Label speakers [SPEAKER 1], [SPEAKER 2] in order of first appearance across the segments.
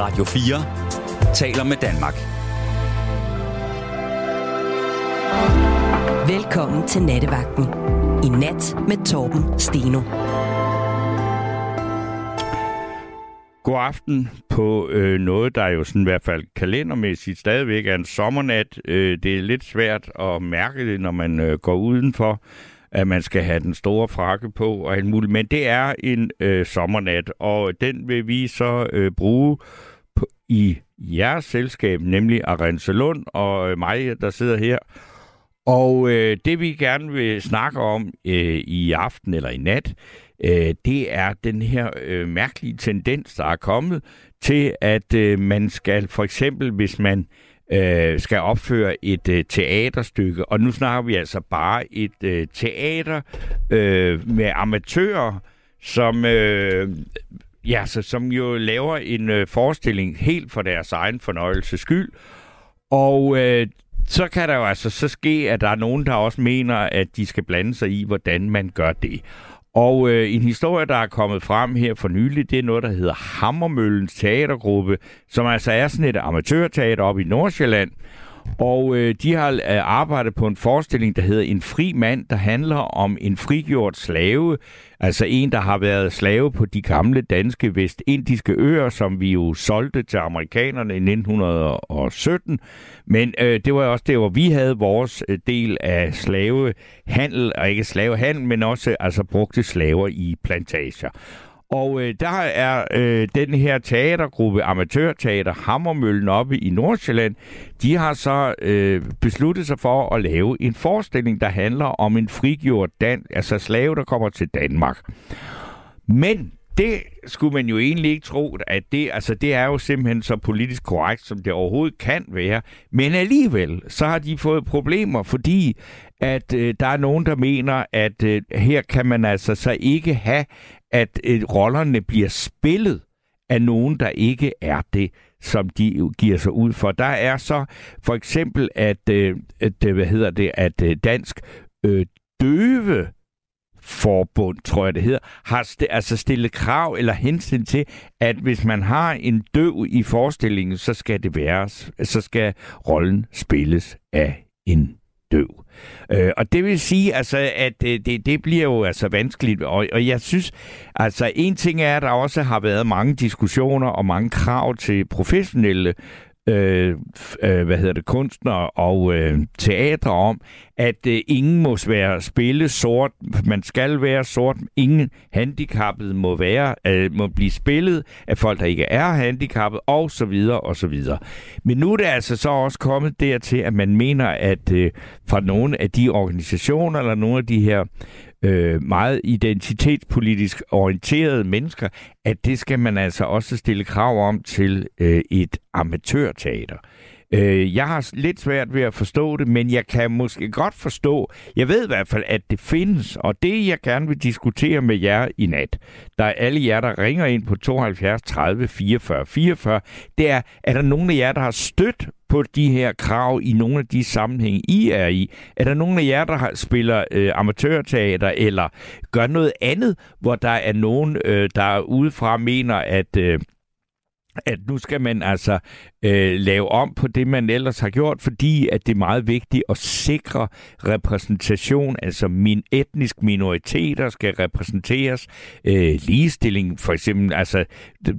[SPEAKER 1] Radio 4 taler med Danmark.
[SPEAKER 2] Velkommen til Nattevagten. I nat med Torben Steno.
[SPEAKER 3] God aften på øh, noget, der jo sådan i hvert fald kalendermæssigt stadigvæk er en sommernat. Øh, det er lidt svært at mærke det, når man øh, går udenfor, at man skal have den store frakke på og alt muligt. Men det er en øh, sommernat, og den vil vi så øh, bruge på, i jeres selskab, nemlig Arense Lund og øh, mig, der sidder her. Og øh, det vi gerne vil snakke om øh, i aften eller i nat, øh, det er den her øh, mærkelige tendens, der er kommet til, at øh, man skal for eksempel, hvis man øh, Øh, skal opføre et øh, teaterstykke, og nu snakker vi altså bare et øh, teater øh, med amatører, som øh, ja, så, som jo laver en øh, forestilling helt for deres egen fornøjelses skyld. Og øh, så kan der jo altså så ske, at der er nogen, der også mener, at de skal blande sig i, hvordan man gør det. Og øh, en historie, der er kommet frem her for nylig, det er noget, der hedder Hammermøllens Teatergruppe, som altså er sådan et amatørteater oppe i Nordsjælland. Og øh, de har øh, arbejdet på en forestilling, der hedder En fri mand, der handler om en frigjort slave. Altså en, der har været slave på de gamle danske vestindiske øer, som vi jo solgte til amerikanerne i 1917. Men øh, det var også det, hvor vi havde vores øh, del af slavehandel, og ikke slavehandel, men også altså brugte slaver i plantager. Og øh, der er øh, den her teatergruppe, Amatørteater Hammermøllen oppe i Nordsjælland, de har så øh, besluttet sig for at lave en forestilling, der handler om en frigjort dan altså slave, der kommer til Danmark. Men det skulle man jo egentlig ikke tro, at det, altså det er jo simpelthen så politisk korrekt, som det overhovedet kan være. Men alligevel, så har de fået problemer, fordi at øh, der er nogen, der mener, at øh, her kan man altså så ikke have, at øh, rollerne bliver spillet af nogen, der ikke er det, som de giver sig ud for. Der er så for eksempel, at, øh, at øh, hvad hedder det, at øh, dansk øh, døve forbund, tror jeg det hedder, har st- altså stillet krav eller hensyn til, at hvis man har en døv i forestillingen, så skal det være, så skal rollen spilles af en døv. Øh, og det vil sige, altså, at det, det, det bliver jo altså vanskeligt, og, og jeg synes, altså en ting er, at der også har været mange diskussioner og mange krav til professionelle øh, øh, hvad hedder det, kunstnere og øh, teatre om, at øh, ingen må være spille sort, man skal være sort, ingen handicappede må være øh, må blive spillet af folk der ikke er handicappede og så videre og så videre. Men nu er det altså så også kommet dertil at man mener at øh, fra nogle af de organisationer eller nogle af de her øh, meget identitetspolitisk orienterede mennesker, at det skal man altså også stille krav om til øh, et amatørteater. Øh, jeg har lidt svært ved at forstå det, men jeg kan måske godt forstå, jeg ved i hvert fald, at det findes, og det jeg gerne vil diskutere med jer i nat, der er alle jer, der ringer ind på 72 30 44 44, det er, er der nogen af jer, der har stødt på de her krav i nogle af de sammenhænge, I er i? Er der nogen af jer, der har, spiller øh, amatørteater eller gør noget andet, hvor der er nogen, øh, der udefra mener, at... Øh, at nu skal man altså øh, lave om på det, man ellers har gjort, fordi at det er meget vigtigt at sikre repræsentation, altså min etnisk minoriteter skal repræsenteres, øh, ligestilling for eksempel, altså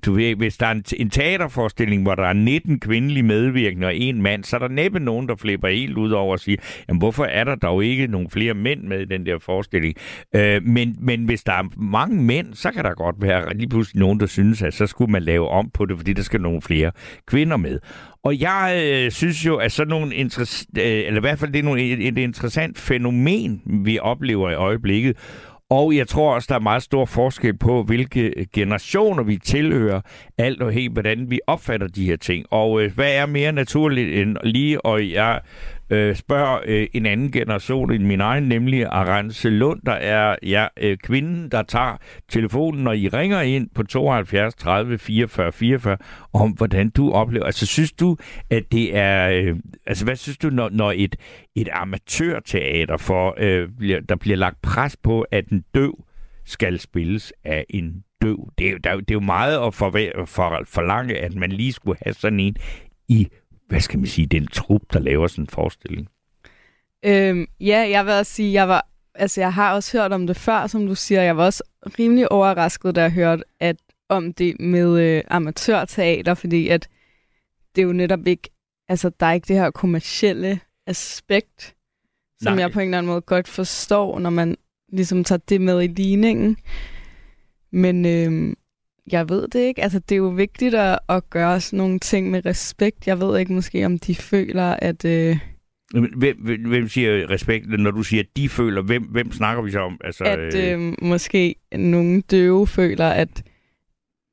[SPEAKER 3] du ved, hvis der er en, en teaterforestilling, hvor der er 19 kvindelige medvirkende og en mand, så er der næppe nogen, der flipper helt ud over og siger, jamen hvorfor er der dog ikke nogle flere mænd med i den der forestilling? Øh, men, men hvis der er mange mænd, så kan der godt være lige pludselig nogen, der synes, at så skulle man lave om på det, fordi der skal nogle flere kvinder med med. Og jeg øh, synes jo, at sådan nogle interess- øh, eller i hvert fald det er nogle, et, et interessant fænomen, vi oplever i øjeblikket. Og jeg tror også, der er meget stor forskel på, hvilke generationer vi tilhører, alt og helt, hvordan vi opfatter de her ting. Og øh, hvad er mere naturligt end lige, og jeg øh, spørger øh, en anden generation end min egen, nemlig Arance Lund, der er ja, øh, kvinden, der tager telefonen, når I ringer ind på 72 30 44 44, om hvordan du oplever. Altså, synes du, at det er... Øh, altså, hvad synes du, når, når et, et amatørteater, for, øh, bliver, der bliver lagt pres på, at en døv skal spilles af en døv. Det er, jo- der, det er jo meget at forlange, for, for at man lige skulle have sådan en i, hvad skal man sige, den trup, der laver sådan en forestilling.
[SPEAKER 4] Øhm, ja, jeg vil også sige, jeg var, altså jeg har også hørt om det før, som du siger. Jeg var også rimelig overrasket, da jeg hørte at, om det med øh, amatørteater, fordi at det er jo netop ikke, altså der er ikke det her kommercielle aspekt, som
[SPEAKER 3] Nej.
[SPEAKER 4] jeg på en eller anden måde godt forstår, når man ligesom tager det med i ligningen. Men øhm, jeg ved det ikke. Altså, det er jo vigtigt at, at gøre sådan nogle ting med respekt. Jeg ved ikke måske, om de føler, at... Øh,
[SPEAKER 3] Hvem, hvem, siger respekt, når du siger, at de føler, hvem, hvem snakker vi så om? Altså,
[SPEAKER 4] at øh, måske nogle døve føler, at,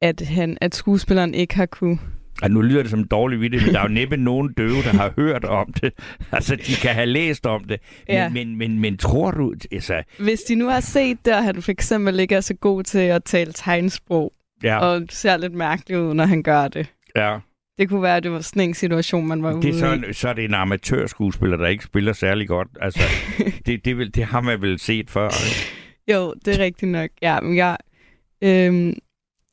[SPEAKER 4] at, han, at skuespilleren ikke har kunne...
[SPEAKER 3] Altså, nu lyder det som en dårlig vidt, men der er jo næppe nogen døve, der har hørt om det. Altså, de kan have læst om det. Men,
[SPEAKER 4] Ja.
[SPEAKER 3] men, men, men tror du... Altså,
[SPEAKER 4] Hvis de nu har set det, og han for eksempel ikke er så god til at tale tegnsprog,
[SPEAKER 3] ja,
[SPEAKER 4] og ser lidt mærkelig ud, når han gør det.
[SPEAKER 3] ja.
[SPEAKER 4] Det kunne være, at det var sådan en situation, man var ude
[SPEAKER 3] Det er
[SPEAKER 4] i.
[SPEAKER 3] så, så er det en amatørskuespiller, der ikke spiller særlig godt. Altså, det, det, vil, det har man vel set før. Ikke?
[SPEAKER 4] Jo, det er rigtigt nok. Ja, men jeg, øhm,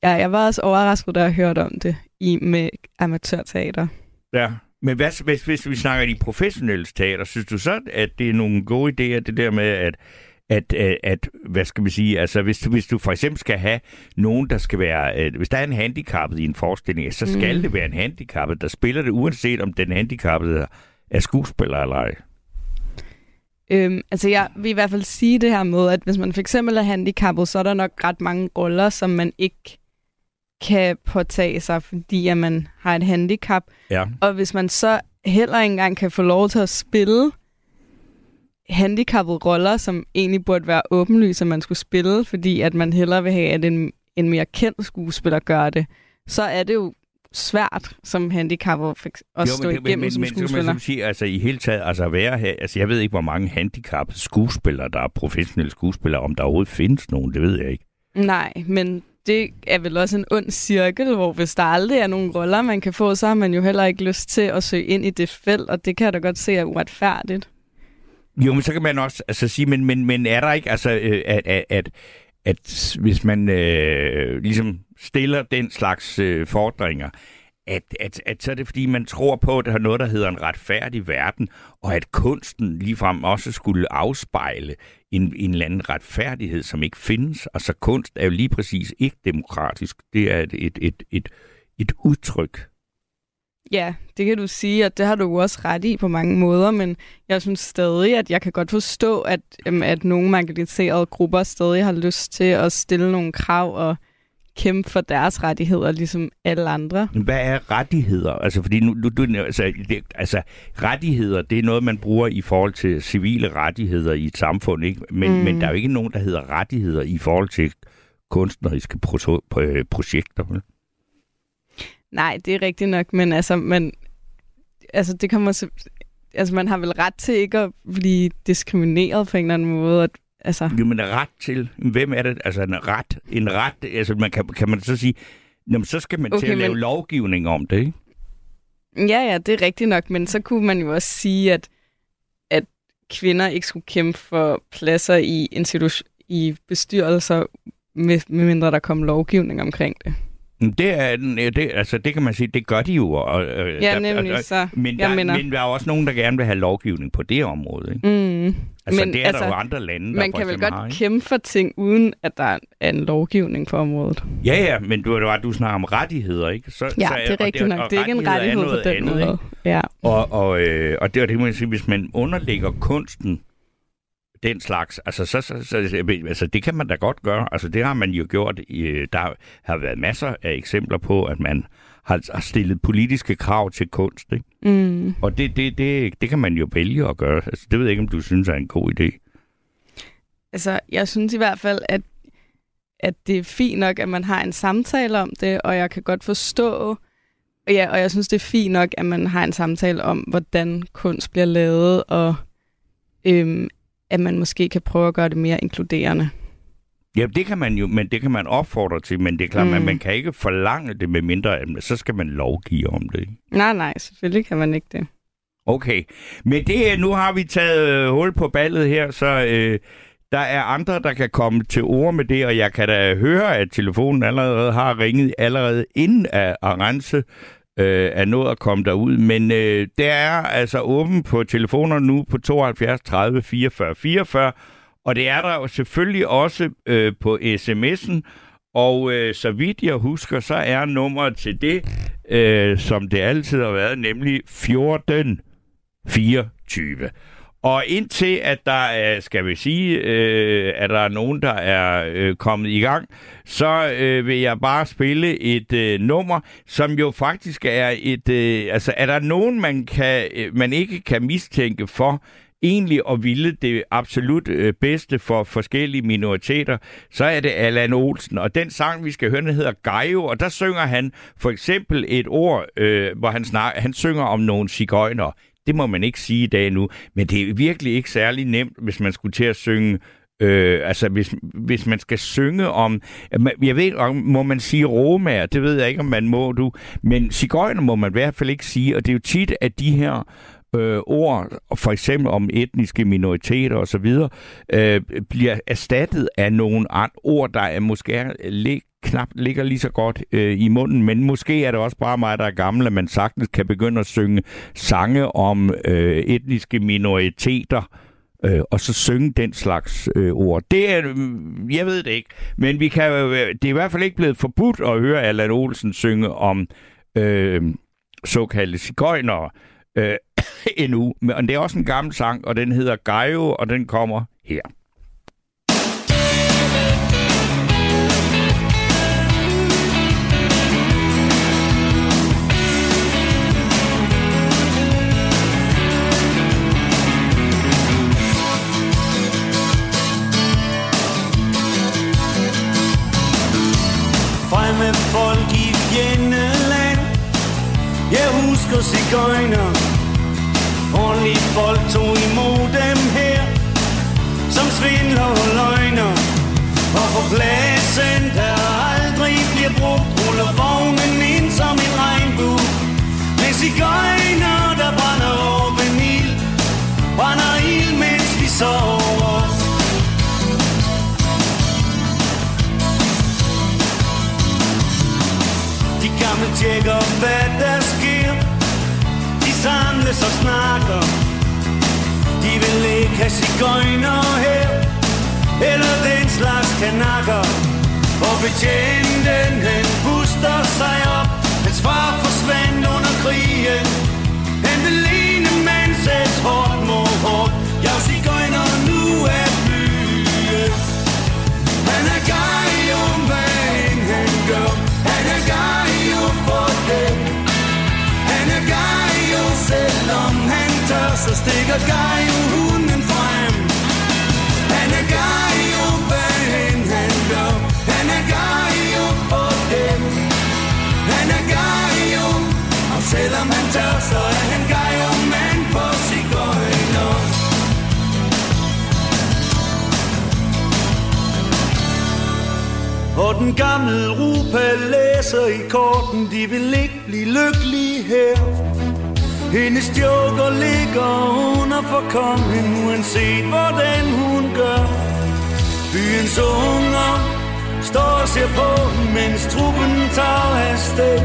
[SPEAKER 4] ja, jeg var også overrasket, da jeg hørte om det i med amatørteater.
[SPEAKER 3] Ja. Men hvad, hvis, hvis vi snakker i professionelle teater, synes du så, at det er nogle gode idéer, det der med, at, at, at, at hvad skal man sige, altså hvis du, hvis du for eksempel skal have nogen, der skal være, øh, hvis der er en handicappet i en forestilling, så skal
[SPEAKER 4] Mm.
[SPEAKER 3] mm. det være en handicappet, der spiller det, uanset om den handicappede er skuespiller eller ej.
[SPEAKER 4] Øhm, altså jeg vil i hvert fald sige det her med, at hvis man for eksempel er handicappet, så er der nok ret mange roller, som man ikke kan påtage sig, fordi at man har et handicap.
[SPEAKER 3] Ja.
[SPEAKER 4] Og hvis man så heller ikke engang kan få lov til at spille handicappede roller, som egentlig burde være åbenlyse, at man skulle spille, fordi at man hellere vil have, at en, en mere kendt skuespiller gør det, så er det jo svært som eks- at stå
[SPEAKER 3] men,
[SPEAKER 4] igennem
[SPEAKER 3] men,
[SPEAKER 4] som
[SPEAKER 3] men,
[SPEAKER 4] skuespiller.
[SPEAKER 3] sådan sige, altså i hele taget, altså være her, altså jeg ved ikke, hvor mange handicappede skuespillere, der er professionelle skuespillere, om der overhovedet findes nogen, det ved jeg ikke.
[SPEAKER 4] Nej, men det er vel også en ond cirkel, hvor hvis der aldrig er nogen roller, man kan få, så har man jo heller ikke lyst til at søge ind i det felt, og det kan jeg da godt se er uretfærdigt.
[SPEAKER 3] Jo, men så kan man også altså, sige, men, men, men er der ikke, altså, øh, at, at, at, at hvis man øh, ligesom stiller den slags øh, fordringer, at, at, at så er det fordi, man tror på, at der er noget, der hedder en retfærdig verden, og at kunsten ligefrem også skulle afspejle en, en eller anden retfærdighed, som ikke findes. Altså kunst er jo lige præcis ikke demokratisk. Det er et, et, et, et, et udtryk.
[SPEAKER 4] Ja, det kan du sige, og det har du jo også ret i på mange måder, men jeg synes stadig, at jeg kan godt forstå, at, øhm, at nogle marginaliserede grupper stadig har lyst til at stille nogle krav og kæmpe for deres rettigheder, ligesom alle andre.
[SPEAKER 3] Hvad er rettigheder? Altså, fordi nu, nu, du, altså, det, altså, rettigheder, det er noget, man bruger i forhold til civile rettigheder i et samfund, ikke? Men,
[SPEAKER 4] Mm.
[SPEAKER 3] mm. men der er jo ikke nogen, der hedder rettigheder i forhold til kunstneriske pro- pro- projekter. vel?
[SPEAKER 4] Nej, det er rigtigt nok, men altså, man, altså, det kommer så, altså, man har vel ret til ikke at blive diskrimineret på en eller anden måde. At, altså,
[SPEAKER 3] Jo, men ret til, hvem er det? Altså en ret, en ret, altså man kan, kan man så sige, jamen, så skal man okay, til at lave
[SPEAKER 4] men-
[SPEAKER 3] lovgivning om det, ikke?
[SPEAKER 4] ja, ja, det er rigtigt nok, men så kunne man jo også sige, at, at kvinder ikke skulle kæmpe for pladser i, institution, i bestyrelser, med, med mindre der kom lovgivning omkring det.
[SPEAKER 3] Det, er, det, altså, det kan man sige, det gør de jo. Og, øh,
[SPEAKER 4] Ja,
[SPEAKER 3] der-
[SPEAKER 4] nemlig,
[SPEAKER 3] og-
[SPEAKER 4] så
[SPEAKER 3] Men der,
[SPEAKER 4] mener-
[SPEAKER 3] men der er også nogen, der gerne vil have lovgivning på det område. Ikke?
[SPEAKER 4] Mm.
[SPEAKER 3] Altså,
[SPEAKER 4] Men
[SPEAKER 3] det er
[SPEAKER 4] altså,
[SPEAKER 3] der jo andre lande, der
[SPEAKER 4] Man kan vel godt
[SPEAKER 3] har, ikke?
[SPEAKER 4] kæmpe for ting, uden at der er en lovgivning på området.
[SPEAKER 3] Ja, ja, men du, du, du snakker om rettigheder, ikke? Så,
[SPEAKER 4] Ja,
[SPEAKER 3] så,
[SPEAKER 4] det er
[SPEAKER 3] og
[SPEAKER 4] rigtigt nok.
[SPEAKER 3] og
[SPEAKER 4] Det er ikke en rettighed på den
[SPEAKER 3] andet,
[SPEAKER 4] måde. Ja.
[SPEAKER 3] Og, og, øh, og det er det, må jeg sige, hvis man underlægger kunsten den slags, altså, så, så, så, altså det kan man da godt gøre. Altså det har man jo gjort. I, der har været masser af eksempler på, at man har, stillet politiske krav til kunst. Ikke?
[SPEAKER 4] Mm.
[SPEAKER 3] Og det, det, det, det kan man jo vælge at gøre. Altså, det ved jeg ikke, om du synes er en god idé.
[SPEAKER 4] Altså, jeg synes i hvert fald, at, at det er fint nok, at man har en samtale om det, og jeg kan godt forstå, ja, og jeg synes, det er fint nok, at man har en samtale om, hvordan kunst bliver lavet, og øhm, at man måske kan prøve at gøre det mere inkluderende.
[SPEAKER 3] Ja, det kan man jo, men det kan man opfordre til, men det er klart, mm.
[SPEAKER 4] Mm.
[SPEAKER 3] man, kan ikke forlange det med mindre, at så skal man lovgive om det.
[SPEAKER 4] Nej, nej, selvfølgelig kan man ikke det.
[SPEAKER 3] Okay, men det, nu har vi taget øh, hul på ballet her, så øh, der er andre, der kan komme til ord med det, og jeg kan da høre, at telefonen allerede har ringet allerede inden at Arance øh, er nået at komme derud. Men øh, det er altså åben på telefoner nu på 72 30 44 44, og det er der jo selvfølgelig også øh, på sms'en. Og øh, så vidt jeg husker, så er nummeret til det, øh, som det altid har været, nemlig 14 24. Og indtil at der er, skal vi sige, øh, at der er nogen, der er øh, kommet i gang, så øh, vil jeg bare spille et øh, nummer, som jo faktisk er et... Øh, altså, er der nogen, man, kan, øh, man ikke kan mistænke for egentlig at ville det absolut øh, bedste for forskellige minoriteter, så er det Allan Olsen. Og den sang, vi skal høre, den hedder Gejo, og der synger han for eksempel et ord, øh, hvor han, snak, han synger om nogle cigøjner. Det må man ikke sige i dag nu, men det er virkelig ikke særlig nemt, hvis man skulle til at synge Øh, altså, hvis, hvis man skal synge om... Jeg ved ikke, må man sige romager? Det ved jeg ikke, om man må, du. Men cigøjner må man i hvert fald ikke sige, og det er jo tit, at de her øh, ord, for eksempel om etniske minoriteter osv., øh, bliver erstattet af nogle andre ord, der er måske er lidt knap ligger lige så godt øh, i munden, men måske er det også bare mig, der er gammel, at man sagtens kan begynde at synge sange om øh, etniske minoriteter, øh, og så synge den slags øh, ord. Det er, øh, jeg ved det ikke, men vi kan, øh, det er i hvert fald ikke blevet forbudt at høre Allan Olsen synge om øh, såkaldte cigøjnere øh, endnu. Men det er også en gammel sang, og den hedder Gaio, og den kommer her.
[SPEAKER 5] Jeg cigøjner Ordentlige folk tog imod dem her Som svindler og løgner. Og på pladsen, der aldrig bliver brugt Ruller vognen ind som en regnbue. Med cigøjner, der brænder åben ild Brænder ild, mens vi sover. De gamle tjekker, hvad der sker samles og snakker De vil ikke have cigøjner her Eller den slags kanakker Og betjenten, han puster sig op. Hans far forsvandt under krigen. Selvom han tør, så er han Gaio mand for cigøjner Og den gamle Rupa læser i korten De vil ikke blive lykkelige her. Hendes joker ligger under for kongen Uanset hvordan hun gør. Byens unger står og ser på Mens truppen tager afsted.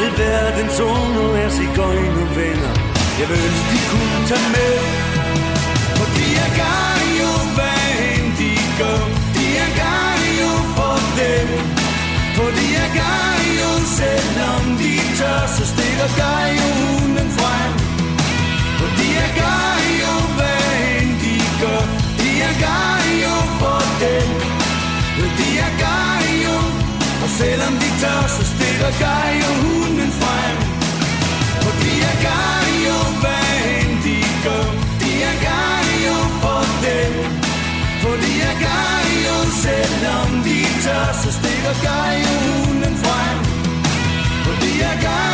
[SPEAKER 5] Alverdens unge er cigøjne venner. Jeg vil ønske de kunne tage med. For de er gang jo hvad end de gør. De er gang jo for dem. For de er gang Gaio, selvom de tør Så stikker Gaio hunden frem. For de er Gaio, hvad end de gør. De er Gaio for dem. De er Gaio Og selvom de tør, så stikker Gaio hunden frem. For de er Gaio, hvad end de gør. De er Gaio for dem. For de er Gaio, selvom de tør, så stikker Gaio hunden frem. For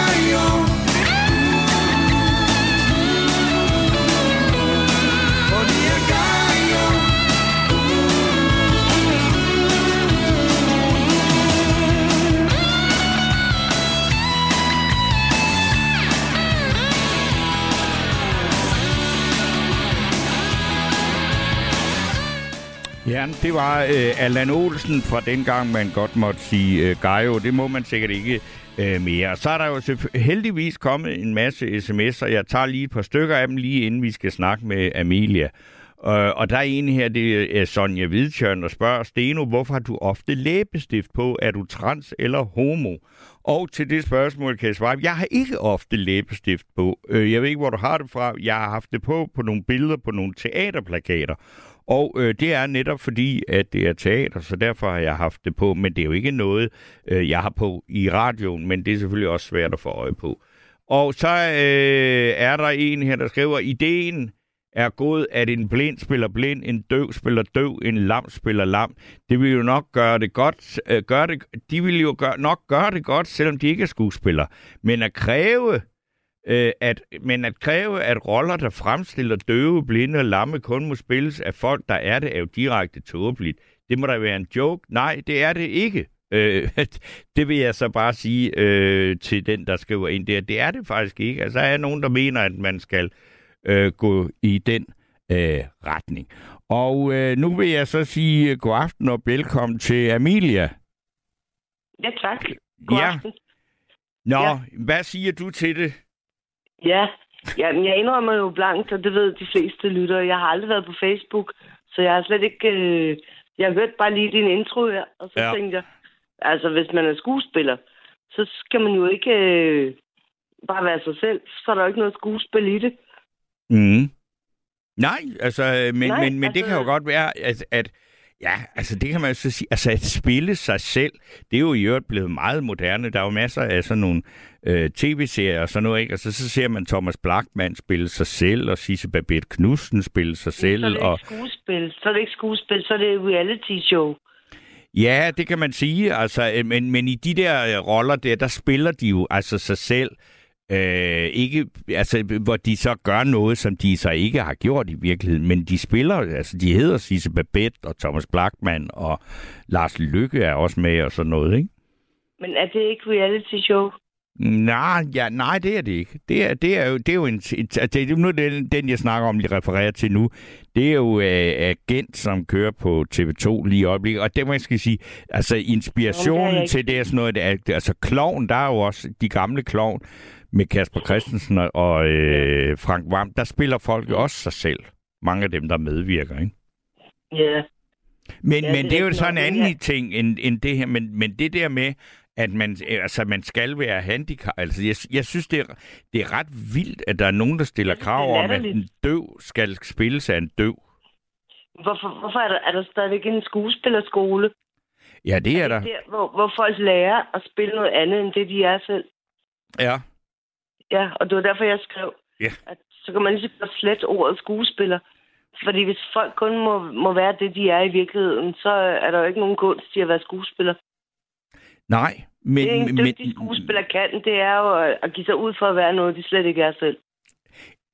[SPEAKER 3] Ja, Det var øh, Allan Olsen fra dengang, man godt måtte sige øh, Gajo. Det må man sikkert ikke øh, mere. Så er der jo heldigvis kommet en masse sms'er. Jeg tager lige et par stykker af dem, lige inden vi skal snakke med Amelia. Øh, og der er en her, det er øh, Sonja Hvidtjørn, der spørger, Steno, hvorfor har du ofte læbestift på? Er du trans eller homo? Og til det spørgsmål kan jeg svare, jeg har ikke ofte læbestift på. Øh, jeg ved ikke, hvor du har det fra. Jeg har haft det på på nogle billeder på nogle teaterplakater. Og øh, det er netop fordi, at det er teater, så derfor har jeg haft det på. Men det er jo ikke noget, øh, jeg har på i radioen, men det er selvfølgelig også svært at få øje på. Og så øh, er der en her, der skriver, ideen er god, at en blind spiller blind, en døv spiller døv, en lam spiller lam. Det vil jo nok gøre det godt. Øh, gøre det, de vil jo gør, nok gøre det godt, selvom de ikke er skuespillere. Men at kræve, øh, at, men at kræve, at roller, der fremstiller døve, blinde og lamme, kun må spilles af folk, der er det, er jo direkte tåbeligt. Det må da være en joke. Nej, det er det ikke. Øh, det vil jeg så bare sige øh, til den, der skriver ind der. Det er det faktisk ikke. Altså, der er nogen, der mener, at man skal øh, gå i den øh, retning. Og øh, nu vil jeg så sige god aften og velkommen til Amelia.
[SPEAKER 6] Ja, tak. God
[SPEAKER 3] ja.
[SPEAKER 6] aften.
[SPEAKER 3] Nå,
[SPEAKER 6] Ja.
[SPEAKER 3] hvad siger du til det?
[SPEAKER 6] Ja, Jamen, jeg indrømmer jo blankt, og det ved de fleste lyttere. Jeg har aldrig været på Facebook, så jeg har slet ikke... Øh, jeg hørte bare lige din intro her, og så
[SPEAKER 3] Ja.
[SPEAKER 6] ja. tænkte jeg, altså hvis man er skuespiller, så skal man jo ikke øh, bare være sig selv. Så er der jo ikke noget skuespil i det.
[SPEAKER 3] Mm. Nej, altså, men,
[SPEAKER 6] Nej,
[SPEAKER 3] men, men det
[SPEAKER 6] altså-
[SPEAKER 3] kan jo godt være, at, at ja, altså det kan man jo så sige, altså at spille sig selv, det er jo i øvrigt blevet meget moderne. Der er jo masser af sådan nogle øh, tv-serier og sådan noget, ikke? Og så, så ser man Thomas Blackman spille sig selv, og Sisse Babette Knudsen spille sig selv,
[SPEAKER 6] så er det
[SPEAKER 3] og
[SPEAKER 6] skuespil. Så er det ikke skuespil, så er det reality show.
[SPEAKER 3] Ja, det kan man sige. Altså, øh, men, men i de der øh, roller der, der spiller de jo altså sig selv. Øh, ikke, altså, hvor de så gør noget, som de så ikke har gjort i virkeligheden. Men de spiller, altså de hedder Sisse Babette og Thomas Blackman, og Lars Lykke er også med og sådan noget, ikke?
[SPEAKER 6] Men er det ikke reality show?
[SPEAKER 3] Nej, ja, nej, det er det ikke. Det er, det er jo, det er jo en, altså, det er nu den, den, jeg snakker om, lige refererer til nu. Det er jo øh, Agent, som kører på TV2 lige i øjeblikket. Og det må jeg skal sige, altså
[SPEAKER 6] det
[SPEAKER 3] inspirationen
[SPEAKER 6] jeg ikke
[SPEAKER 3] til det er sådan noget, det er, altså klovn, der er jo også de gamle klovn med Kasper Christensen og- øh, Frank Vam, der spiller folk jo også sig selv. Mange af dem, der medvirker, ikke?
[SPEAKER 6] Ja.
[SPEAKER 3] Men,
[SPEAKER 6] Ja,
[SPEAKER 3] men
[SPEAKER 6] det
[SPEAKER 3] det,
[SPEAKER 6] er
[SPEAKER 3] er jo så en anden
[SPEAKER 6] ja.
[SPEAKER 3] ting end, end det her. Men, men det der med, at man, altså, man skal være handicap. Altså, jeg, jeg synes, det er, det er ret vildt, at der er nogen, der stiller
[SPEAKER 6] det er
[SPEAKER 3] krav om, at en døv skal spilles af en døv.
[SPEAKER 6] Hvorfor, hvorfor er, der, er der stadigvæk en skuespillerskole?
[SPEAKER 3] Ja, det er der.
[SPEAKER 6] Der, hvor, hvor folk lærer at spille noget andet, end det de er selv.
[SPEAKER 3] Ja.
[SPEAKER 6] Ja, og det var derfor, jeg skrev,
[SPEAKER 3] Ja.
[SPEAKER 6] at så kan man lige så slette ordet skuespiller. Fordi hvis folk kun må, må være det, de er i virkeligheden, så er der jo ikke nogen kunst i at være skuespiller.
[SPEAKER 3] Nej, men...
[SPEAKER 6] det, en
[SPEAKER 3] men,
[SPEAKER 6] dygtig skuespiller kan, det er jo at- give sig ud for at være noget, de slet ikke er selv.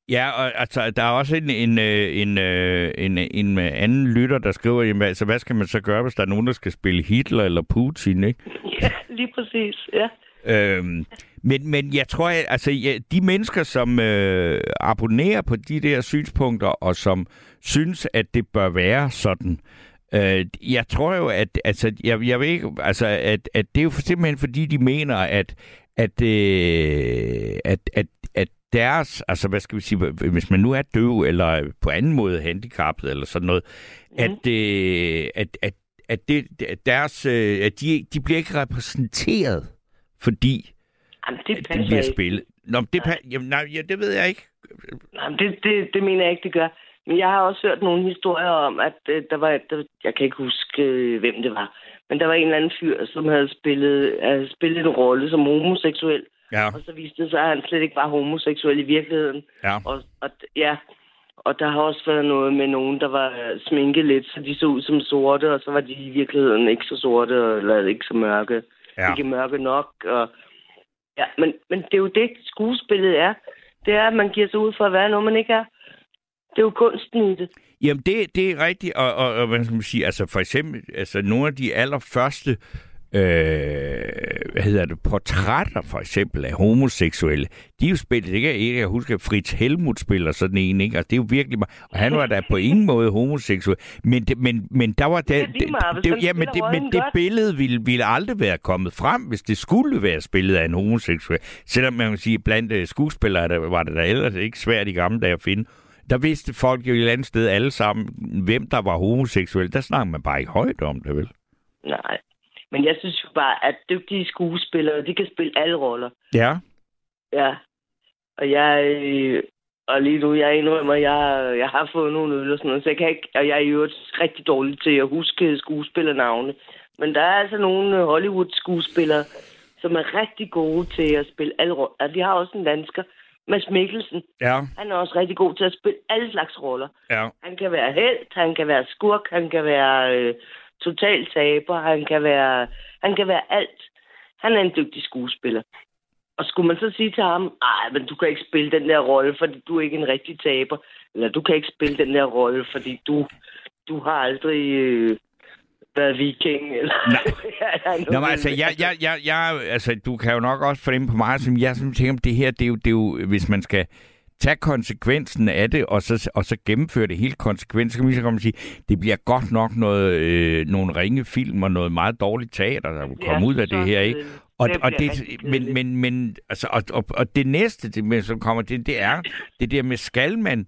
[SPEAKER 3] Ja, og altså, der er også en, en, øh, en, øh, en, en anden lytter, der skriver, jamen, altså, hvad skal man så gøre, hvis der er nogen, der skal spille Hitler eller Putin, ikke?
[SPEAKER 6] Ja, lige præcis, ja.
[SPEAKER 3] Øhm, men, men jeg tror, at altså, ja, de mennesker, som øh, abonnerer på de der synspunkter, og som synes, at det bør være sådan, øh, jeg tror jo, at altså, jeg, jeg ved ikke, altså, at, at det er jo simpelthen fordi, de mener, at, at, øh, at, at, at deres, altså hvad skal vi sige, hvis man nu er døv, eller på anden måde handicappet, eller sådan noget, mm. at, øh, at, at, at det, at deres, øh, at de, de bliver ikke repræsenteret, fordi
[SPEAKER 6] Jamen, det
[SPEAKER 3] det bliver
[SPEAKER 6] ikke.
[SPEAKER 3] spillet. Nå, det, pa- jamen, nej, ja, det ved jeg ikke.
[SPEAKER 6] Jamen, det, det, det mener jeg ikke, det gør. Men jeg har også hørt nogle historier om, at øh, der var, der, jeg kan ikke huske, øh, hvem det var, men der var en eller anden fyr, som havde spillet, havde spillet en rolle som homoseksuel,
[SPEAKER 3] Ja,
[SPEAKER 6] og så viste det sig, at han slet ikke var homoseksuel i virkeligheden.
[SPEAKER 3] ja.
[SPEAKER 6] Og, og, ja, og der har også været noget med nogen, der var øh, sminket lidt, så de så ud som sorte, og så var de i virkeligheden ikke så sorte, eller ikke så mørke.
[SPEAKER 3] Ja.
[SPEAKER 6] Ikke mørke nok. Og, ja, men, men det er jo det, skuespillet er. Det er, at man giver sig ud for at være noget, man ikke er. Det er jo kunsten i det.
[SPEAKER 3] Jamen, det, det er rigtigt, og, og, og hvad skal man sige, altså for eksempel, altså nogle af de allerførste, øh, hvad hedder det, portrætter for eksempel af homoseksuelle, de er jo spillet, det kan jeg, jeg husker, Fritz Helmut spiller sådan en, ikke? Altså, det er jo virkelig, og han var da på ingen måde homoseksuel, men, det, men, men der var det,
[SPEAKER 6] Det
[SPEAKER 3] det,
[SPEAKER 6] han
[SPEAKER 3] ja, men det, men det billede ville, ville aldrig være kommet frem, hvis det skulle være spillet af en homoseksuel. Selvom man kan sige, blandt øh, skuespillere der var det da ellers ikke svært i gamle dage at finde. Der vidste folk jo et eller andet sted alle sammen, hvem der var homoseksuel. Der snakker man bare ikke højt om det, vel?
[SPEAKER 6] Nej. Men jeg synes jo bare, at dygtige skuespillere, de kan spille alle roller.
[SPEAKER 3] Ja.
[SPEAKER 6] Ja. Og jeg... øh, Og lige nu, jeg indrømmer, jeg, jeg har fået nogle øl og sådan noget, så jeg kan ikke... Og jeg er jo rigtig dårlig til at huske skuespillernavne. Men der er altså nogle Hollywood-skuespillere, som er rigtig gode til at spille alle roller. Og de har også en dansker, Mads Mikkelsen.
[SPEAKER 3] Ja.
[SPEAKER 6] Han er også rigtig god til at spille alle slags roller.
[SPEAKER 3] Ja.
[SPEAKER 6] Han kan være held, han kan være skurk, han kan være øh, total taber, han kan være, han kan være alt. Han er en dygtig skuespiller. Og skulle man så sige til ham, nej, men du kan ikke spille den der rolle, fordi du er ikke en rigtig taber. Eller du kan ikke spille den der rolle, fordi du, du har aldrig øh, været viking. Eller, Nej.
[SPEAKER 3] Nå, men altså, jeg, jeg, jeg, jeg, altså, du kan jo nok også fornemme på mig, som jeg sådan tænker, det her, det er, jo, det er jo, hvis man skal tage konsekvensen af det, og så, og så gennemføre det helt konsekvent, så kan man så komme og sige, det bliver godt nok noget, øh, nogle ringe film og noget meget dårligt teater, der vil komme ud af det her, ikke? Og,
[SPEAKER 6] Det
[SPEAKER 3] og det, men, men, men, altså, og, og, og det næste, det, som kommer til, det er det der med, skal man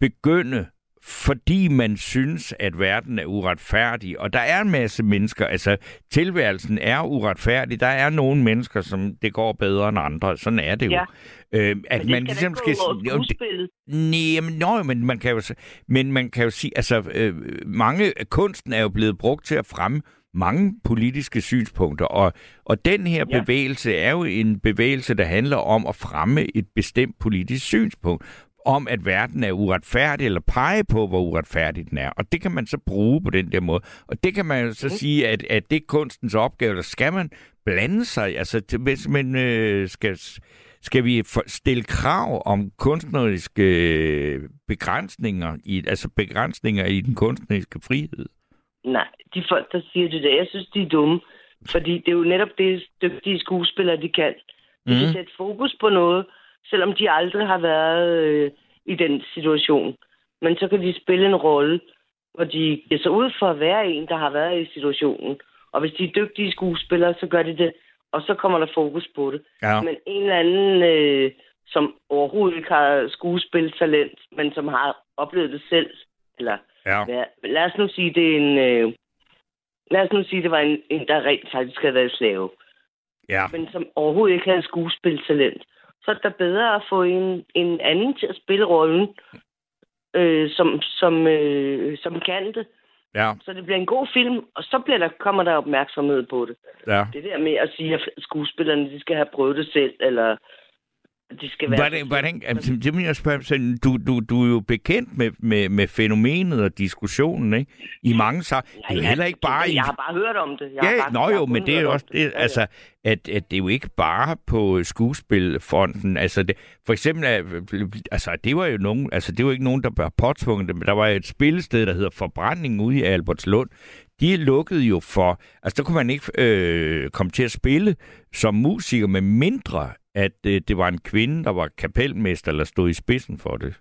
[SPEAKER 3] begynde fordi man synes, at verden er uretfærdig. Og der er en masse mennesker, altså tilværelsen er uretfærdig. Der er nogle mennesker, som det går bedre end andre. Sådan er det jo.
[SPEAKER 6] Ja.
[SPEAKER 3] Øh, at
[SPEAKER 6] Men
[SPEAKER 3] man
[SPEAKER 6] skal
[SPEAKER 3] ligesom
[SPEAKER 6] over
[SPEAKER 3] Jo, det-. Nej, men, nøj, men man kan jo, men man kan jo sige, altså øh, mange kunsten er jo blevet brugt til at fremme mange politiske synspunkter, og, og den her
[SPEAKER 6] Ja.
[SPEAKER 3] bevægelse er jo en bevægelse, der handler om at fremme et bestemt politisk synspunkt, om at verden er uretfærdig, eller pege på, hvor uretfærdig den er. Og det kan man så bruge på den der måde. Og det kan man jo så sige, at, at det er kunstens opgave, der skal man blande sig. Altså, hvis man øh, skal skal vi stille krav om kunstneriske øh, begrænsninger, i, altså begrænsninger i den kunstneriske frihed?
[SPEAKER 6] Nej, de folk, der siger det der, jeg synes, de er dumme. Fordi det er jo netop det, dygtige skuespillere, de kan. De mm. kan
[SPEAKER 3] Mhm.
[SPEAKER 6] sætte fokus på noget, selvom de aldrig har været øh, i den situation. Men så kan de spille en rolle, hvor de giver sig ud for at være en, der har været i situationen. Og hvis de er dygtige skuespillere, så gør de det, og så kommer der fokus på det.
[SPEAKER 3] Ja.
[SPEAKER 6] Men en eller anden, øh, som overhovedet ikke har skuespiltalent, men som har oplevet det selv, eller
[SPEAKER 3] Ja.
[SPEAKER 6] Ja, lad os nu sige, det er en... Øh, lad os nu sige, det var en, en der rent faktisk havde været slave,
[SPEAKER 3] Ja.
[SPEAKER 6] men som overhovedet ikke havde skuespiltalent. Så er det da bedre at få en, en anden til at spille rollen, øh, som, som, øh, som kan det.
[SPEAKER 3] Ja.
[SPEAKER 6] Så det bliver en god film, og så bliver der, kommer der opmærksomhed på det.
[SPEAKER 3] ja.
[SPEAKER 6] Det der med at sige, at skuespillerne de skal have prøvet det selv, eller de skal være...
[SPEAKER 3] Hvordan, hvordan, altså, det vil jeg spørge, sådan, du, du, du er jo bekendt med, med, med fænomenet og diskussionen, ikke? I mange så Det er jo
[SPEAKER 6] jeg-
[SPEAKER 3] heller ikke bare i...
[SPEAKER 6] Jeg har bare hørt om det. Jeg har
[SPEAKER 3] Ja,
[SPEAKER 6] bare,
[SPEAKER 3] nå
[SPEAKER 6] har
[SPEAKER 3] jo, men det er jo også det,
[SPEAKER 6] Ja, ja.
[SPEAKER 3] altså, at, at det er jo ikke bare på skuespilfonden. Altså, det, for eksempel, er- altså, det var jo nogen, altså, det var ikke nogen, der var påtvunget det, men der var et spillested, der hedder Forbrænding ude i Albertslund. De lukkede jo for, altså, der kunne man ikke øh, komme til at spille som musiker, med mindre, at øh, det var en kvinde, der var kapelmester, eller stod i spidsen for det.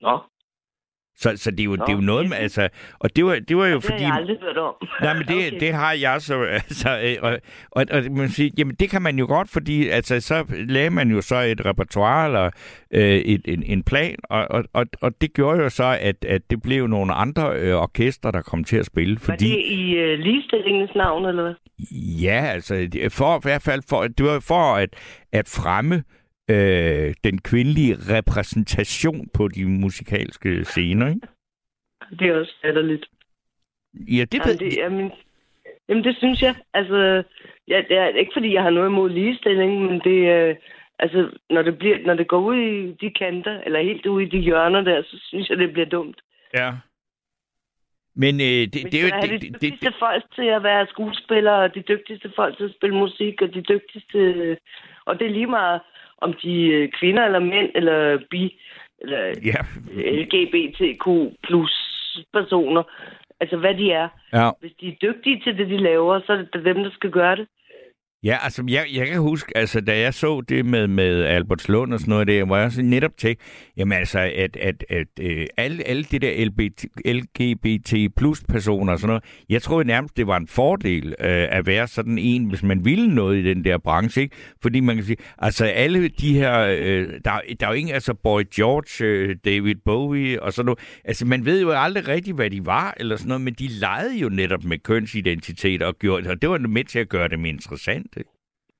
[SPEAKER 6] Nå,
[SPEAKER 3] så, så det, er jo,
[SPEAKER 6] Nå,
[SPEAKER 3] det er jo noget med, altså, og det var, det var jo
[SPEAKER 6] det har
[SPEAKER 3] fordi...
[SPEAKER 6] jeg aldrig hørt om.
[SPEAKER 3] Nej, men det, okay. Det har jeg så. Altså, øh, og, og, og man siger, jamen det kan man jo godt, fordi altså, så lagde man jo så et repertoire eller øh, et, en, en plan, og, og, og, og det gjorde jo så, at, at det blev nogle andre øh, orkestre, der kom til at spille.
[SPEAKER 6] Var
[SPEAKER 3] Fordi,
[SPEAKER 6] det i øh, ligestillingens navn, eller hvad?
[SPEAKER 3] ja, altså, det- for, i hvert fald for, det var for at, at fremme øh, den kvindelige repræsentation på de musikalske scener, ikke?
[SPEAKER 6] Det er også latterligt.
[SPEAKER 3] Ja, det
[SPEAKER 6] Jamen, det, jamen, jamen, det synes jeg. Altså, ja, det er ikke fordi, jeg har noget imod ligestilling, men det, øh, altså, når det, bliver, når det går ud i de kanter, eller helt ud i de hjørner der, så synes jeg, det bliver dumt.
[SPEAKER 3] Ja. Men øh, det,
[SPEAKER 6] Vi
[SPEAKER 3] det, er jo... Det,
[SPEAKER 6] de
[SPEAKER 3] det,
[SPEAKER 6] dygtigste
[SPEAKER 3] det,
[SPEAKER 6] folk til at være skuespillere, og de dygtigste folk til at spille musik, og de dygtigste... Og det er lige meget, om de er kvinder eller mænd, eller bi, eller
[SPEAKER 3] ja,
[SPEAKER 6] LGBTQ plus personer. Altså, hvad de er.
[SPEAKER 3] ja.
[SPEAKER 6] Hvis de er dygtige til det, de laver, så er det dem, der skal gøre det.
[SPEAKER 3] Ja, altså jeg, jeg kan huske, altså da jeg så det med, med Albertslund og sådan noget der, hvor jeg så netop tænkte, jamen altså, at, at, at, at øh, alle, alle de der LBT, LGBT plus personer og sådan noget, jeg troede nærmest, det var en fordel øh, at være sådan en, hvis man ville noget i den der branche, ikke? Fordi man kan sige, altså alle de her, øh, der, der er jo ingen, altså Boy George, øh, David Bowie og sådan noget, altså man ved jo aldrig rigtigt, hvad de var eller sådan noget, men de legede jo netop med kønsidentitet og gjorde, og det var med til at gøre dem interessant.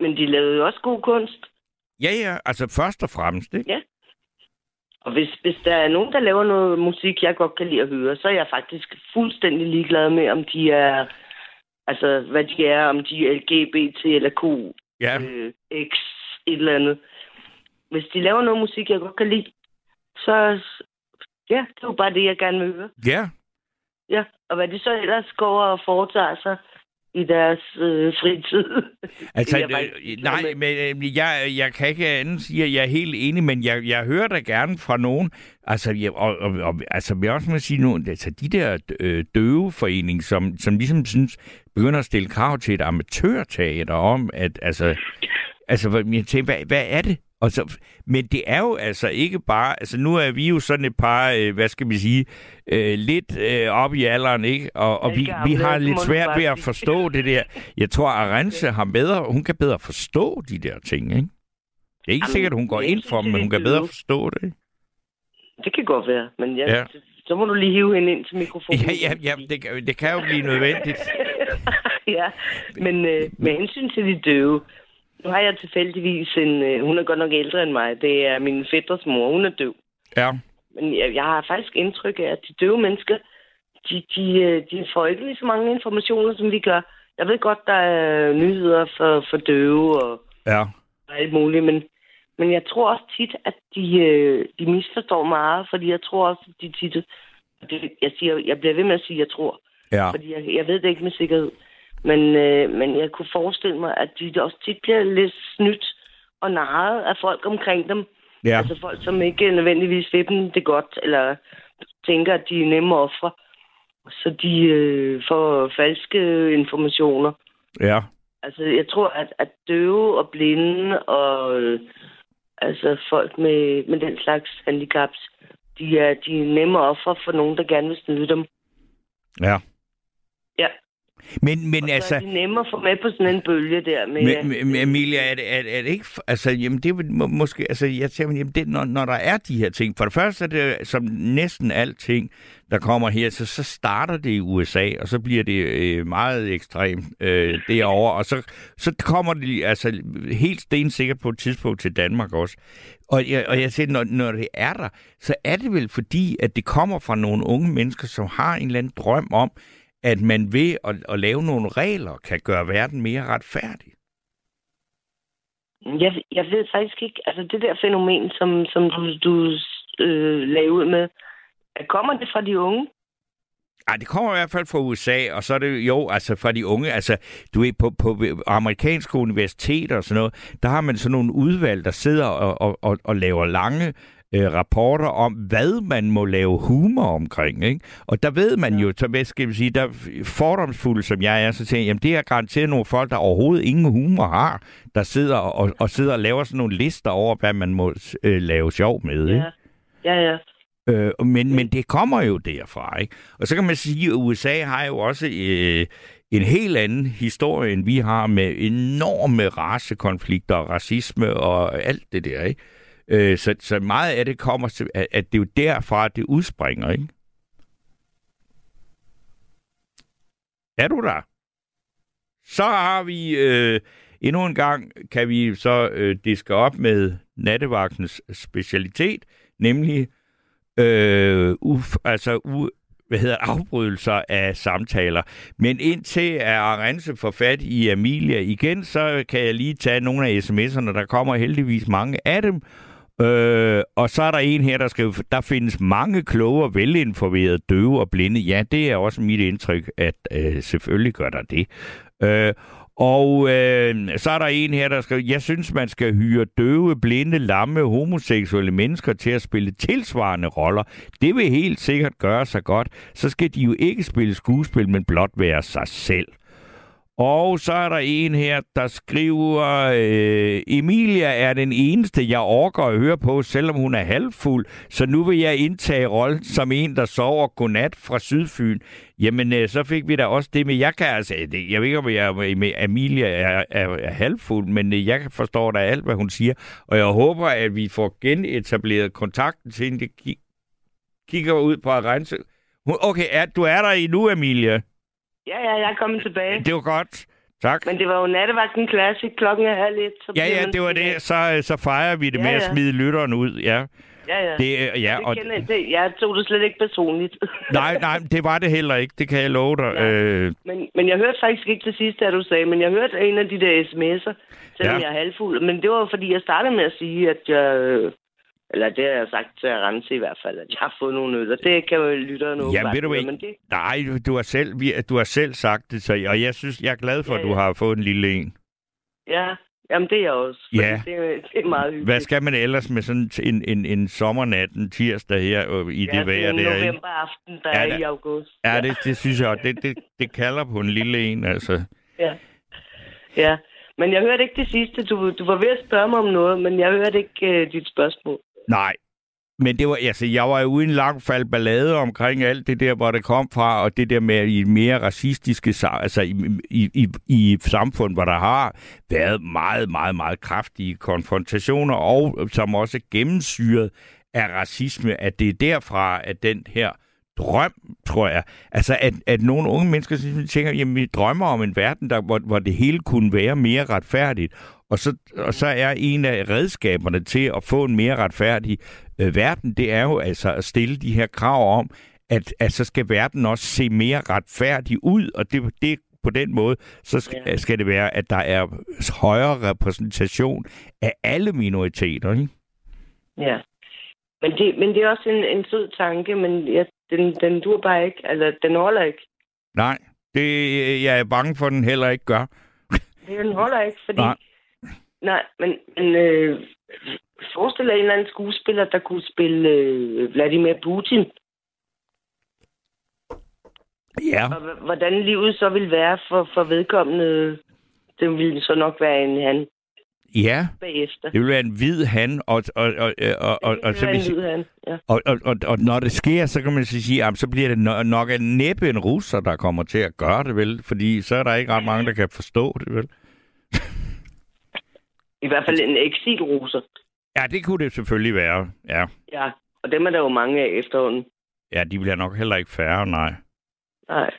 [SPEAKER 6] Men de lavede jo også god kunst.
[SPEAKER 3] Ja, ja, altså først og fremmest, ikke?
[SPEAKER 6] Ja. Og hvis, hvis der er nogen, der laver noget musik, jeg godt kan lide at høre, så er jeg faktisk fuldstændig ligeglad med, om de er, altså hvad de er, om de er LGBT eller Q,
[SPEAKER 3] Ja,
[SPEAKER 6] øh, X, et eller andet. Hvis de laver noget musik, jeg godt kan lide, så ja, det er jo bare det, jeg gerne vil høre.
[SPEAKER 3] ja.
[SPEAKER 6] Ja, og hvad de så ellers går og foretager sig i deres øh, fritid.
[SPEAKER 3] Altså,
[SPEAKER 6] jeg
[SPEAKER 3] øh, nej, men øh, jeg, jeg kan ikke andet sige, at jeg er helt enig, men jeg, jeg hører da gerne fra nogen, altså, jeg, og, og, og, altså, jeg også må sige nu, altså, de der øh, døveforening, som, som ligesom synes, begynder at stille krav til et amatørteater om, at, altså, altså, jeg tænker, hvad, hvad er det? Og så, men det er jo altså ikke bare, altså nu er vi jo sådan et par, øh, hvad skal vi sige, øh, lidt øh, op i alderen, ikke? Og, og vi, vi har lidt svært ved at forstå det der. Jeg tror, Arance har bedre, hun kan bedre forstå de der ting, ikke? Det er ikke
[SPEAKER 6] Jamen,
[SPEAKER 3] sikkert, hun går ind for dem, men hun kan bedre forstå det.
[SPEAKER 6] Det kan godt være, men jeg,
[SPEAKER 3] ja.
[SPEAKER 6] så må du lige hive hende ind til mikrofonen.
[SPEAKER 3] Ja, ja, ja det, kan- det kan jo blive nødvendigt.
[SPEAKER 6] ja, men øh, med hensyn til de døve, nu har jeg tilfældigvis en, øh, hun er godt nok ældre end mig, det er min fætters mor, hun er døv.
[SPEAKER 3] Ja,
[SPEAKER 6] Men jeg, jeg har faktisk indtryk af, at de døve mennesker, de, de, øh, de får ikke lige så mange informationer, som vi gør. Jeg ved godt, der er nyheder for, for døve og
[SPEAKER 3] ja.
[SPEAKER 6] alt muligt, men, men jeg tror også tit, at de, øh, de misforstår meget, fordi jeg tror også, at de tit... Det, jeg, siger, jeg bliver ved med at sige, at jeg tror,
[SPEAKER 3] Ja,
[SPEAKER 6] fordi jeg, jeg ved det ikke med sikkerhed. Men, øh, men jeg kunne forestille mig, at de også tit bliver lidt snydt og narret af folk omkring dem.
[SPEAKER 3] ja.
[SPEAKER 6] Altså folk, som ikke nødvendigvis vil dem det godt, eller tænker, at de er nemme ofre. Så de øh, får falske informationer.
[SPEAKER 3] ja.
[SPEAKER 6] Altså, jeg tror, at, at døve og blinde og øh, altså folk med, med den slags handicaps, de er, de er nemme ofre for nogen, der gerne vil snyde dem.
[SPEAKER 3] ja.
[SPEAKER 6] Ja.
[SPEAKER 3] Men, men
[SPEAKER 6] Og så
[SPEAKER 3] altså...
[SPEAKER 6] er de nemme at få med på sådan en bølge der. Med,
[SPEAKER 3] Men, men, men Emilia, er det, er, er det ikke... Altså, jamen, det er må, måske... Altså, jeg tænker, jamen, det, når, når der er de her ting... For det første er det, som næsten alting, der kommer her, så, så starter det i USA, og så bliver det øh, meget ekstremt øh, derovre, og så, så kommer det altså helt stensikkert på et tidspunkt til Danmark også. Og jeg, og jeg siger, når, når det er der, så er det vel fordi, at det kommer fra nogle unge mennesker, som har en eller anden drøm om, at man ved at, at lave nogle regler, kan gøre verden mere retfærdig.
[SPEAKER 6] Jeg, jeg ved faktisk ikke, altså det der fænomen, som, som du, du øh, lagde ud med, kommer det fra de unge?
[SPEAKER 3] Ej, det kommer i hvert fald fra USA, og så er det jo altså fra de unge. Altså, du ved, på, på amerikanske universiteter og sådan noget, der har man sådan nogle udvalg, der sidder og, og, og, og laver lange øh, rapporter om, hvad man må lave humor omkring. Ikke? Og der ved man jo, så hvad skal vi sige, der fordomsfuld som jeg er, så tænker jeg, jamen det er garanteret nogle folk, der overhovedet ingen humor har, der sidder og, og sidder og laver sådan nogle lister over, hvad man må øh, lave sjov med. Ikke?
[SPEAKER 6] Ja, ja. ja.
[SPEAKER 3] Øh, men, men det kommer jo derfra, ikke? Og så kan man sige, at USA har jo også øh, en helt anden historie, end vi har med enorme racekonflikter og racisme og alt det der, ikke? Øh, så, så meget af det kommer til, at, at det er jo derfra, det udspringer, ikke? Er du der? Så har vi øh, endnu en gang, kan vi så øh, diske op med nattevagtens specialitet, nemlig øh, uf, altså u, hvad hedder afbrydelser af samtaler. Men indtil er Arance får fat i Amelia igen, så kan jeg lige tage nogle af sms'erne. Der kommer heldigvis mange af dem. Øh, og så er der en her, der skriver, der findes mange kloge og velinformerede døve og blinde. Ja, det er også mit indtryk, at øh, selvfølgelig gør der det. Øh, og øh, så er der en her, der skriver, jeg synes, man skal hyre døve, blinde, lamme, homoseksuelle mennesker til at spille tilsvarende roller. Det vil helt sikkert gøre sig godt. Så skal de jo ikke spille skuespil, men blot være sig selv. Og så er der en her, der skriver, øh, Emilia er den eneste, jeg orker at høre på, selvom hun er halvfuld. Så nu vil jeg indtage rollen som en, der sover godnat fra Sydfyn. Jamen, øh, så fik vi da også det med, jeg kan altså, det, jeg ved ikke, om jeg med Emilia er, er, er halvfuld, men øh, jeg forstår da alt, hvad hun siger. Og jeg håber, at vi får genetableret kontakten til hende. Det kigger ud på at rense. Okay, er, du er der endnu, Emilia?
[SPEAKER 6] Ja, ja, jeg er kommet tilbage.
[SPEAKER 3] Det var godt. Tak.
[SPEAKER 6] Men det var jo nattevagten classic klokken er halv et. Så
[SPEAKER 3] Ja, ja, det var det. Så, øh, så fejrer vi det
[SPEAKER 6] Ja,
[SPEAKER 3] med at
[SPEAKER 6] ja.
[SPEAKER 3] smide lytteren ud. Ja,
[SPEAKER 6] Ja, ja.
[SPEAKER 3] det, øh, ja
[SPEAKER 6] det
[SPEAKER 3] og,
[SPEAKER 6] kender, det, jeg tog det slet ikke personligt.
[SPEAKER 3] nej, nej, det var det heller ikke. Det kan jeg love dig.
[SPEAKER 6] Ja.
[SPEAKER 3] Øh,
[SPEAKER 6] men, men jeg hørte faktisk ikke det sidste, at du sagde, men jeg hørte en af de der sms'er, selvom
[SPEAKER 3] Ja.
[SPEAKER 6] jeg er halvfuld. Men det var fordi, jeg startede med at sige, at jeg... Eller det har jeg sagt til at rense i hvert fald, at jeg har fået nogle øl, og det kan jo lytterne
[SPEAKER 3] Ja,
[SPEAKER 6] åbenbart
[SPEAKER 3] ved du ikke-
[SPEAKER 6] det,
[SPEAKER 3] nej, du har selv, du har selv sagt det, så, og jeg synes, jeg er glad for,
[SPEAKER 6] Ja,
[SPEAKER 3] at du
[SPEAKER 6] ja.
[SPEAKER 3] har fået en lille en.
[SPEAKER 6] ja, jamen det er jeg også.
[SPEAKER 3] Ja.
[SPEAKER 6] Det, er- det er meget hyggeligt.
[SPEAKER 3] Hvad skal man ellers med sådan en, en, en sommernat, en tirsdag her øh, i
[SPEAKER 6] ja,
[SPEAKER 3] det vejr
[SPEAKER 6] en
[SPEAKER 3] der? ikke?
[SPEAKER 6] novemberaften, der
[SPEAKER 3] Ja,
[SPEAKER 6] er i august.
[SPEAKER 3] Ja, det, det synes jeg, og det, det, det kalder på en lille en, altså.
[SPEAKER 6] Ja. ja. Men jeg hørte ikke det sidste. Du, du var ved at spørge mig om noget, men jeg hørte ikke uh, dit spørgsmål.
[SPEAKER 3] Nej. Men det var, altså, jeg var jo uden lang fald ballade omkring alt det der, hvor det kom fra, og det der med i mere racistiske, altså i, i, i, i samfund, hvor der har været meget, meget, meget kraftige konfrontationer, og som også gennemsyret af racisme, at det er derfra, at den her drøm, tror jeg, altså at, at nogle unge mennesker tænker, jamen vi drømmer om en verden, der, hvor, hvor det hele kunne være mere retfærdigt, og så, og så er en af redskaberne til at få en mere retfærdig øh, verden, det er jo altså at stille de her krav om, at, at så skal verden også se mere retfærdig ud, og det, det på den måde, så skal,
[SPEAKER 6] Ja.
[SPEAKER 3] skal det være, at der er højere repræsentation af alle minoriteter. Ikke?
[SPEAKER 6] Ja. Men det, men det er også en, en sød tanke, men jeg, den, den dur bare ikke. Altså, den holder ikke.
[SPEAKER 3] Nej, det, jeg er bange for, den heller ikke gør.
[SPEAKER 6] Den holder ikke, fordi...
[SPEAKER 3] Nej.
[SPEAKER 6] Nej, men, men øh, forestil dig en eller anden skuespiller, der kunne spille øh, Vladimir Putin.
[SPEAKER 3] Ja,
[SPEAKER 6] Og hvordan livet så ville være for, for vedkommende, det ville så nok være en han
[SPEAKER 3] ja.
[SPEAKER 6] bagefter.
[SPEAKER 3] Det vil være en hvid han, og, og, og, og, og, og, så vil,
[SPEAKER 6] han, ja.
[SPEAKER 3] og, og, og, og når det sker, så kan man så sige, at så bliver det no- nok en næppe en russer, der kommer til at gøre det, vel? Fordi så er der ikke ret mange, der kan forstå det, vel?
[SPEAKER 6] I hvert fald en eksilruser.
[SPEAKER 3] Ja, det kunne det selvfølgelig være, ja.
[SPEAKER 6] Ja, og dem er der jo mange af efterhånden.
[SPEAKER 3] Ja, de bliver nok heller ikke færre, nej.
[SPEAKER 6] Nej,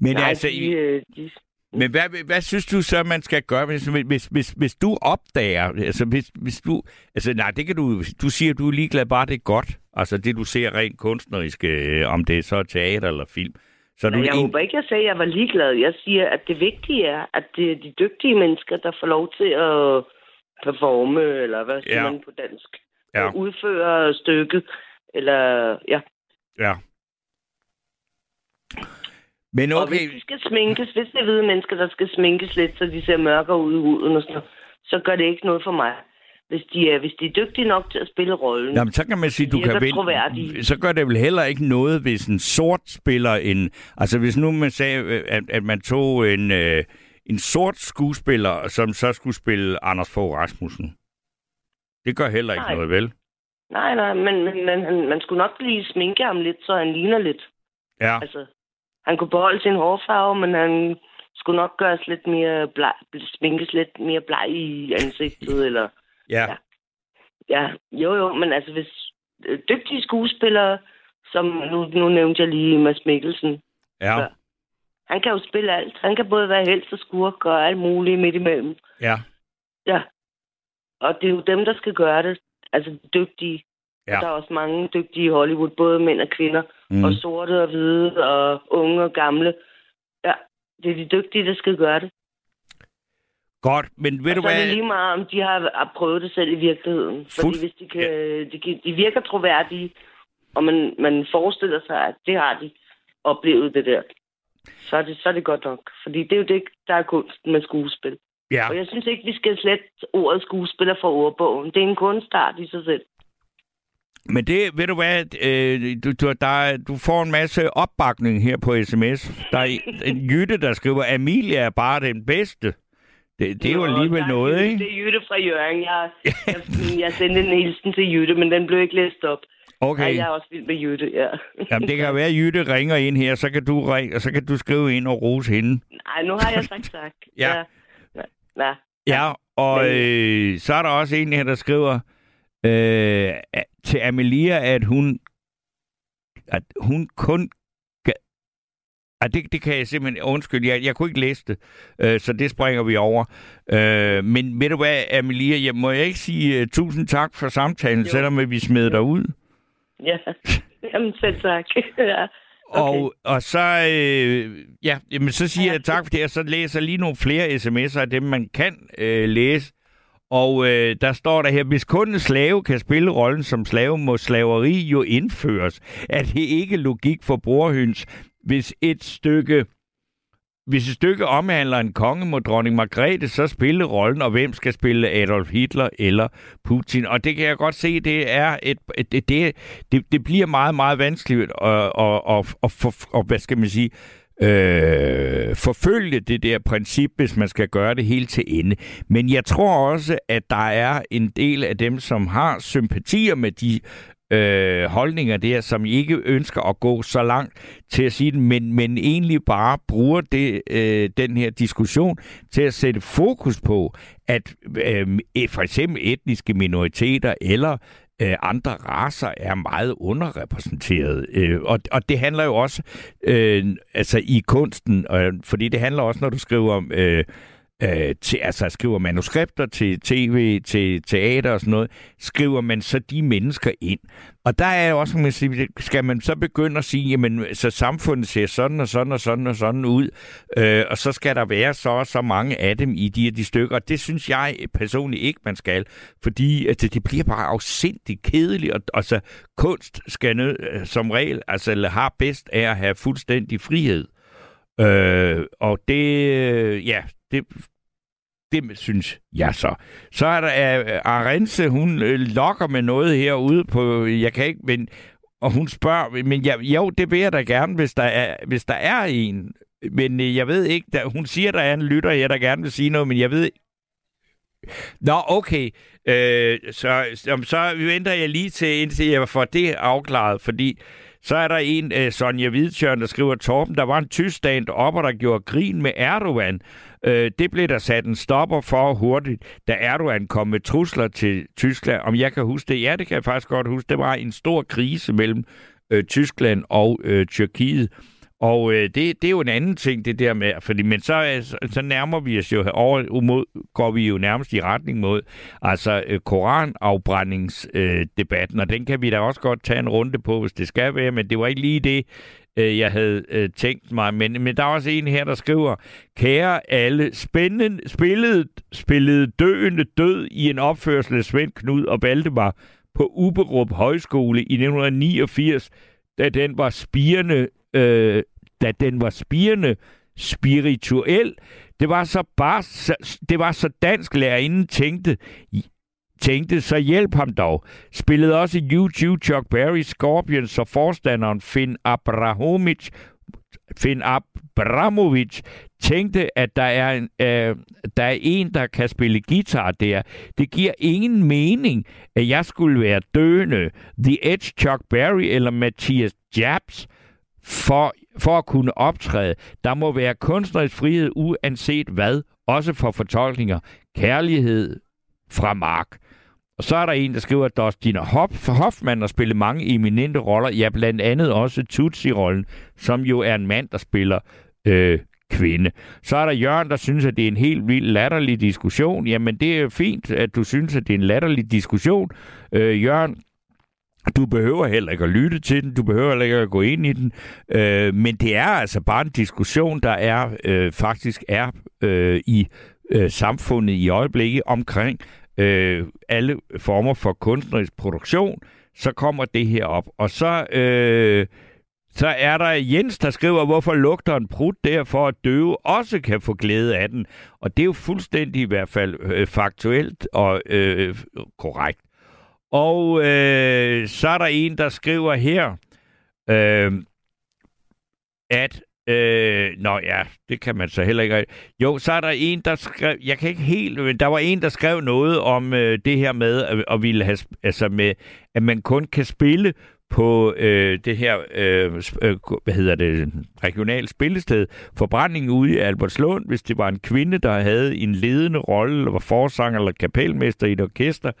[SPEAKER 3] Men
[SPEAKER 6] Nej
[SPEAKER 3] altså,
[SPEAKER 6] de, øh, de,
[SPEAKER 3] Men hvad, hvad synes du så, man skal gøre, hvis, hvis, hvis, hvis du opdager, altså hvis, hvis du, altså nej, det kan du, du siger, du er ligeglad, bare det er godt, altså det du ser rent kunstnerisk, øh, om det er så teater eller film. Så er du
[SPEAKER 6] jeg
[SPEAKER 3] en,
[SPEAKER 6] håber ikke, jeg sagde, at jeg var ligeglad. Jeg siger, at det vigtige er, at det er de dygtige mennesker, der får lov til at performe, eller hvad siger
[SPEAKER 3] Ja.
[SPEAKER 6] man på dansk?
[SPEAKER 3] Ja.
[SPEAKER 6] At Udføre stykket, eller ja.
[SPEAKER 3] ja. Men
[SPEAKER 6] Og
[SPEAKER 3] okay,
[SPEAKER 6] hvis de skal sminkes, hvis det er hvide mennesker, der skal sminkes lidt, så de ser mørkere ud i huden og sådan noget, så gør det ikke noget for mig. Hvis de er, hvis de er dygtige nok til at spille rollen.
[SPEAKER 3] Jamen, så kan man sige, du kan vinde.
[SPEAKER 6] troværdige.
[SPEAKER 3] Så gør det vel heller ikke noget, hvis en sort spiller en... Altså, hvis nu man sagde, øh, at, at man tog en, øh, en sort skuespiller, som så skulle spille Anders Fogh Rasmussen. Det gør heller ikke
[SPEAKER 6] Nej.
[SPEAKER 3] noget, vel?
[SPEAKER 6] Nej, nej, men, men, han, man skulle nok lige sminke ham lidt, så han ligner lidt.
[SPEAKER 3] Ja.
[SPEAKER 6] Altså, han kunne beholde sin hårfarve, men han skulle nok gøres lidt mere bleg, sminkes lidt mere bleg i ansigtet, eller...
[SPEAKER 3] Ja.
[SPEAKER 6] Ja. Ja, jo jo, men altså hvis øh, dygtige skuespillere, som nu, nu nævnte jeg lige Mads Mikkelsen,
[SPEAKER 3] Ja.
[SPEAKER 6] Ja. han kan jo spille alt. Han kan både være helt og skurk og alt muligt midt imellem.
[SPEAKER 3] Ja.
[SPEAKER 6] Ja. Og det er jo dem, der skal gøre det. Altså dygtige.
[SPEAKER 3] Ja.
[SPEAKER 6] Og der er også mange dygtige i Hollywood, både mænd og kvinder.
[SPEAKER 3] Mm.
[SPEAKER 6] Og sorte og hvide og unge og gamle. Ja, det er de dygtige, der skal gøre det.
[SPEAKER 3] Godt, men ved
[SPEAKER 6] Og
[SPEAKER 3] du
[SPEAKER 6] så er det
[SPEAKER 3] hvad?
[SPEAKER 6] lige meget, om de har, prøvet det selv i virkeligheden. Fordi
[SPEAKER 3] Fuld-
[SPEAKER 6] hvis de, kan, de, kan, de virker troværdige, og man, man forestiller sig, at det har de oplevet det der, så er det, så er det godt nok. Fordi det er jo det, der er kunsten med skuespil.
[SPEAKER 3] Ja.
[SPEAKER 6] Og jeg synes ikke, vi skal slette ordet skuespiller fra ordbogen. Det er en kunstart i sig selv.
[SPEAKER 3] Men det, ved du hvad, øh, du, du, der, du får en masse opbakning her på sms. Der er en Jytte, der skriver, Amelia er bare den bedste. Det, det er jo alligevel noget, ikke?
[SPEAKER 6] Det er Jytte fra Jørgen. Jeg, jeg, jeg sendte en hilsen til Jytte, men den blev ikke læst op.
[SPEAKER 3] Okay.
[SPEAKER 6] Ej, jeg er også vild med Jytte, ja.
[SPEAKER 3] Jamen, det kan være, at Jytte ringer ind her, så kan du, ringe, og så kan du skrive ind og rose hende.
[SPEAKER 6] Nej, nu har jeg sagt tak.
[SPEAKER 3] Ja.
[SPEAKER 6] ja. ja. ja.
[SPEAKER 3] Ja, og øh, så er der også en her, der skriver øh, til Amelia, at hun, at hun kun... Ah, det, det kan jeg simpelthen... Undskyld, jeg, jeg kunne ikke læse det, øh, så det springer vi over. Øh, men ved du hvad, Amelia, jeg må jeg ikke sige uh, tusind tak for samtalen, jo. Selvom vi smed dig ud.
[SPEAKER 6] Ja, jamen selv tak. ja. Okay.
[SPEAKER 3] Og, og så, øh, ja, jamen, så siger
[SPEAKER 6] Ja.
[SPEAKER 3] jeg tak for det, og så læser lige nogle flere sms'er af dem, man kan øh, læse. Og øh, der står der her, hvis kun en slave kan spille rollen som slave, må slaveri jo indføres. Er det ikke logik for brorhøns, hvis et stykke hvis et stykke omhandler en konge, mod dronning Margrethe så spille rollen, og hvem skal spille Adolf Hitler eller Putin? Og det kan jeg godt se, det er et, et, det, det, det, det bliver meget, meget vanskeligt at, at, at, at, for, at hvad skal man sige, øh, forfølge det der princip, hvis man skal gøre det helt til ende. Men jeg tror også, at der er en del af dem, som har sympatier med de øh, holdninger der, som ikke ønsker at gå så langt til at sige det, men, men egentlig bare bruger det, øh, den her diskussion til at sætte fokus på, at øh, for eksempel etniske minoriteter eller øh, andre raser er meget underrepræsenteret. Øh, og, og det handler jo også øh, altså i kunsten, øh, fordi det handler også, når du skriver om... Øh, øh, til, altså skriver manuskripter til tv, til teater og sådan noget, skriver man så de mennesker ind. Og der er jo også, man siger, skal man så begynde at sige, jamen, så samfundet ser sådan og sådan og sådan og sådan ud, øh, og så skal der være så og så mange af dem i de her de stykker. Og det synes jeg personligt ikke, man skal, fordi at det, det bliver bare afsindigt kedeligt, og altså kunst skal nød, øh, som regel, altså har bedst af at have fuldstændig frihed. Øh, og det, øh, ja, det, det synes jeg så. Så er der øh, uh, Arense, hun uh, lokker med noget herude på, jeg kan ikke, men, og hun spørger, men jeg, jo, det vil jeg da gerne, hvis der er, hvis der er en. Men uh, jeg ved ikke, der, hun siger, der er en lytter her, der gerne vil sige noget, men jeg ved Nå, okay. Øh, så, så, så venter jeg lige til, indtil jeg får det afklaret, fordi så er der en, øh, Sonja Hvidtjørn, der skriver, Torben, der var en tysk stand op, der gjorde grin med Erdogan. Øh, det blev der sat en stopper for hurtigt, da Erdogan kom med trusler til Tyskland. Om jeg kan huske det? Ja, det kan jeg faktisk godt huske. Det var en stor krise mellem øh, Tyskland og øh, Tyrkiet. Og øh, det, det er jo en anden ting, det der med, fordi, men så, øh, så, så nærmer vi os jo over, umod, går vi jo nærmest i retning mod, altså øh, koranafbrændingsdebatten, øh, og den kan vi da også godt tage en runde på, hvis det skal være, men det var ikke lige det, øh, jeg havde øh, tænkt mig. Men, men der er også en her, der skriver, kære alle, spændende, spillede, spillede døende død i en opførsel af Svend Knud og Valdemar på Uberup Højskole i 1989, da den var spirende øh, da den var spirende spirituel. Det var så bare så, det var så dansk lærerinden tænkte, tænkte, så hjælp ham dog. Spillede også YouTube Chuck Berry, Scorpions og forstanderen Finn Abramovic, Finn Abramovic tænkte, at der er, en, øh, der er en, der kan spille guitar der. Det giver ingen mening, at jeg skulle være døende. The Edge, Chuck Berry eller Mathias Jabs for, for at kunne optræde. Der må være kunstnerisk frihed uanset hvad, også for fortolkninger. Kærlighed fra Mark. Og så er der en, der skriver, at Dustin Hoff, Hoffman har spillet mange eminente roller, ja, blandt andet også Tutsi-rollen, som jo er en mand, der spiller øh, kvinde. Så er der Jørgen, der synes, at det er en helt vild latterlig diskussion. Jamen, det er fint, at du synes, at det er en latterlig diskussion. Øh, Jørgen, du behøver heller ikke at lytte til den, du behøver heller ikke at gå ind i den, øh, men det er altså bare en diskussion, der er øh, faktisk er øh, i øh, samfundet i øjeblikket omkring øh, alle former for kunstnerisk produktion, så kommer det her op. Og så, øh, så er der Jens, der skriver, hvorfor lugter en prut der, for at døve også kan få glæde af den. Og det er jo fuldstændig i hvert fald øh, faktuelt og øh, korrekt. Og øh, så er der en, der skriver her, øh, at Øh, nå ja, det kan man så heller ikke. Jo, så er der en, der skrev, jeg kan ikke helt, men der var en, der skrev noget om øh, det her med, at, at, ville have, altså med, at man kun kan spille på øh, det her, øh, øh, hvad hedder det, regional spillested, forbrænding ude i Albertslund, hvis det var en kvinde, der havde en ledende rolle, eller var forsanger eller kapelmester i et orkester.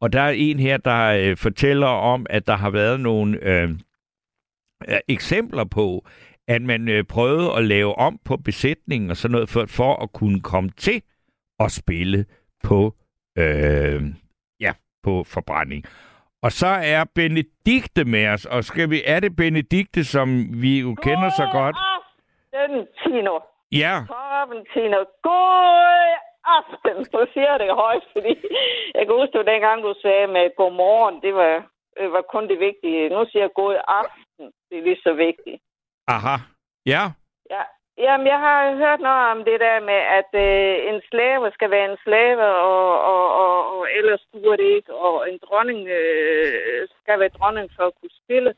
[SPEAKER 3] Og der er en her, der øh, fortæller om, at der har været nogle øh, øh eksempler på, at man øh, prøvede at lave om på besætningen og sådan noget, for, for at kunne komme til at spille på, øh, ja, på forbrænding. Og så er Benedikte med os, og skal vi, er det Benedikte, som vi jo kender så godt?
[SPEAKER 7] aften, Tino.
[SPEAKER 3] Ja,
[SPEAKER 7] Torben, Tino. God aften. Du siger det højt, fordi jeg kan huske, det dengang, du sagde med godmorgen. Det var, øh, var kun det vigtige. Nu siger jeg god aften. Det er lige så vigtigt
[SPEAKER 3] aha, ja,
[SPEAKER 7] Ja. Jamen, jeg har hørt noget om det der med, at øh, en slave skal være en slave, og, og, og, og ellers duer det ikke, og en dronning øh, skal være dronning for at kunne spille.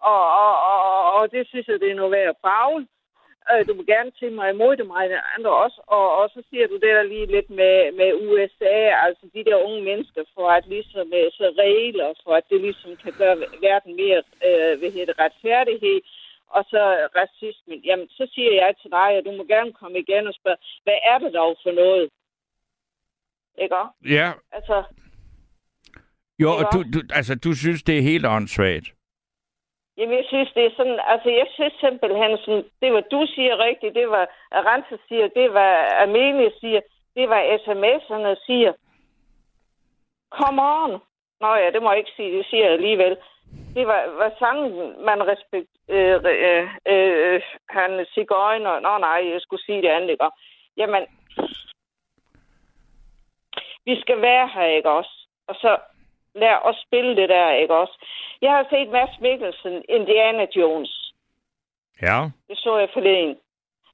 [SPEAKER 7] Og, og, og, og det synes jeg, det er noget værd at bagle. Øh, du vil gerne til mig imod det, mig og andre også. Og, og så siger du det der lige lidt med, med USA, altså de der unge mennesker, for at ligesom øh, så regler, for at det ligesom kan gøre verden mere øh, hvad hedder det, retfærdighed og så racismen, jamen så siger jeg til dig, at du må gerne komme igen og spørge, hvad er det dog for noget? Ikke
[SPEAKER 3] ja.
[SPEAKER 7] Altså,
[SPEAKER 3] Jo, og du, du, altså, du synes, det er helt åndssvagt.
[SPEAKER 7] jamen jeg synes, det er sådan, altså jeg synes simpelthen, sådan, det var du siger rigtigt, det var Arantxa siger, det var Amelie siger, det var sms'erne siger. Come on. Nå ja, det må jeg ikke sige, det siger jeg alligevel. Det var, var sangen, man respekt... Øh, øh, øh, han cigøjner... Nå nej, jeg skulle sige det andet, ikke? Jamen, vi skal være her, ikke også? Og så lad os spille det der, ikke også? Jeg har set Mads Mikkelsen, Indiana Jones.
[SPEAKER 3] Ja,
[SPEAKER 7] Det så jeg forleden.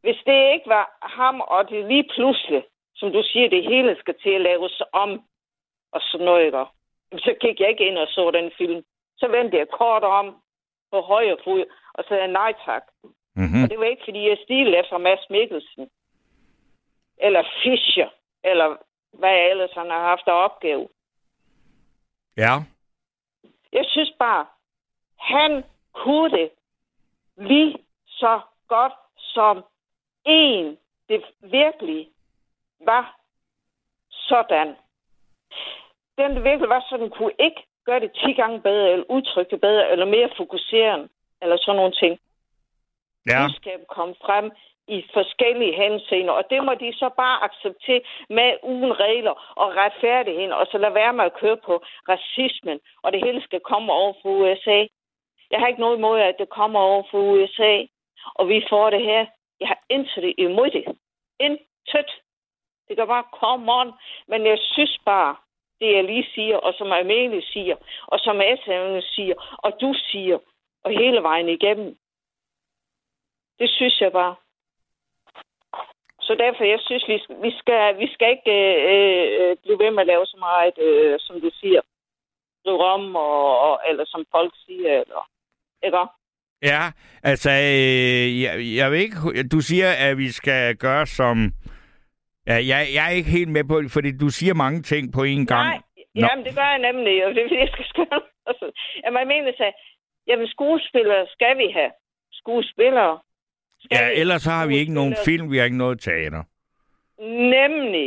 [SPEAKER 7] Hvis det ikke var ham, og det lige pludselig, som du siger, det hele skal til at laves om, og sådan noget, ikke? Så gik jeg ikke ind og så den film. Så vendte jeg kort om på højre fod, og sagde nej tak.
[SPEAKER 3] mm-hmm.
[SPEAKER 7] Og det var ikke, fordi jeg stilede efter Mads Mikkelsen. Eller Fischer. Eller hvad jeg ellers han har haft af opgave.
[SPEAKER 3] ja,
[SPEAKER 7] Jeg synes bare, han kunne det lige så godt som en, det virkelig var sådan. Den, det virkelig var sådan, kunne ikke gøre det 10 gange bedre, eller udtrykke det bedre, eller mere fokuserende, eller sådan nogle ting.
[SPEAKER 3] ja,
[SPEAKER 7] budskab komme frem i forskellige henseender, og det må de så bare acceptere med uden regler og retfærdigheden, og så lade være med at køre på racismen, og det hele skal komme over for USA. Jeg har ikke noget imod, at det kommer over for USA, og vi får det her. Jeg har intet imod det. Intet. Det kan bare komme on. Men jeg synes bare, det jeg lige siger, og som Amelie siger, og som SM siger, og du siger, og hele vejen igennem, det synes jeg bare. Så derfor, jeg synes, vi skal, vi skal, vi skal ikke øh, øh, blive ved med at lave så meget, øh, som du siger, rum, og, og, eller som folk siger, eller, ikke?
[SPEAKER 3] ja. Altså, øh, jeg, jeg ved ikke, du siger, at vi skal gøre som... Ja, jeg, jeg er ikke helt med på det, fordi du siger mange ting på én gang.
[SPEAKER 7] Nej,
[SPEAKER 3] Nå.
[SPEAKER 7] jamen det gør jeg nemlig, og det er fordi, jeg skal skrive. Jamen, jeg mener sig, jamen skuespillere skal vi have. Skuespillere. Skal
[SPEAKER 3] Ja,
[SPEAKER 7] vi?
[SPEAKER 3] ellers så har vi ikke nogen film, vi har ikke noget teater.
[SPEAKER 7] Nemlig.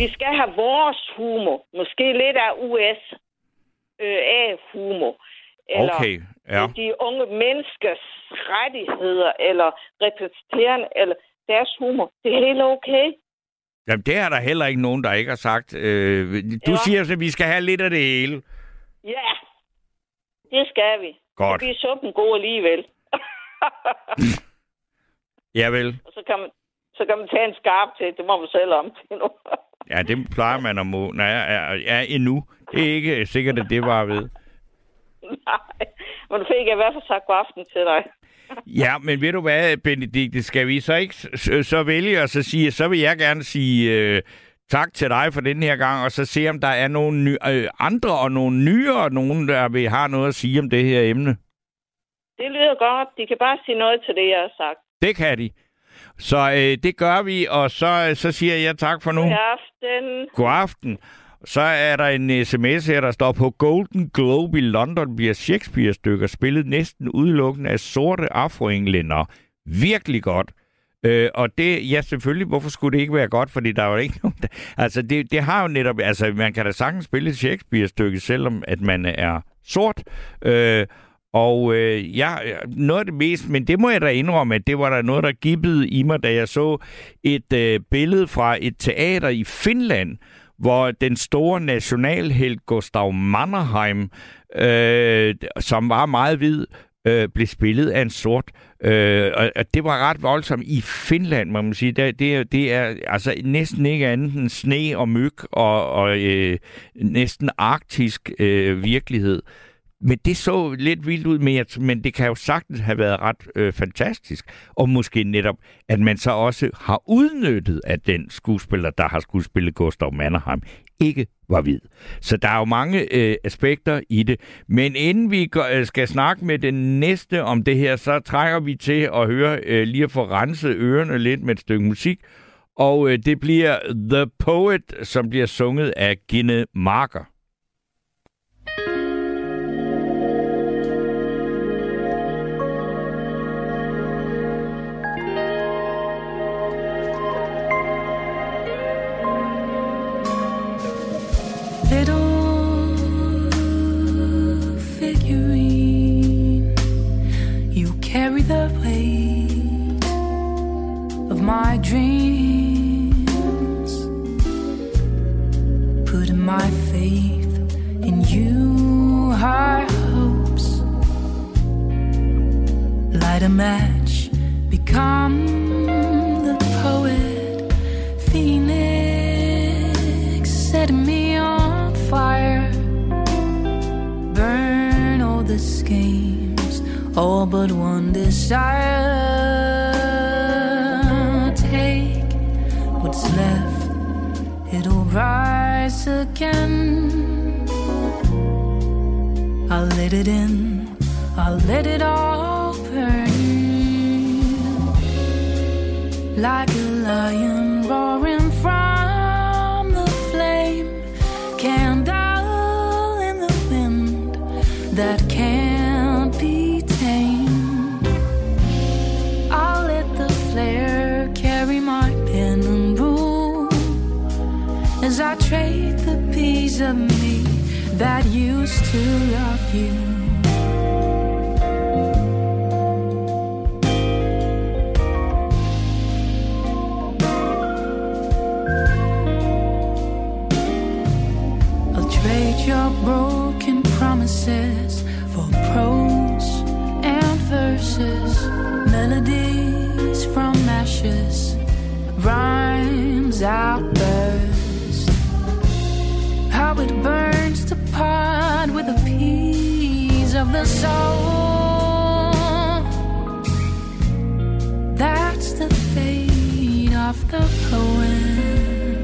[SPEAKER 7] Vi skal have vores humor. Måske lidt af US øh, af humor. Eller
[SPEAKER 3] Okay, ja.
[SPEAKER 7] de unge menneskers rettigheder, eller repræsenterende, eller deres humor. Det er helt okay.
[SPEAKER 3] Jamen, det er der heller ikke nogen, der ikke har sagt. Øh, du
[SPEAKER 7] Ja.
[SPEAKER 3] siger, at vi skal have lidt af det hele.
[SPEAKER 7] Ja, det skal vi.
[SPEAKER 3] Godt.
[SPEAKER 7] Så bliver suppen god alligevel.
[SPEAKER 3] Ja vel.
[SPEAKER 7] og så kan, man, så kan man tage en skarp til. Det må man selv om til nu.
[SPEAKER 3] Ja, det plejer man at må. Nej, ja, ja, endnu. Det er ikke sikkert, at det var ved.
[SPEAKER 7] Nej, men du fik jeg i hvert fald sagt god aften til dig.
[SPEAKER 3] Ja, men ved du hvad, Benedikte, skal vi så ikke så vælge og så sige, så vil jeg gerne sige øh, tak til dig for den her gang, og så se om der er nogle ny, øh, andre og nogle nyere, nogen der vil have noget at sige om det her emne.
[SPEAKER 7] Det lyder godt. De kan bare sige noget til det, jeg har sagt.
[SPEAKER 3] Det kan de. Så øh, det gør vi, og så, så siger jeg tak for nu.
[SPEAKER 7] God aften.
[SPEAKER 3] God aften. Så er der en sms her, der står på Golden Globe i London bliver Shakespeare-stykker spillet næsten udelukkende af sorte afroenglænder. Virkelig godt. Øh, og det, ja selvfølgelig, hvorfor skulle det ikke være godt? Fordi der er jo ikke nogen, der, altså det, det har jo netop, altså man kan da sagtens spille et Shakespeare-stykke, selvom at man er sort. Øh, og øh, ja, noget af det mest, men det må jeg da indrømme, at det var der noget, der gibbede i mig, da jeg så et øh, billede fra et teater i Finland, hvor den store nationalhelt Gustav Mannerheim, øh, som var meget hvid, øh, blev spillet af en sort. Øh, og det var ret voldsomt i Finland, må man sige. Det, det, det er altså næsten ikke andet end sne og myg og, og øh, næsten arktisk øh, virkelighed. Men det så lidt vildt ud, men, men det kan jo sagtens have været ret øh, fantastisk. Og måske netop, at man så også har udnyttet, at den skuespiller, der har skuespillet Gustav Mannerheim, ikke var hvid. Så der er jo mange øh, aspekter i det. Men inden vi går, øh, skal snakke med den næste om det her, så trækker vi til at høre øh, lige at få renset ørerne lidt med et stykke musik. Og øh, det bliver The Poet, som bliver sunget af Gine Marker.
[SPEAKER 8] Dreams. Putting my faith in you, high hopes. Light a match, become the poet. Phoenix, setting me on fire. Burn all the schemes, all but one desire. Rise again. I'll let it in, I'll let it all burn. Like a lion roaring from the flame, candle in the wind that I trade the piece of me that used to love you. I'll trade your broken promises for prose and verses, melodies from ashes, rhymes outburst. How it burns to part with a piece of the soul. That's the fate of the poet.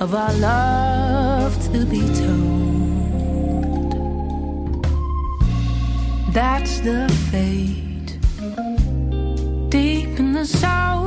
[SPEAKER 8] Of our love to be told. That's the fate deep in the soul,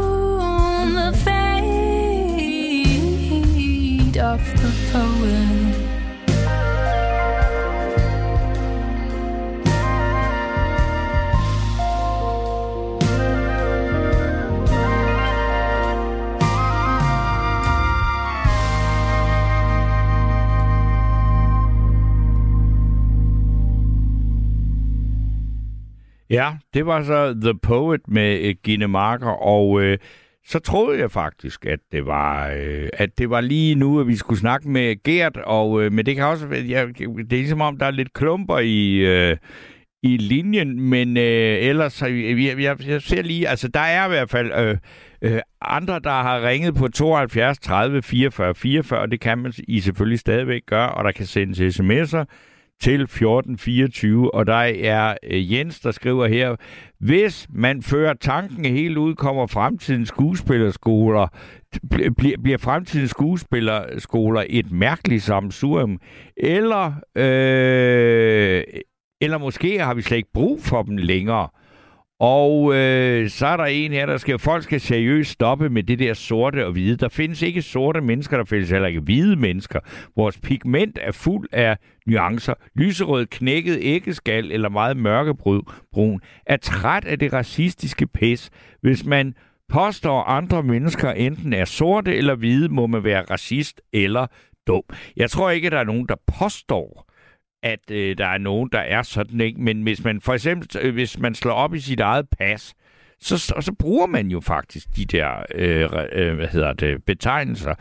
[SPEAKER 3] Ja, det var så The Poet med øh, Gine Marker, og øh, så troede jeg faktisk, at det var øh, at det var lige nu, at vi skulle snakke med Gert, og øh, men det kan også være, ja, det er ligesom om, der er lidt klumper i, øh, i linjen, men øh, ellers, jeg, jeg, jeg ser lige, altså der er i hvert fald øh, øh, andre, der har ringet på 72 30 44 44, og det kan man I selvfølgelig stadigvæk gøre, og der kan sendes sms'er til 1424, og der er øh, Jens, der skriver her, hvis man fører tanken helt ud, kommer fremtidens skuespillerskoler, bl- bliver, bliver fremtidens skuespillerskoler et mærkeligt samsurium, eller, øh, eller måske har vi slet ikke brug for dem længere. Og øh, så er der en her, der skal, folk skal seriøst stoppe med det der sorte og hvide. Der findes ikke sorte mennesker, der findes heller ikke hvide mennesker. Vores pigment er fuld af nuancer. Lyserød, knækket æggeskal eller meget mørkebrun er træt af det racistiske pis. Hvis man påstår, at andre mennesker enten er sorte eller hvide, må man være racist eller dum. Jeg tror ikke, at der er nogen, der påstår, at øh, der er nogen, der er sådan, ikke? Men hvis man for eksempel, øh, hvis man slår op i sit eget pas, så, så, så bruger man jo faktisk de der, øh, øh, hvad hedder det, betegnelser.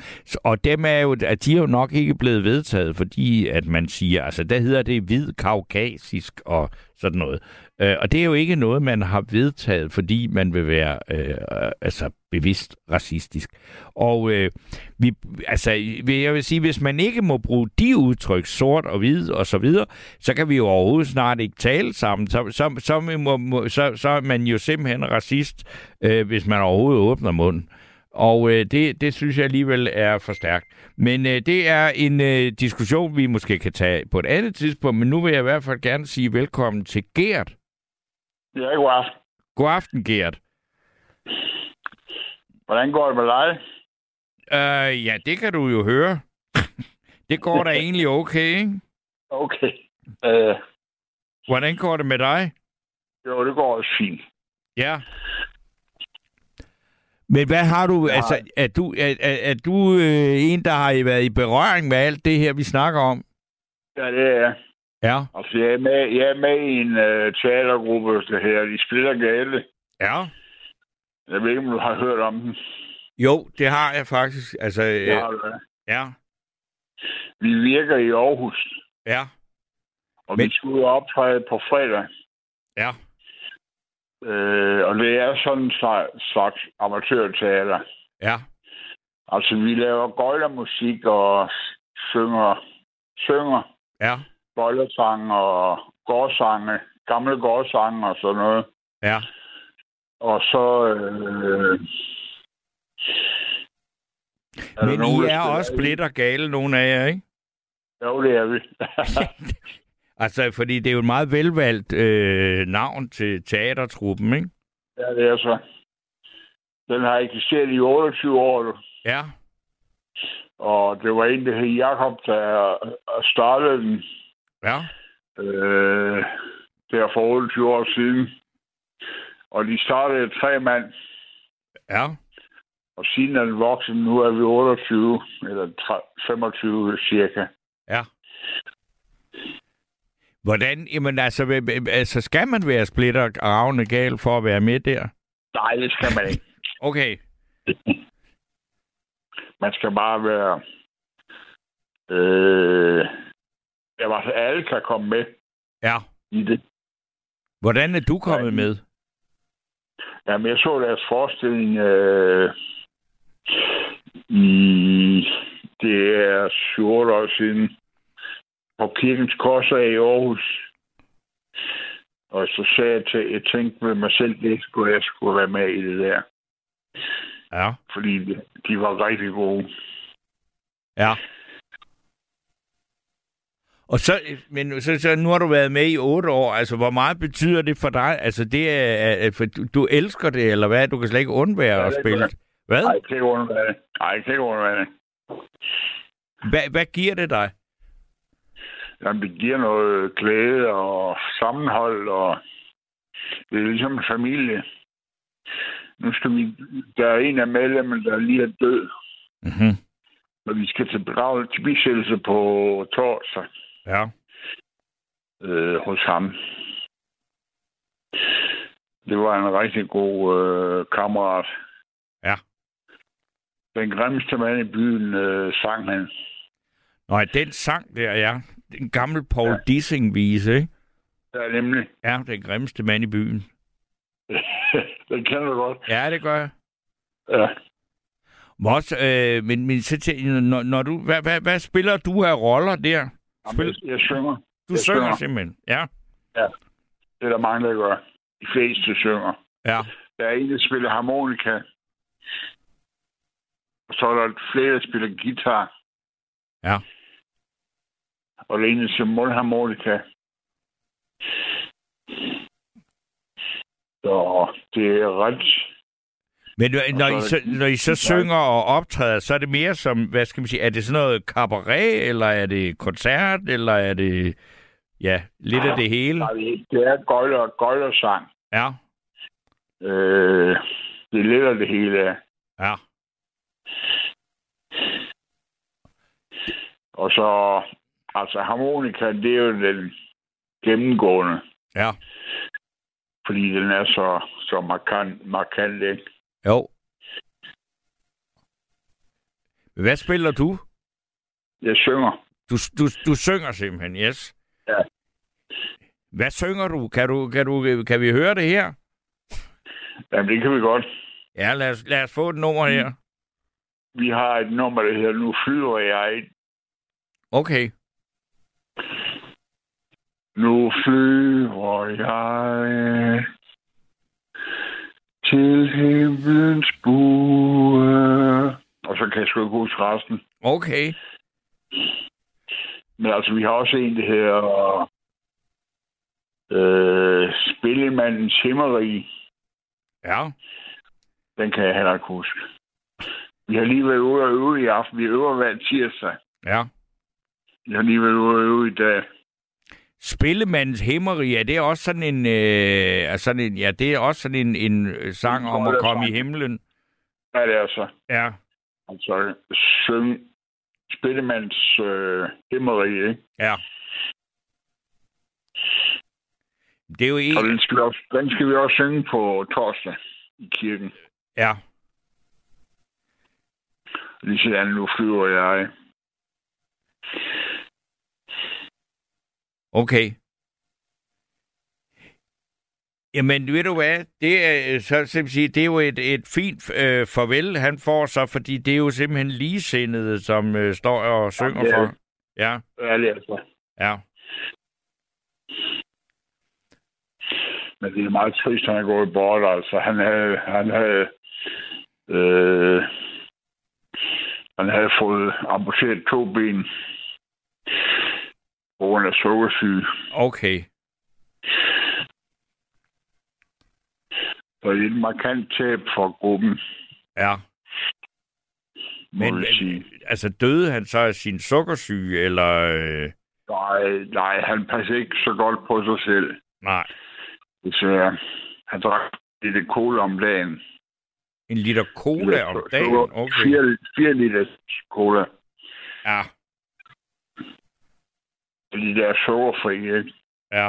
[SPEAKER 3] Og dem er jo, at de er jo nok ikke blevet vedtaget, fordi at man siger, altså der hedder det hvid kaukasisk og sådan noget. Øh, og det er jo ikke noget, man har vedtaget, fordi man vil være øh, altså bevidst racistisk. Og øh, vi, altså, jeg vil sige, hvis man ikke må bruge de udtryk, sort og hvid og så videre, så kan vi jo overhovedet snart ikke tale sammen. Så, så, så, må, må, så, så er man jo simpelthen racist, øh, hvis man overhovedet åbner munden. Og øh, det, det synes jeg alligevel er for stærkt. Men øh, det er en øh, diskussion, vi måske kan tage på et andet tidspunkt, men nu vil jeg i hvert fald gerne sige velkommen til Gert.
[SPEAKER 9] Ja, god aften.
[SPEAKER 3] God aften, Gert.
[SPEAKER 9] Hvordan går det med dig?
[SPEAKER 3] Øh, ja, det kan du jo høre. det går da egentlig okay, ikke?
[SPEAKER 9] Okay. Øh,
[SPEAKER 3] Hvordan går det med dig?
[SPEAKER 9] jo, det går også fint.
[SPEAKER 3] Ja. Men hvad har du,
[SPEAKER 9] Ja.
[SPEAKER 3] altså, er du, er, er, er du øh, en, der har været i berøring med alt det her, vi snakker om?
[SPEAKER 9] Ja, det er jeg.
[SPEAKER 3] Ja.
[SPEAKER 9] Altså, jeg er med, jeg er med i en uh, teatergruppe, der her. De spiller gale.
[SPEAKER 3] Ja.
[SPEAKER 9] Jeg ved ikke, om du har hørt om den.
[SPEAKER 3] Jo, det har jeg faktisk. Altså, øh,
[SPEAKER 9] ja.
[SPEAKER 3] ja.
[SPEAKER 9] Vi virker i Aarhus,
[SPEAKER 3] Ja.
[SPEAKER 9] og
[SPEAKER 3] Men-
[SPEAKER 9] vi og optræde på fredag.
[SPEAKER 3] Ja.
[SPEAKER 9] Øh, og det er sådan en slags, slags amatørteater.
[SPEAKER 3] Ja.
[SPEAKER 9] Altså, vi laver gøjlermusik og synger, synger
[SPEAKER 3] Ja.
[SPEAKER 9] Gøjlersange og gårdsange, gamle gårdsange og sådan noget.
[SPEAKER 3] Ja.
[SPEAKER 9] Og så... Øh, er
[SPEAKER 3] Men
[SPEAKER 9] nogen,
[SPEAKER 3] I er også og gale, nogle af jer, ikke?
[SPEAKER 9] Jo, det er vi.
[SPEAKER 3] Altså, fordi det er jo et meget velvalgt øh, navn til teatertruppen, ikke?
[SPEAKER 9] ja, det er så. Den har eksisteret i 28 år.
[SPEAKER 3] Ja.
[SPEAKER 9] og det var en, der hed Jakob, der startede den
[SPEAKER 3] Ja.
[SPEAKER 9] øh, der for 28 år siden. Og de startede tre mand,
[SPEAKER 3] Ja.
[SPEAKER 9] og siden er den vokset. Nu er vi 28, eller 30, 25 cirka.
[SPEAKER 3] Ja. Hvordan, jamen altså, altså skal man være splitter og ravne gal for at være med der?
[SPEAKER 9] Nej, det skal man ikke.
[SPEAKER 3] Okay.
[SPEAKER 9] Man skal bare være... Øh, ja, altså, alle kan komme med
[SPEAKER 3] Ja.
[SPEAKER 9] i det.
[SPEAKER 3] Hvordan er du kommet
[SPEAKER 9] Ja.
[SPEAKER 3] med?
[SPEAKER 9] Jamen, jeg så deres forestilling øh, i... Det er 7 år siden på Kirkens Korser i Aarhus. Og så sagde jeg til, jeg tænkte med mig selv, det skulle jeg skulle være med i det der.
[SPEAKER 3] Ja.
[SPEAKER 9] Fordi de var rigtig gode.
[SPEAKER 3] Ja. Og så, men så, så nu har du været med i otte år. Altså, hvor meget betyder det for dig? Altså, det er, for du, du elsker det, eller hvad? Du kan slet ikke undvære
[SPEAKER 9] Ja,
[SPEAKER 3] at spille. Hvad?
[SPEAKER 9] Nej, jeg kan ikke undvære det. Nej, jeg kan ikke undvære det.
[SPEAKER 3] hvad? Hvad giver det dig?
[SPEAKER 9] Jamen, det giver noget glæde og sammenhold, og det er ligesom en familie. Nu skal vi... Der er en af medlemmerne, der lige er død,
[SPEAKER 3] Mm-hmm.
[SPEAKER 9] og vi skal til begravet til bisættelse på torsdag
[SPEAKER 3] Ja.
[SPEAKER 9] øh, hos ham. Det var en rigtig god øh, kammerat.
[SPEAKER 3] Ja.
[SPEAKER 9] Den grimmeste mand i byen øh, sang han.
[SPEAKER 3] Nå, den sang der, ja. Den gamle Paul ja. Dissing-vise, ikke?
[SPEAKER 9] Ja, nemlig.
[SPEAKER 3] Ja, den grimmeste mand i byen.
[SPEAKER 9] den kender du godt.
[SPEAKER 3] Ja, det gør jeg.
[SPEAKER 9] Ja.
[SPEAKER 3] Også, øh, men, men så til, når, når du, hvad, hvad, hvad spiller du af roller der? Spil,
[SPEAKER 9] Jamen, jeg synger.
[SPEAKER 3] du
[SPEAKER 9] jeg
[SPEAKER 3] synger
[SPEAKER 9] synger.
[SPEAKER 3] simpelthen, ja.
[SPEAKER 9] Det er der mange, der gør. De fleste synger.
[SPEAKER 3] Ja,
[SPEAKER 9] Der er en, der spiller harmonika. Og så er der flere, der spiller guitar.
[SPEAKER 3] Ja.
[SPEAKER 9] Og der er en, der spiller mundharmonika. Så det er ret...
[SPEAKER 3] men når, I
[SPEAKER 9] Og så
[SPEAKER 3] når I så synger og optræder, så er det mere som, hvad skal man sige, er det sådan noget cabaret, eller er det koncert, eller er det, ja, lidt af det hele?
[SPEAKER 9] Det- er gøjler, gøjlersang.
[SPEAKER 3] Ja,
[SPEAKER 9] Øh, det er lidt af det hele. ja.
[SPEAKER 3] ja,
[SPEAKER 9] Og så... Altså, harmonika, det er jo den gennemgående.
[SPEAKER 3] ja,
[SPEAKER 9] Fordi den er så, så markant, markant ikke?
[SPEAKER 3] Jo. Hvad spiller du?
[SPEAKER 9] Jeg synger.
[SPEAKER 3] Du, du, du synger simpelthen, yes.
[SPEAKER 9] Ja.
[SPEAKER 3] Hvad synger du? Kan, du, kan, du, kan vi høre det her?
[SPEAKER 9] Jamen, det kan vi godt.
[SPEAKER 3] Ja, lad os, lad os få et nummer her.
[SPEAKER 9] Vi har et nummer, der hedder Nu flyver jeg.
[SPEAKER 3] Okay.
[SPEAKER 9] Nu flyver jeg til himlens bue. Og så kan jeg sgu ikke huske resten.
[SPEAKER 3] Okay.
[SPEAKER 9] Men altså, vi har også en, der hedder øh, Spillemandens Himmeri.
[SPEAKER 3] Ja.
[SPEAKER 9] Den kan jeg heller ikke huske. Vi har lige været ude og øve i aften. Vi øver hver tirsdag.
[SPEAKER 3] Ja.
[SPEAKER 9] Vi har lige været ude og øve i dag.
[SPEAKER 3] Spillemandens Himmeri, er det også sådan en, øh, er sådan en ja, det er også sådan en, en øh, sang om at komme i himlen?
[SPEAKER 9] Er det altså?
[SPEAKER 3] Ja.
[SPEAKER 9] Altså, syng Spillemands øh, himmeri, ikke?
[SPEAKER 3] Ja. Det er jo
[SPEAKER 9] Og
[SPEAKER 3] en,
[SPEAKER 9] den skal, vi også, den skal vi også synge på torsdag i kirken.
[SPEAKER 3] ja.
[SPEAKER 9] Lige sådan, nu flyver jeg.
[SPEAKER 3] Okay. Jamen, ved du hvad? Det er, så, så sige, det er jo et, et fint øh, farvel, han får så, fordi det er jo simpelthen ligesindede, som øh, står og synger
[SPEAKER 9] er
[SPEAKER 3] for. Ja,
[SPEAKER 9] Ja, det er altså.
[SPEAKER 3] ja.
[SPEAKER 9] Men det er meget trist, han er gået bort, altså. Han havde, han havde, øh, han havde fået amputeret to ben på grund af sukkersyge.
[SPEAKER 3] Okay.
[SPEAKER 9] Så det er et markant tab for gruppen,
[SPEAKER 3] Ja. Men altså, døde han så af sin sukkersyge, eller... Øh,
[SPEAKER 9] Nej, nej, han passer ikke så godt på sig selv.
[SPEAKER 3] nej,
[SPEAKER 9] Desværre. Han drak lidt cola om dagen.
[SPEAKER 3] en liter cola om dagen? Okay.
[SPEAKER 9] Fire, fire liter cola.
[SPEAKER 3] Ja,
[SPEAKER 9] De der sukkerfri, ikke?
[SPEAKER 3] ja.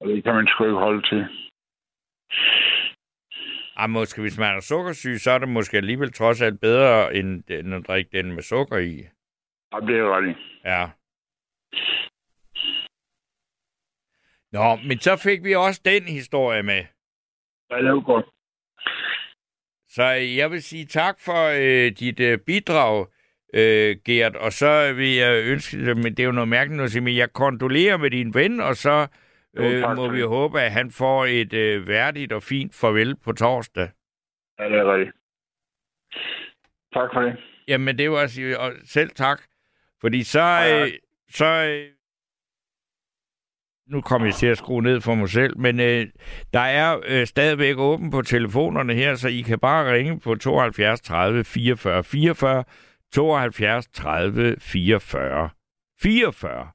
[SPEAKER 9] Og det kan man sgu ikke holde til.
[SPEAKER 3] Ej, måske hvis man er sukkersyg, så er det måske alligevel trods alt bedre, end, end at drikke den med sukker i.
[SPEAKER 9] Og det er rigtigt.
[SPEAKER 3] Ja. Nå, men så fik vi også den historie med.
[SPEAKER 9] Ja, det er jo godt.
[SPEAKER 3] Så jeg vil sige tak for øh, dit øh, bidrag, øh, Gert, og så vil jeg ønske men det er jo noget mærkeligt at sige, men jeg kondolerer med din ven, og så
[SPEAKER 9] Jo,
[SPEAKER 3] øh,
[SPEAKER 9] tak
[SPEAKER 3] må vi
[SPEAKER 9] det.
[SPEAKER 3] håbe, at han får et øh, værdigt og fint farvel på torsdag.
[SPEAKER 9] Ja, det er rigtigt. Tak for det.
[SPEAKER 3] Jamen, det var altså, og selv tak. Fordi så, øh, så øh, nu kommer jeg til at skrue ned for mig selv, men øh, der er øh, stadigvæk åben på telefonerne her, så I kan bare ringe på 72 30 44 44, 72 30 44 44.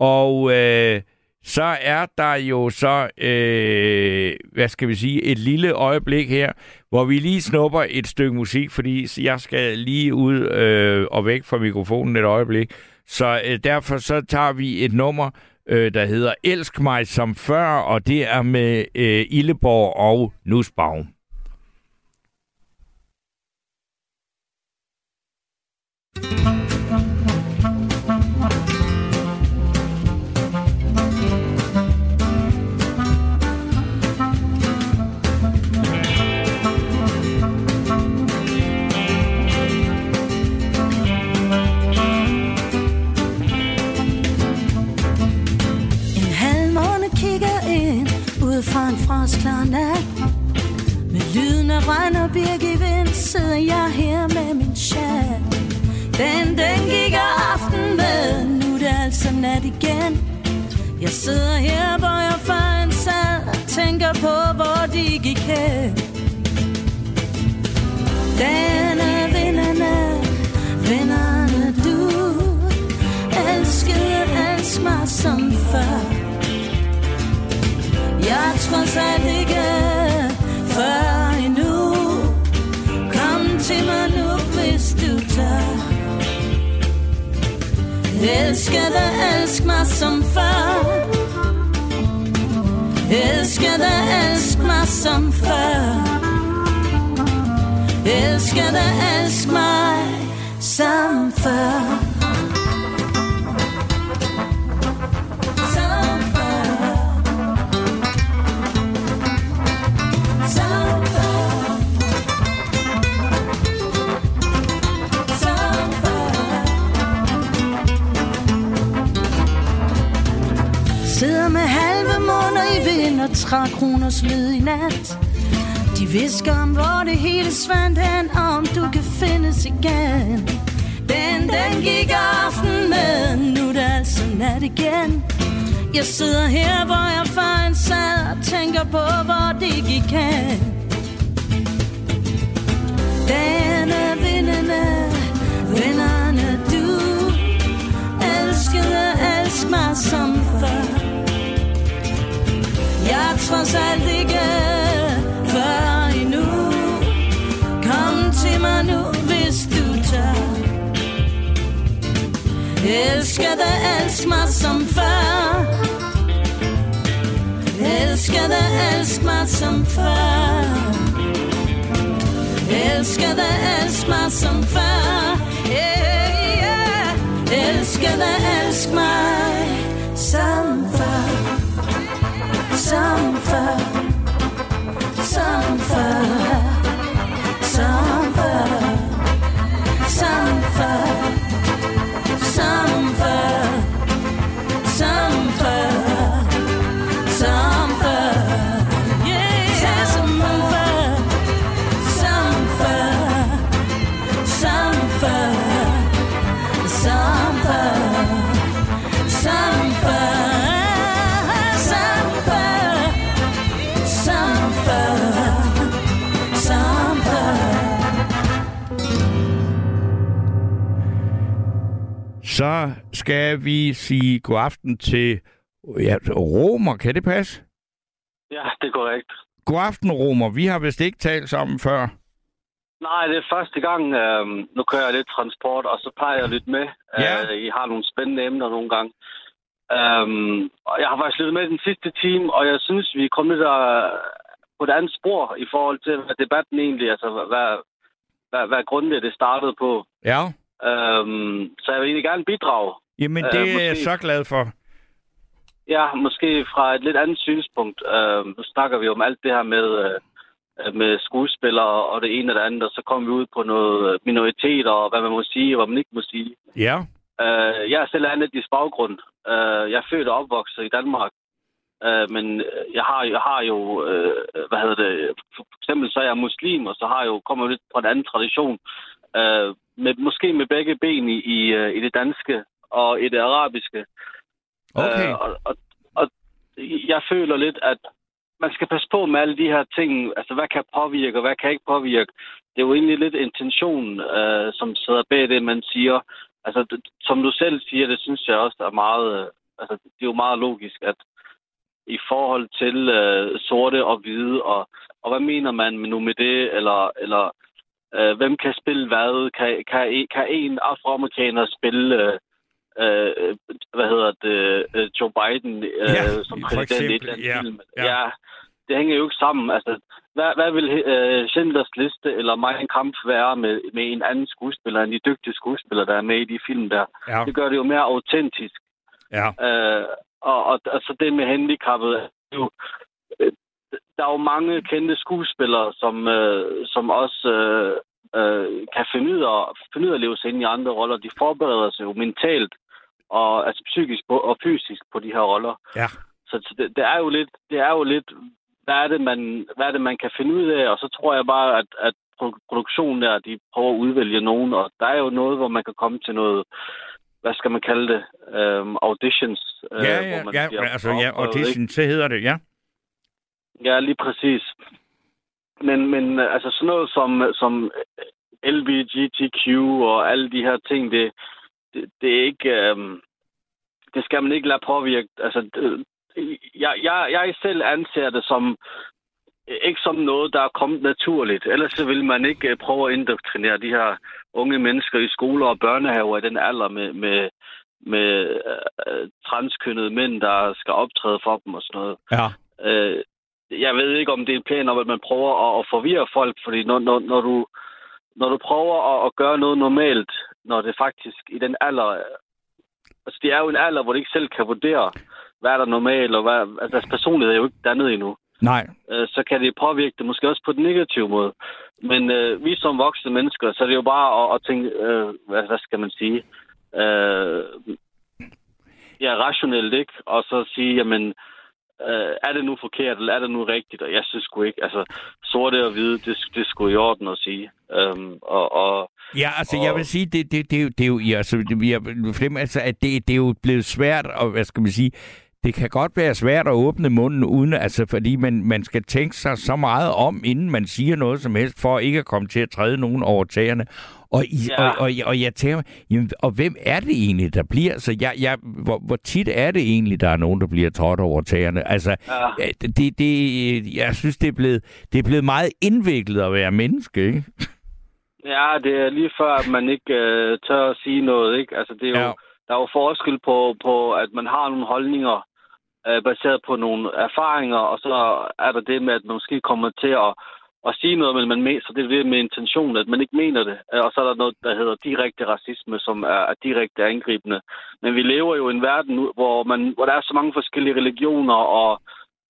[SPEAKER 3] Og øh, så er der jo så, øh, hvad skal vi sige, et lille øjeblik her, hvor vi lige snupper et stykke musik, fordi jeg skal lige ud øh, og væk fra mikrofonen et øjeblik. Så øh, derfor så tager vi et nummer, øh, der hedder Elsk mig som før, og det er med øh, Illeborg og Nussbaum.
[SPEAKER 10] En halvmåne kigger ind ud fra en frostklar nat. Med lyden af regn og birk i vind sidder jeg Jeg sidder her, hvor jeg fandt sad og tænker på, hvor de gik hen. Denne vinderne, vennerne du Elskede, elsk mig som før Jeg tror slet ikke før Elskede, elsk mig som før. Elskede, elsk mig som før. Elskede, elsk mig som før. Under i vind og trækroners lyd i nat De visker om, hvor det hele svandt hen, og om du kan findes igen. Den, den gik aften med, nu er det altså nat igen. Jeg sidder her, hvor jeg fejl sad og tænker på, hvor det gik hen. Denne vindende, vennerne du elskede, elsk mig som før. Jeg trods alt ikke før endnu. Kom til mig nu, hvis du tør. Elsker dig, elsk mig som før. Elsker dig, elsk mig som før. Elsker dig, elsk mig som før. Yeah, yeah. Elsker dig, elsk mig som før. some fun, some fun.
[SPEAKER 3] Så skal vi sige god aften til ja, Romer. Kan det passe?
[SPEAKER 11] Ja, det er korrekt.
[SPEAKER 3] God aften, Romer. Vi har vist ikke talt sammen før.
[SPEAKER 11] Nej, det er første gang, øh, nu kører jeg lidt transport, og så plejer jeg lidt med.
[SPEAKER 3] Ja.
[SPEAKER 11] Øh, I har nogle spændende emner nogle gange. Um, og jeg har faktisk lyttet med den sidste time, og jeg synes, vi er kommet lidt øh, på et andet spor i forhold til, hvad debatten egentlig, altså hvad, hvad, hvad grundet det startede på.
[SPEAKER 3] Ja.
[SPEAKER 11] Um, så jeg vil egentlig gerne bidrage.
[SPEAKER 3] Jamen,
[SPEAKER 11] Øh,
[SPEAKER 3] det er jeg
[SPEAKER 11] måske.
[SPEAKER 3] så glad for.
[SPEAKER 11] Ja, måske fra et lidt andet synspunkt. Uh, nu snakker vi om alt det her med, uh, med skuespillere og det ene og det andet, og så kommer vi ud på noget minoriteter og hvad man må sige og hvad man ikke må sige.
[SPEAKER 3] Ja.
[SPEAKER 11] Uh, jeg er selv af etnisk baggrund. Uh, jeg er født og opvokset i Danmark. Uh, men jeg har, jeg har jo, uh, hvad hedder det, for eksempel så er jeg muslim, og så har jeg jo kommet lidt fra en anden tradition. Uh, med, måske med begge ben i, i, uh, i det danske og i det arabiske.
[SPEAKER 3] Okay.
[SPEAKER 11] Øh, og, og, og jeg føler lidt, at man skal passe på med alle de her ting. Altså, hvad kan påvirke, og hvad kan ikke påvirke? Det er jo egentlig lidt intentionen, øh, som sidder bag det, man siger. Altså, det, som du selv siger, det synes jeg også er meget... Øh, altså, det er jo meget logisk, at i forhold til øh, sorte og hvide, og, og hvad mener man nu med det, eller, eller øh, hvem kan spille hvad? Kan, kan, kan en afroamerikaner spille... Øh, øh, hvad hedder det, øh, Joe Biden øh,
[SPEAKER 3] Ja,
[SPEAKER 11] som præsident i et eller andet
[SPEAKER 3] ja,
[SPEAKER 11] film.
[SPEAKER 3] ja.
[SPEAKER 11] Ja. det hænger jo ikke sammen. Altså, hvad, hvad vil øh, Schindlers Liste eller Mein Kampf være med, med en anden skuespiller, end de dygtige skuespillere, der er med i de film der?
[SPEAKER 3] Ja.
[SPEAKER 11] Det gør det jo mere autentisk.
[SPEAKER 3] Ja.
[SPEAKER 11] Øh, og, og, og så det med handicappet, er jo, der er jo mange kendte skuespillere, som, øh, som også øh, øh, kan finde ud, af, finde ud af at leve sig ind i andre roller. De forbereder sig jo mentalt og altså psykisk og fysisk på de her roller.
[SPEAKER 3] Ja.
[SPEAKER 11] Så, så det, det, er jo lidt, det er jo lidt, hvad er det, man, hvad er det, man kan finde ud af? Og så tror jeg bare, at, at pro- produktionen der, de prøver at udvælge nogen, og der er jo noget, hvor man kan komme til noget, hvad skal man kalde det, øhm, auditions. øh,
[SPEAKER 3] Ja,
[SPEAKER 11] hvor
[SPEAKER 3] ja,
[SPEAKER 11] man
[SPEAKER 3] ja,
[SPEAKER 11] bliver
[SPEAKER 3] altså, ja,
[SPEAKER 11] ikke?
[SPEAKER 3] så hedder det, ja.
[SPEAKER 11] Ja, lige præcis. Men, men øh, altså sådan noget som, som LBGTQ og alle de her ting, det, det, det er ikke... Øhm, det skal man ikke lade påvirke. Altså, øh, jeg, jeg, jeg selv anser det som ikke som noget, der er kommet naturligt. Ellers så vil man ikke øh, prøve at indoktrinere de her unge mennesker i skoler og børnehaver i den alder med, med, med øh, transkønnede mænd, der skal optræde for dem og sådan noget.
[SPEAKER 3] Ja.
[SPEAKER 11] Øh, jeg ved ikke, om det er en plan om, at man prøver at, at forvirre folk, fordi når, når, når, du, når du prøver at, at gøre noget normalt, når det faktisk i den alder... Altså, det er jo en alder, hvor de ikke selv kan vurdere, hvad er der normalt, og hvad, altså, deres personlighed er jo ikke dannet endnu.
[SPEAKER 3] Nej.
[SPEAKER 11] Øh, så kan det påvirke det måske også på den negative måde. Men øh, vi som voksne mennesker, så er det jo bare at, at tænke, øh, hvad, hvad skal man sige, øh, ja, rationelt, ikke? Og så sige, jamen, øh, er det nu forkert, eller er det nu rigtigt? Og jeg synes sgu ikke, altså, sorte og hvide, det, det er sgu i orden at sige. Øhm, og, og,
[SPEAKER 3] Ja, altså
[SPEAKER 11] og,
[SPEAKER 3] jeg vil sige, det, det, det, er jo- det er jo, altså, jeg fornemmer, altså, at det, det er jo blevet svært, og hvad skal man sige, det kan godt være svært at åbne munden, uden, altså, fordi man, man skal tænke sig så meget om, inden man siger noget som helst, for ikke at komme til at træde nogen over tæerne. Og, i,
[SPEAKER 11] Ja.
[SPEAKER 3] og, og, og jeg tænker, jamen, og hvem er det egentlig, der bliver? Så jeg, jeg, hvor, hvor tit er det egentlig, der er nogen, der bliver trådt over tæerne? Altså,
[SPEAKER 11] Ja.
[SPEAKER 3] det, det, jeg synes, det er, blevet, det er blevet meget indviklet at være menneske, ikke?
[SPEAKER 11] ja, det er lige før, at man ikke øh, tør at sige noget, ikke? Altså, det er jo,
[SPEAKER 3] Ja.
[SPEAKER 11] der er jo forskel på, på, at man har nogle holdninger, øh, baseret på nogle erfaringer, og så er der det med, at man måske kommer til at, at sige noget, men man mener, så det er det med intention, at man ikke mener det. Og så er der noget, der hedder direkte racisme, som er, er direkte angribende. Men vi lever jo i en verden, hvor, man, hvor der er så mange forskellige religioner og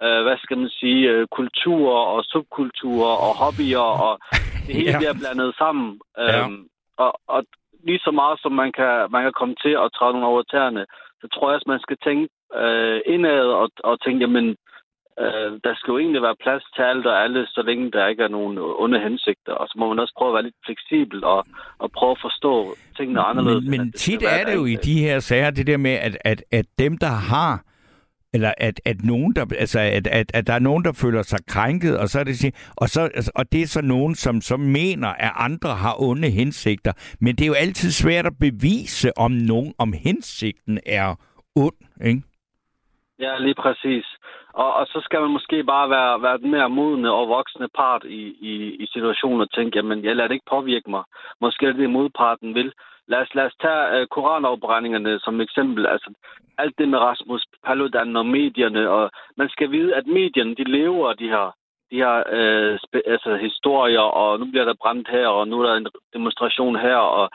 [SPEAKER 11] øh, hvad skal man sige, øh, kulturer og subkulturer og hobbyer, og det hele
[SPEAKER 3] Ja.
[SPEAKER 11] bliver blandet sammen.
[SPEAKER 3] Ja.
[SPEAKER 11] Øhm, og, og lige så meget som man kan, man kan komme til at træde nogle over tæerne, så tror jeg også, man skal tænke øh, indad og, og tænke, jamen, øh, der skal jo egentlig være plads til alt og alle, så længe der ikke er nogen onde hensigter. Og så må man også prøve at være lidt fleksibel og, og prøve at forstå tingene anderledes.
[SPEAKER 3] Men,
[SPEAKER 11] at
[SPEAKER 3] men
[SPEAKER 11] det skal
[SPEAKER 3] tit er det jo i de her sager, det der med, at, at, at dem, der har eller at, at nogen der altså at, at, at der er nogen der føler sig krænket og så er det og så altså, og det er så nogen som som mener at andre har onde hensigter men det er jo altid svært at bevise om nogen om hensigten er ond ikke
[SPEAKER 11] Ja, lige præcis. Og, og så skal man måske bare være, være den mere modne og voksne part i, i, i situationen og tænke, jamen, jeg lader det ikke påvirke mig. Måske er det det, modparten vil. Lad os, lad os tage uh, koranafbrændingerne som eksempel. Altså, alt det med Rasmus Paludan og medierne. Og man skal vide, at medierne, de lever de her, de her uh, spe, altså, historier, og nu bliver der brændt her, og nu er der en demonstration her, og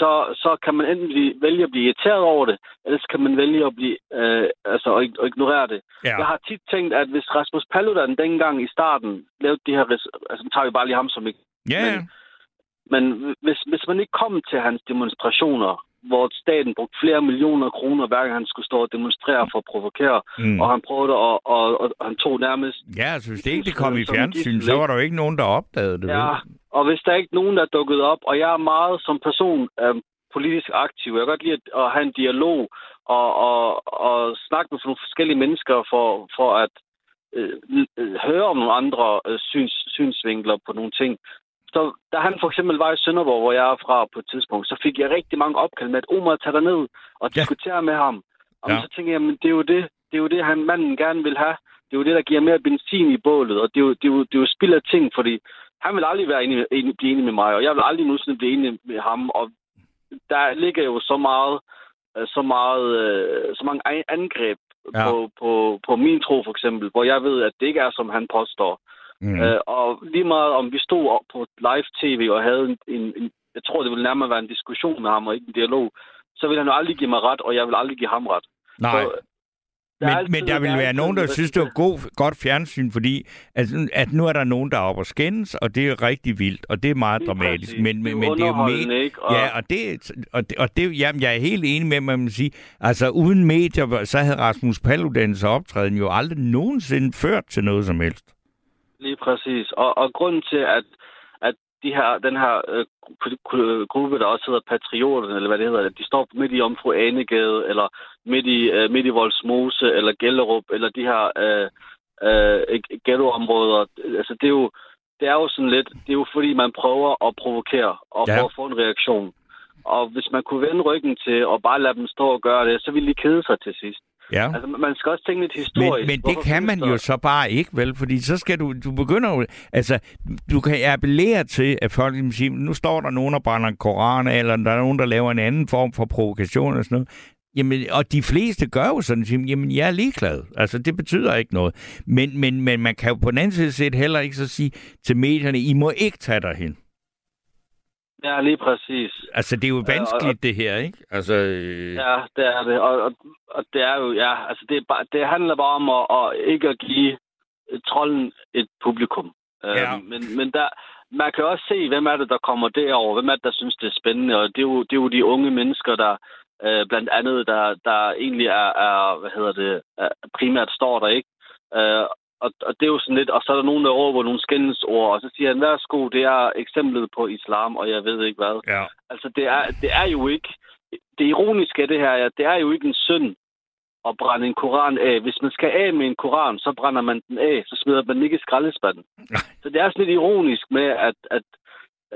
[SPEAKER 11] så, så kan man enten blive, vælge at blive irriteret over det, ellers kan man vælge at blive, øh, altså at, at ignorere det.
[SPEAKER 3] Ja.
[SPEAKER 11] Jeg har tit tænkt, at hvis Rasmus Paludan dengang i starten lavede de her, altså nu tager vi bare lige ham som ikke,
[SPEAKER 3] ja.
[SPEAKER 11] Men- men hvis, hvis man ikke kom til hans demonstrationer, hvor staten brugte flere millioner kroner, hver gang han skulle stå og demonstrere for at provokere,
[SPEAKER 3] Mm.
[SPEAKER 11] og han prøvede at, og, og, og han tog nærmest
[SPEAKER 3] ja altså hvis det ikke det kom i fjernsyn så var der jo ikke nogen der opdagede det
[SPEAKER 11] Ja,
[SPEAKER 3] vel?
[SPEAKER 11] og hvis der er ikke nogen, der er dukket op, og jeg er meget som person øh, politisk aktiv, jeg kan godt lide at, at have en dialog og, og, og snakke med nogle forskellige mennesker for, for at øh, øh, høre om nogle andre øh, syns, synsvinkler på nogle ting. Så da han for eksempel var i Sønderborg, hvor jeg er fra på et tidspunkt, så fik jeg rigtig mange opkald med, at Omar tager dig ned og
[SPEAKER 3] Ja.
[SPEAKER 11] diskutere med ham. Og
[SPEAKER 3] Ja.
[SPEAKER 11] ja. så tænker jeg, men det er jo det, det er jo det, han manden gerne vil have. Det er jo det, der giver mere benzin i bålet, og det er jo, det er jo, det er jo spild af ting, fordi han vil aldrig være enig, enig, blive enig med mig, og jeg vil aldrig nogensinde blive enig med ham, og der ligger jo så meget øh, så meget, øh, så mange an- angreb
[SPEAKER 3] Ja.
[SPEAKER 11] ja. på, på, på min tro, for eksempel, hvor jeg ved, at det ikke er, som han påstår.
[SPEAKER 3] Mm.
[SPEAKER 11] Øh, og lige meget om vi stod op på live-tv og havde en, en, en, jeg tror, det ville nærmere være en diskussion med ham og ikke en dialog, så vil han aldrig give mig ret, og jeg vil aldrig give ham ret.
[SPEAKER 3] Nej.
[SPEAKER 11] Så, der er
[SPEAKER 3] Men,
[SPEAKER 11] altid-
[SPEAKER 3] men der vil
[SPEAKER 11] er
[SPEAKER 3] være nogen, der synes, det var god, godt fjernsyn, fordi at, at nu er der nogen, der er oppe og skændes, og det er rigtig vildt, og det er meget dramatisk.
[SPEAKER 11] præcis.
[SPEAKER 3] Men,
[SPEAKER 11] Det er
[SPEAKER 3] men, men det er jo med,
[SPEAKER 11] ikke? Og-
[SPEAKER 3] Ja, og det, og det, og det jamen, jeg er helt enig med, man sige. Altså, uden medier, så havde Rasmus Paludans optræden jo aldrig nogensinde ført til noget som helst.
[SPEAKER 11] Lige præcis. Og, og grunden til, at, at de her, den her øh, gru- gruppe, der også hedder Patrioterne, eller hvad det hedder, at de står midt i Omfru Anegade, eller midt i, øh, midt i Voldsmose, eller Gellerup, eller de her øh, øh, ghettoområder. Altså, det er jo det er jo sådan lidt, det er jo fordi, man prøver at provokere og
[SPEAKER 3] ja.
[SPEAKER 11] for at få en reaktion. Og hvis man kunne vende ryggen til og bare lade dem stå og gøre det, så ville de kede sig til sidst.
[SPEAKER 3] Ja.
[SPEAKER 11] Altså, man skal også tænke lidt
[SPEAKER 3] Men,
[SPEAKER 11] historisk.
[SPEAKER 3] men det
[SPEAKER 11] Hvorfor
[SPEAKER 3] kan man jo så bare ikke, vel? Fordi så skal du, du begynder jo, altså, du kan appellere til, at folk ligesom siger, nu står der nogen, der brænder en koran, eller der er nogen, der laver en anden form for provokation og sådan noget. Jamen, og de fleste gør jo sådan, siger, jamen, jeg er ligeglad. Altså, det betyder ikke noget. Men, men, men man kan jo på den anden side set heller ikke så sige til medierne, I må ikke tage derhen.
[SPEAKER 11] Ja, lige præcis.
[SPEAKER 3] Altså, det er jo
[SPEAKER 11] og-
[SPEAKER 3] vanskeligt, det her, ikke? Altså, øh,
[SPEAKER 11] Ja, det er det. Og, og, og det er jo, ja, altså det, er bare, det handler bare om at, at ikke at give øh, trolden et publikum.
[SPEAKER 3] Ja.
[SPEAKER 11] Øh, men, men der, man kan også se, hvem er det, der kommer derover, hvem er det, der synes, det er spændende, og det er jo, det er jo de unge mennesker, der øh, blandt andet, der, der egentlig er, er, hvad hedder det, er, primært står der, ikke? Øh, og, og det er jo sådan lidt, og så er der nogen, der råber nogle skændelsord, og så siger han, værsgo, det er eksemplet på islam, og jeg ved ikke hvad.
[SPEAKER 3] ja.
[SPEAKER 11] Altså, det er, det er jo ikke... Det ironiske af det her, er, det er jo ikke en synd at brænde en koran af. Hvis man skal af med en koran, så brænder man den af, så smider man den ikke i skraldespanden. Så det er sådan lidt ironisk med, at... at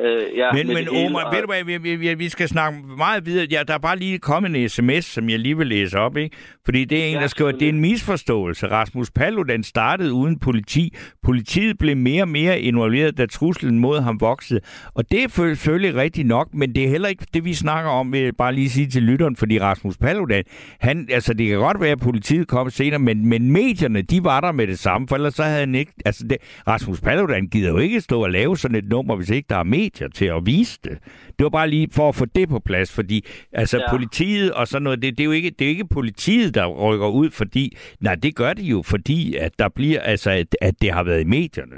[SPEAKER 11] øh, ja,
[SPEAKER 3] Men, men Omar,
[SPEAKER 11] og-
[SPEAKER 3] ved du hvad, vi, vi, vi, skal snakke meget videre. Ja, der er bare lige kommet en sms, som jeg lige vil læse op, ikke? Fordi det er en,
[SPEAKER 11] Ja,
[SPEAKER 3] der skriver, det er en misforståelse. Rasmus Paludan startede uden politi. Politiet blev mere og mere involveret, da truslen mod ham voksede. Og det er føl- selvfølgelig rigtigt nok, men det er heller ikke det, vi snakker om, vil jeg bare lige sige til lytteren, fordi Rasmus Paludan, han, altså det kan godt være, at politiet kom senere, men, men medierne, de var der med det samme, for ellers så havde han ikke, altså det, Rasmus Paludan gider jo ikke stå og lave sådan et nummer, hvis ikke der er medier til at vise det. Det var bare lige for at få det på plads, fordi altså ja. Politiet og sådan noget, det, det, er jo ikke, det er jo ikke politiet, der rykker ud, fordi, nej, det gør de jo, fordi at der bliver, altså at, at det har været i medierne.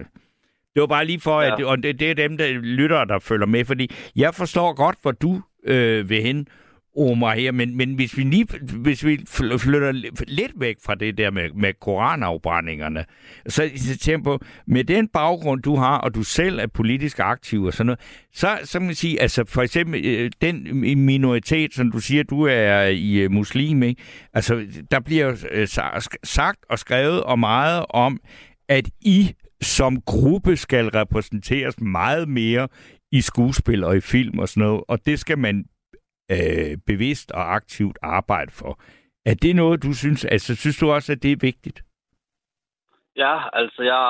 [SPEAKER 3] Det var bare lige for. Ja. at, og det, det er dem, der lytter, der følger med, fordi jeg forstår godt, hvor du øh, vil hen, Omar her, men, men hvis vi lige hvis vi flytter lidt væk fra det der med, med koranafbrændingerne, så, så tænker på, med den baggrund, du har, og du selv er politisk aktiv og sådan noget, så, så kan man sige, altså for eksempel øh, den minoritet, som du siger, du er i øh, muslim, ikke? altså der bliver øh, sagt og skrevet og meget om, at I som gruppe skal repræsenteres meget mere i skuespil og i film og sådan noget, og det skal man øh, bevidst og aktivt arbejde for. Er det noget, du synes, altså synes du også, at det er vigtigt?
[SPEAKER 11] Ja, altså jeg,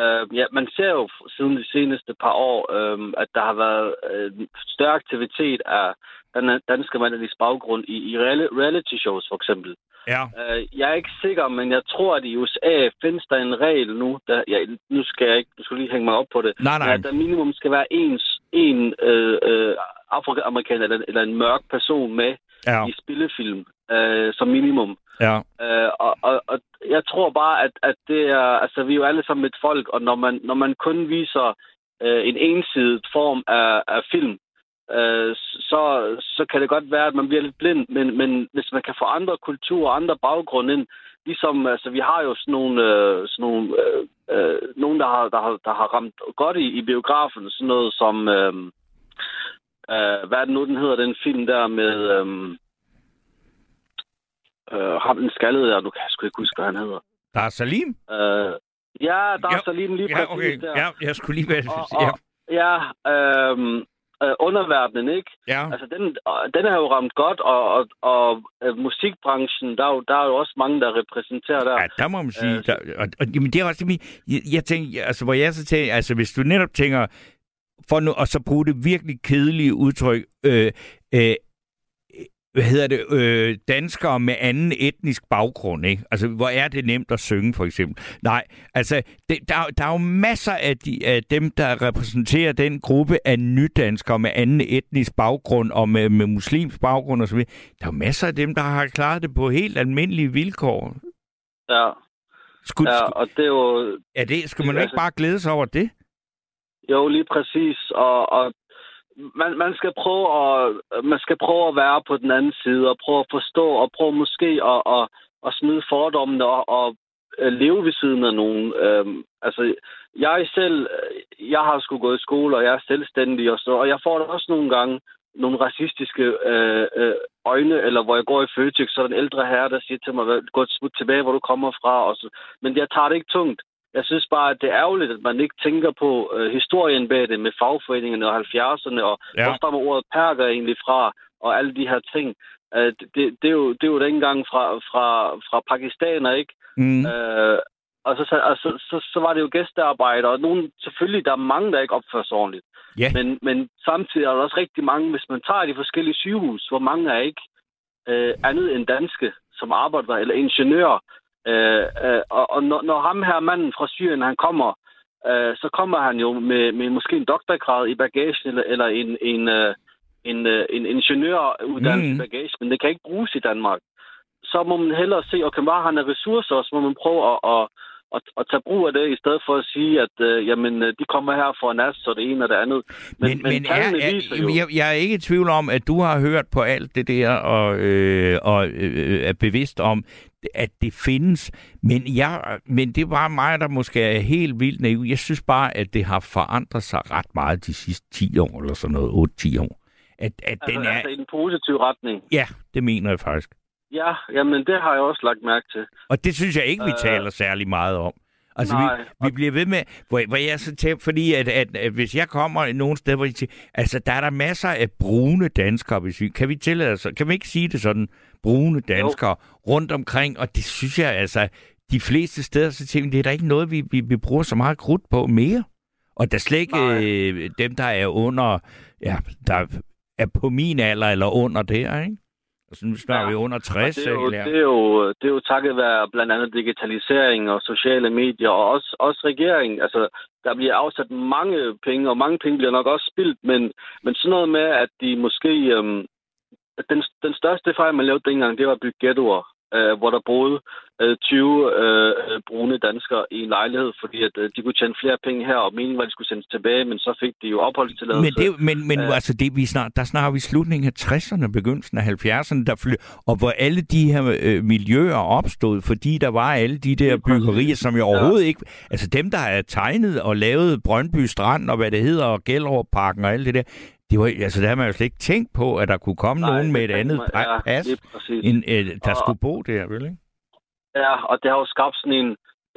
[SPEAKER 11] øh, ja, man ser jo siden de seneste par år, øh, at der har været øh, større aktivitet af den danske mandlige baggrund i, i reali- reality shows for eksempel.
[SPEAKER 3] Ja.
[SPEAKER 11] Øh, jeg er ikke sikker, men jeg tror, at i USA findes der en regel nu, der, ja, nu skal jeg ikke, du skal lige hænge mig op på det,
[SPEAKER 3] Nej, nej.
[SPEAKER 11] at der minimum skal være ens, en øh, øh, afroamerikaner eller, eller en mørk person med
[SPEAKER 3] Ja,
[SPEAKER 11] i spillefilm øh, som minimum.
[SPEAKER 3] ja,
[SPEAKER 11] Øh, og, og, og jeg tror bare, at, at det er, altså vi er jo alle sammen et folk, og når man, når man kun viser øh, en ensidig form af, af film, øh, så, så kan det godt være, at man bliver lidt blind, men, men hvis man kan få andre kulturer og andre baggrunde ind, ligesom, altså vi har jo sådan nogle, øh, sådan nogle øh, øh, nogen, der har, der, har, der har ramt godt i, i biografen, sådan noget som, øh, øh, hvad er det nu, den hedder, den film der med, øh, øh, ham den skaldede der, nu kan jeg sgu ikke huske, hvad han hedder.
[SPEAKER 3] der er Salim?
[SPEAKER 11] Øh, ja, der er
[SPEAKER 3] Ja,
[SPEAKER 11] Salim lige
[SPEAKER 3] Ja,
[SPEAKER 11] præcis
[SPEAKER 3] okay.
[SPEAKER 11] der.
[SPEAKER 3] Ja, jeg skulle lige være...
[SPEAKER 11] Og,
[SPEAKER 3] Ja,
[SPEAKER 11] og, ja, øhm, øh, underverdenen, ikke?
[SPEAKER 3] ja.
[SPEAKER 11] Altså, den, øh, den er jo ramt godt, og, og, og øh, musikbranchen, der er, jo, der er jo også mange, der repræsenterer der.
[SPEAKER 3] Ja, der må man sige.
[SPEAKER 11] Øh,
[SPEAKER 3] Der, og, og, jamen, det er også det, jeg, jeg tænker, altså, hvor jeg så tænker, altså, hvis du netop tænker, for nu, og så bruge det virkelig kedelige udtryk, øh, øh, hvad hedder det, øh, danskere med anden etnisk baggrund, ikke? Altså, hvor er det nemt at synge, for eksempel. Nej, altså, det, der, der er jo masser af, de, af dem, der repræsenterer den gruppe af nydanskere med anden etnisk baggrund og med, med muslimsk baggrund osv. Der er jo masser af dem, der har klaret det på helt almindelige vilkår.
[SPEAKER 11] Ja,
[SPEAKER 3] Skulle,
[SPEAKER 11] ja og det er jo...
[SPEAKER 3] er det, skal man
[SPEAKER 11] det
[SPEAKER 3] ikke bare glæde sig over det?
[SPEAKER 11] Jo, lige præcis. Og, og man, man, skal prøve at, man skal prøve at være på den anden side, og prøve at forstå, og prøve måske at, at, at smide fordommene og, og øh, leve ved siden af nogen. Øhm, altså, jeg selv, jeg har sgu gået i skole, og jeg er selvstændig, og, så, og jeg får da også nogle gange nogle racistiske øh, øh, øjne, eller hvor jeg går i Føtex, så er der en ældre herre, der siger til mig, gå et smut tilbage, hvor du kommer fra. Og så. Men jeg tager det ikke tungt. Jeg synes bare, at det er ærgerligt, at man ikke tænker på øh, historien bag det med fagforeningerne og 70'erne, og
[SPEAKER 3] Ja.
[SPEAKER 11] hvor stammer ordet perker egentlig fra, og alle de her ting. Øh, det, det, er jo, det er jo ikke engang fra, fra, fra pakistaner, ikke?
[SPEAKER 3] Mm.
[SPEAKER 11] Øh, og så, så, altså, så, så var det jo gæstearbejdere, og nogen, selvfølgelig, der er mange, der ikke opfører sig ordentligt.
[SPEAKER 3] Ja.
[SPEAKER 11] Men, men samtidig er der også rigtig mange, hvis man tager de forskellige sygehus, hvor mange er ikke øh, andet end danske, som arbejder der, eller ingeniører. Øh, øh, og og når, når ham her manden fra Syrien, han kommer, øh, så kommer han jo med, med måske en doktorgrad i bagagen, eller, eller en, en, øh, en, øh, en ingeniøruddannelse
[SPEAKER 3] Mm.
[SPEAKER 11] i bagagen, men det kan ikke bruges i Danmark. Så må man hellere se, okay, hvad har han af ressourcer, og så må man prøve at, at, at, at tage brug af det, i stedet for at sige, at øh, jamen, øh, de kommer her for en as, og det ene og det andet.
[SPEAKER 3] Men, men, men er, er,
[SPEAKER 11] viser jo...
[SPEAKER 3] jeg, jeg er ikke i tvivl om, at du har hørt på alt det der, og, øh, og øh, er bevidst om, at det findes. Men, jeg, men det bare mig, der måske er helt vildt naiv. Jeg synes bare, at det har forandret sig ret meget de sidste 10 år, eller sådan noget, 8-10 år. At, at
[SPEAKER 11] Altså,
[SPEAKER 3] den er...
[SPEAKER 11] altså i en positiv retning.
[SPEAKER 3] Ja, det mener jeg faktisk.
[SPEAKER 11] Ja, jamen det har jeg også lagt mærke til.
[SPEAKER 3] Og det synes jeg ikke, vi
[SPEAKER 11] Øh,
[SPEAKER 3] taler særlig meget om. Altså,
[SPEAKER 11] nej,
[SPEAKER 3] vi, vi bliver ved med, hvor, hvor jeg så tænker, fordi at, at, at, hvis jeg kommer nogen steder, hvor jeg siger, altså, der er der masser af brune danskere, hvis vi, kan vi tillade os, kan vi ikke sige det sådan, brune danskere jo. rundt omkring, og det synes jeg, altså, de fleste steder, så tænker det er der ikke noget, vi, vi, vi bruger så meget krudt på mere. Og der er slet ikke øh, dem, der er under, ja, der er på min alder eller under der, ikke? Altså, nu snakker ja. vi under 60,
[SPEAKER 11] det, er jo, det, er jo, det er jo takket være blandt andet digitalisering og sociale medier, og også, også regering. Altså, der bliver afsat mange penge, og mange penge bliver nok også spildt, men, men sådan noget med, at de måske... Øhm, den, den største fejl, man lavede dengang, det var at bygge ghettoer, øh, hvor der boede øh, 20 øh, brune danskere i en lejlighed, fordi at, øh, de kunne tjene flere penge her, og meningen var, at de skulle sendes tilbage, men så fik de jo opholdstilladelse.
[SPEAKER 3] Men, det, men, men
[SPEAKER 11] Øh.
[SPEAKER 3] altså det, vi snart, der snakker vi slutningen af 60'erne, begyndelsen af 70'erne, der fly, og hvor alle de her øh, miljøer opstod, fordi der var alle de der byggerier, som jo overhovedet ikke... Altså dem, der er tegnet og lavet Brøndby Strand, og hvad det hedder, og Gellerup-parken og alt det der, det var, altså, der har man jo slet ikke tænkt på, at der kunne komme
[SPEAKER 11] Nej,
[SPEAKER 3] nogen med et andet
[SPEAKER 11] man- ja,
[SPEAKER 3] pas, end, øh, der
[SPEAKER 11] Og-
[SPEAKER 3] skulle bo der, vel ikke?
[SPEAKER 11] Ja, og det har jo skabt sådan en...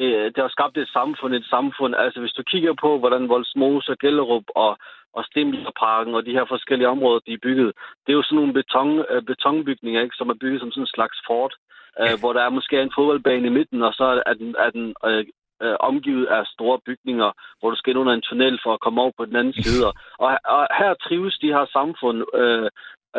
[SPEAKER 11] Øh, det har skabt et samfund, et samfund. Altså, hvis du kigger på, hvordan Voldsmose og Gellerup og, og Stenbilparken og de her forskellige områder, de er bygget, det er jo sådan nogle beton, øh, betonbygninger, ikke, som er bygget som sådan en slags fort, øh, hvor der er måske en fodboldbane i midten, og så er den, er den øh, øh, omgivet af store bygninger, hvor du skal ind under en tunnel for at komme over på den anden side. Og, og her trives de her samfund, øh,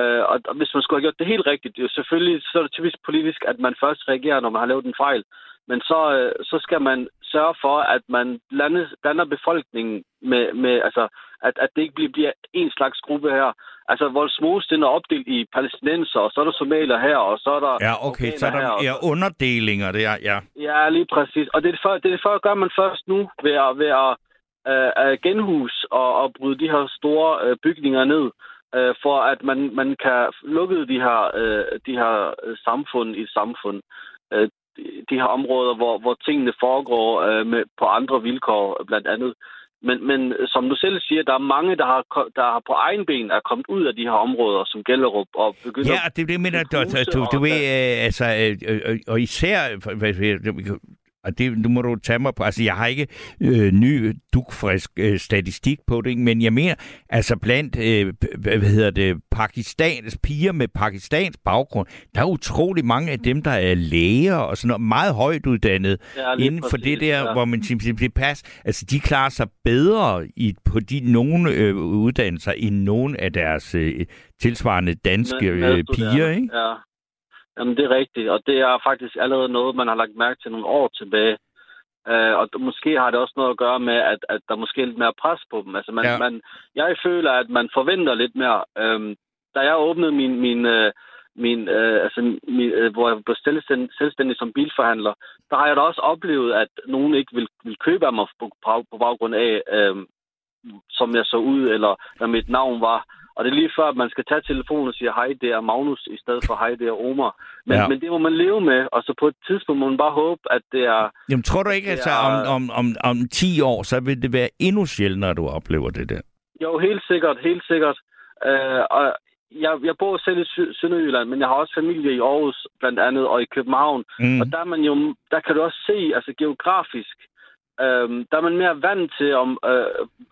[SPEAKER 11] Øh, og hvis man skulle have gjort det helt rigtigt, det er jo selvfølgelig så er det typisk politisk, at man først reagerer, når man har lavet en fejl. Men så, øh, så skal man sørge for, at man lander, lander befolkningen med, med altså, at, at det ikke bliver, bliver en slags gruppe her. Altså, Voldsmose, den er opdelt i palæstinenser, og så er der somalier her, og så er der...
[SPEAKER 3] Ja, okay, så er
[SPEAKER 11] afghanere her,
[SPEAKER 3] der
[SPEAKER 11] og
[SPEAKER 3] ja, underdelinger der, ja.
[SPEAKER 11] Ja, lige præcis. Og det er det, for, det, er det for, gør man først nu ved at, ved at øh, genhus og, og bryde de her store øh, bygninger ned, øh, for at man, man kan lukke de her, øh, de her øh, samfund i samfund. Øh, de, de her områder, hvor, hvor tingene foregår øh, med, på andre vilkår, blandt andet. Men, men som du selv siger, der er mange, der har, der har på egen ben er kommet ud af de her områder, som Gellerup, og begyndt
[SPEAKER 3] Ja, og det er det, mener, du, du, du, ved, øh, altså, øh, øh, og især, hvad- og det nu må du tage mig på. Altså, jeg har ikke øh, ny, dukfrisk øh, statistik på det, men jeg mener, altså blandt, øh, hvad hedder det, Pakistans piger med Pakistans baggrund, der er utrolig mange af dem, der er læger og sådan noget, meget højt uddannet
[SPEAKER 11] Ja,
[SPEAKER 3] inden for det
[SPEAKER 11] præcis,
[SPEAKER 3] der,
[SPEAKER 11] ja.
[SPEAKER 3] hvor man det pas, altså de klarer sig bedre i, på de nogle øh, uddannelser end nogle af deres øh, tilsvarende danske
[SPEAKER 11] Med-
[SPEAKER 3] øh, piger, ikke?
[SPEAKER 11] Ja. Jamen, det er rigtigt, og det er faktisk allerede noget, man har lagt mærke til nogle år tilbage. Uh, og måske har det også noget at gøre med, at, at der måske er lidt mere pres på dem. Altså, man,
[SPEAKER 3] Ja.
[SPEAKER 11] man, jeg føler, at man forventer lidt mere. Um, da jeg åbnede min, min, uh, min, uh, altså, min uh, hvor jeg blev selvstændig, selvstændig som bilforhandler, der har jeg da også oplevet, at nogen ikke vil, vil købe af mig på, på, baggrund af, um, som jeg så ud, eller hvad mit navn var. Og det er lige før, at man skal tage telefonen og sige, hej, det er Magnus, i stedet for, hej, det er Omar. Men,
[SPEAKER 3] Ja.
[SPEAKER 11] men det må man leve med, og så på et tidspunkt må man bare håbe, at det er...
[SPEAKER 3] Jamen, tror du ikke,
[SPEAKER 11] Det
[SPEAKER 3] altså,
[SPEAKER 11] er-
[SPEAKER 3] om, om, om, om 10 år, så vil det være endnu sjældnere, at du oplever det der?
[SPEAKER 11] Jo, helt sikkert, helt sikkert. Øh, og jeg, jeg bor selv i Sy- Sønderjylland, men jeg har også familie i Aarhus, blandt andet, og i København.
[SPEAKER 3] Mm.
[SPEAKER 11] Og der, er man jo, der kan du også se, altså geografisk, øhm, der er man mere vant til, om øh,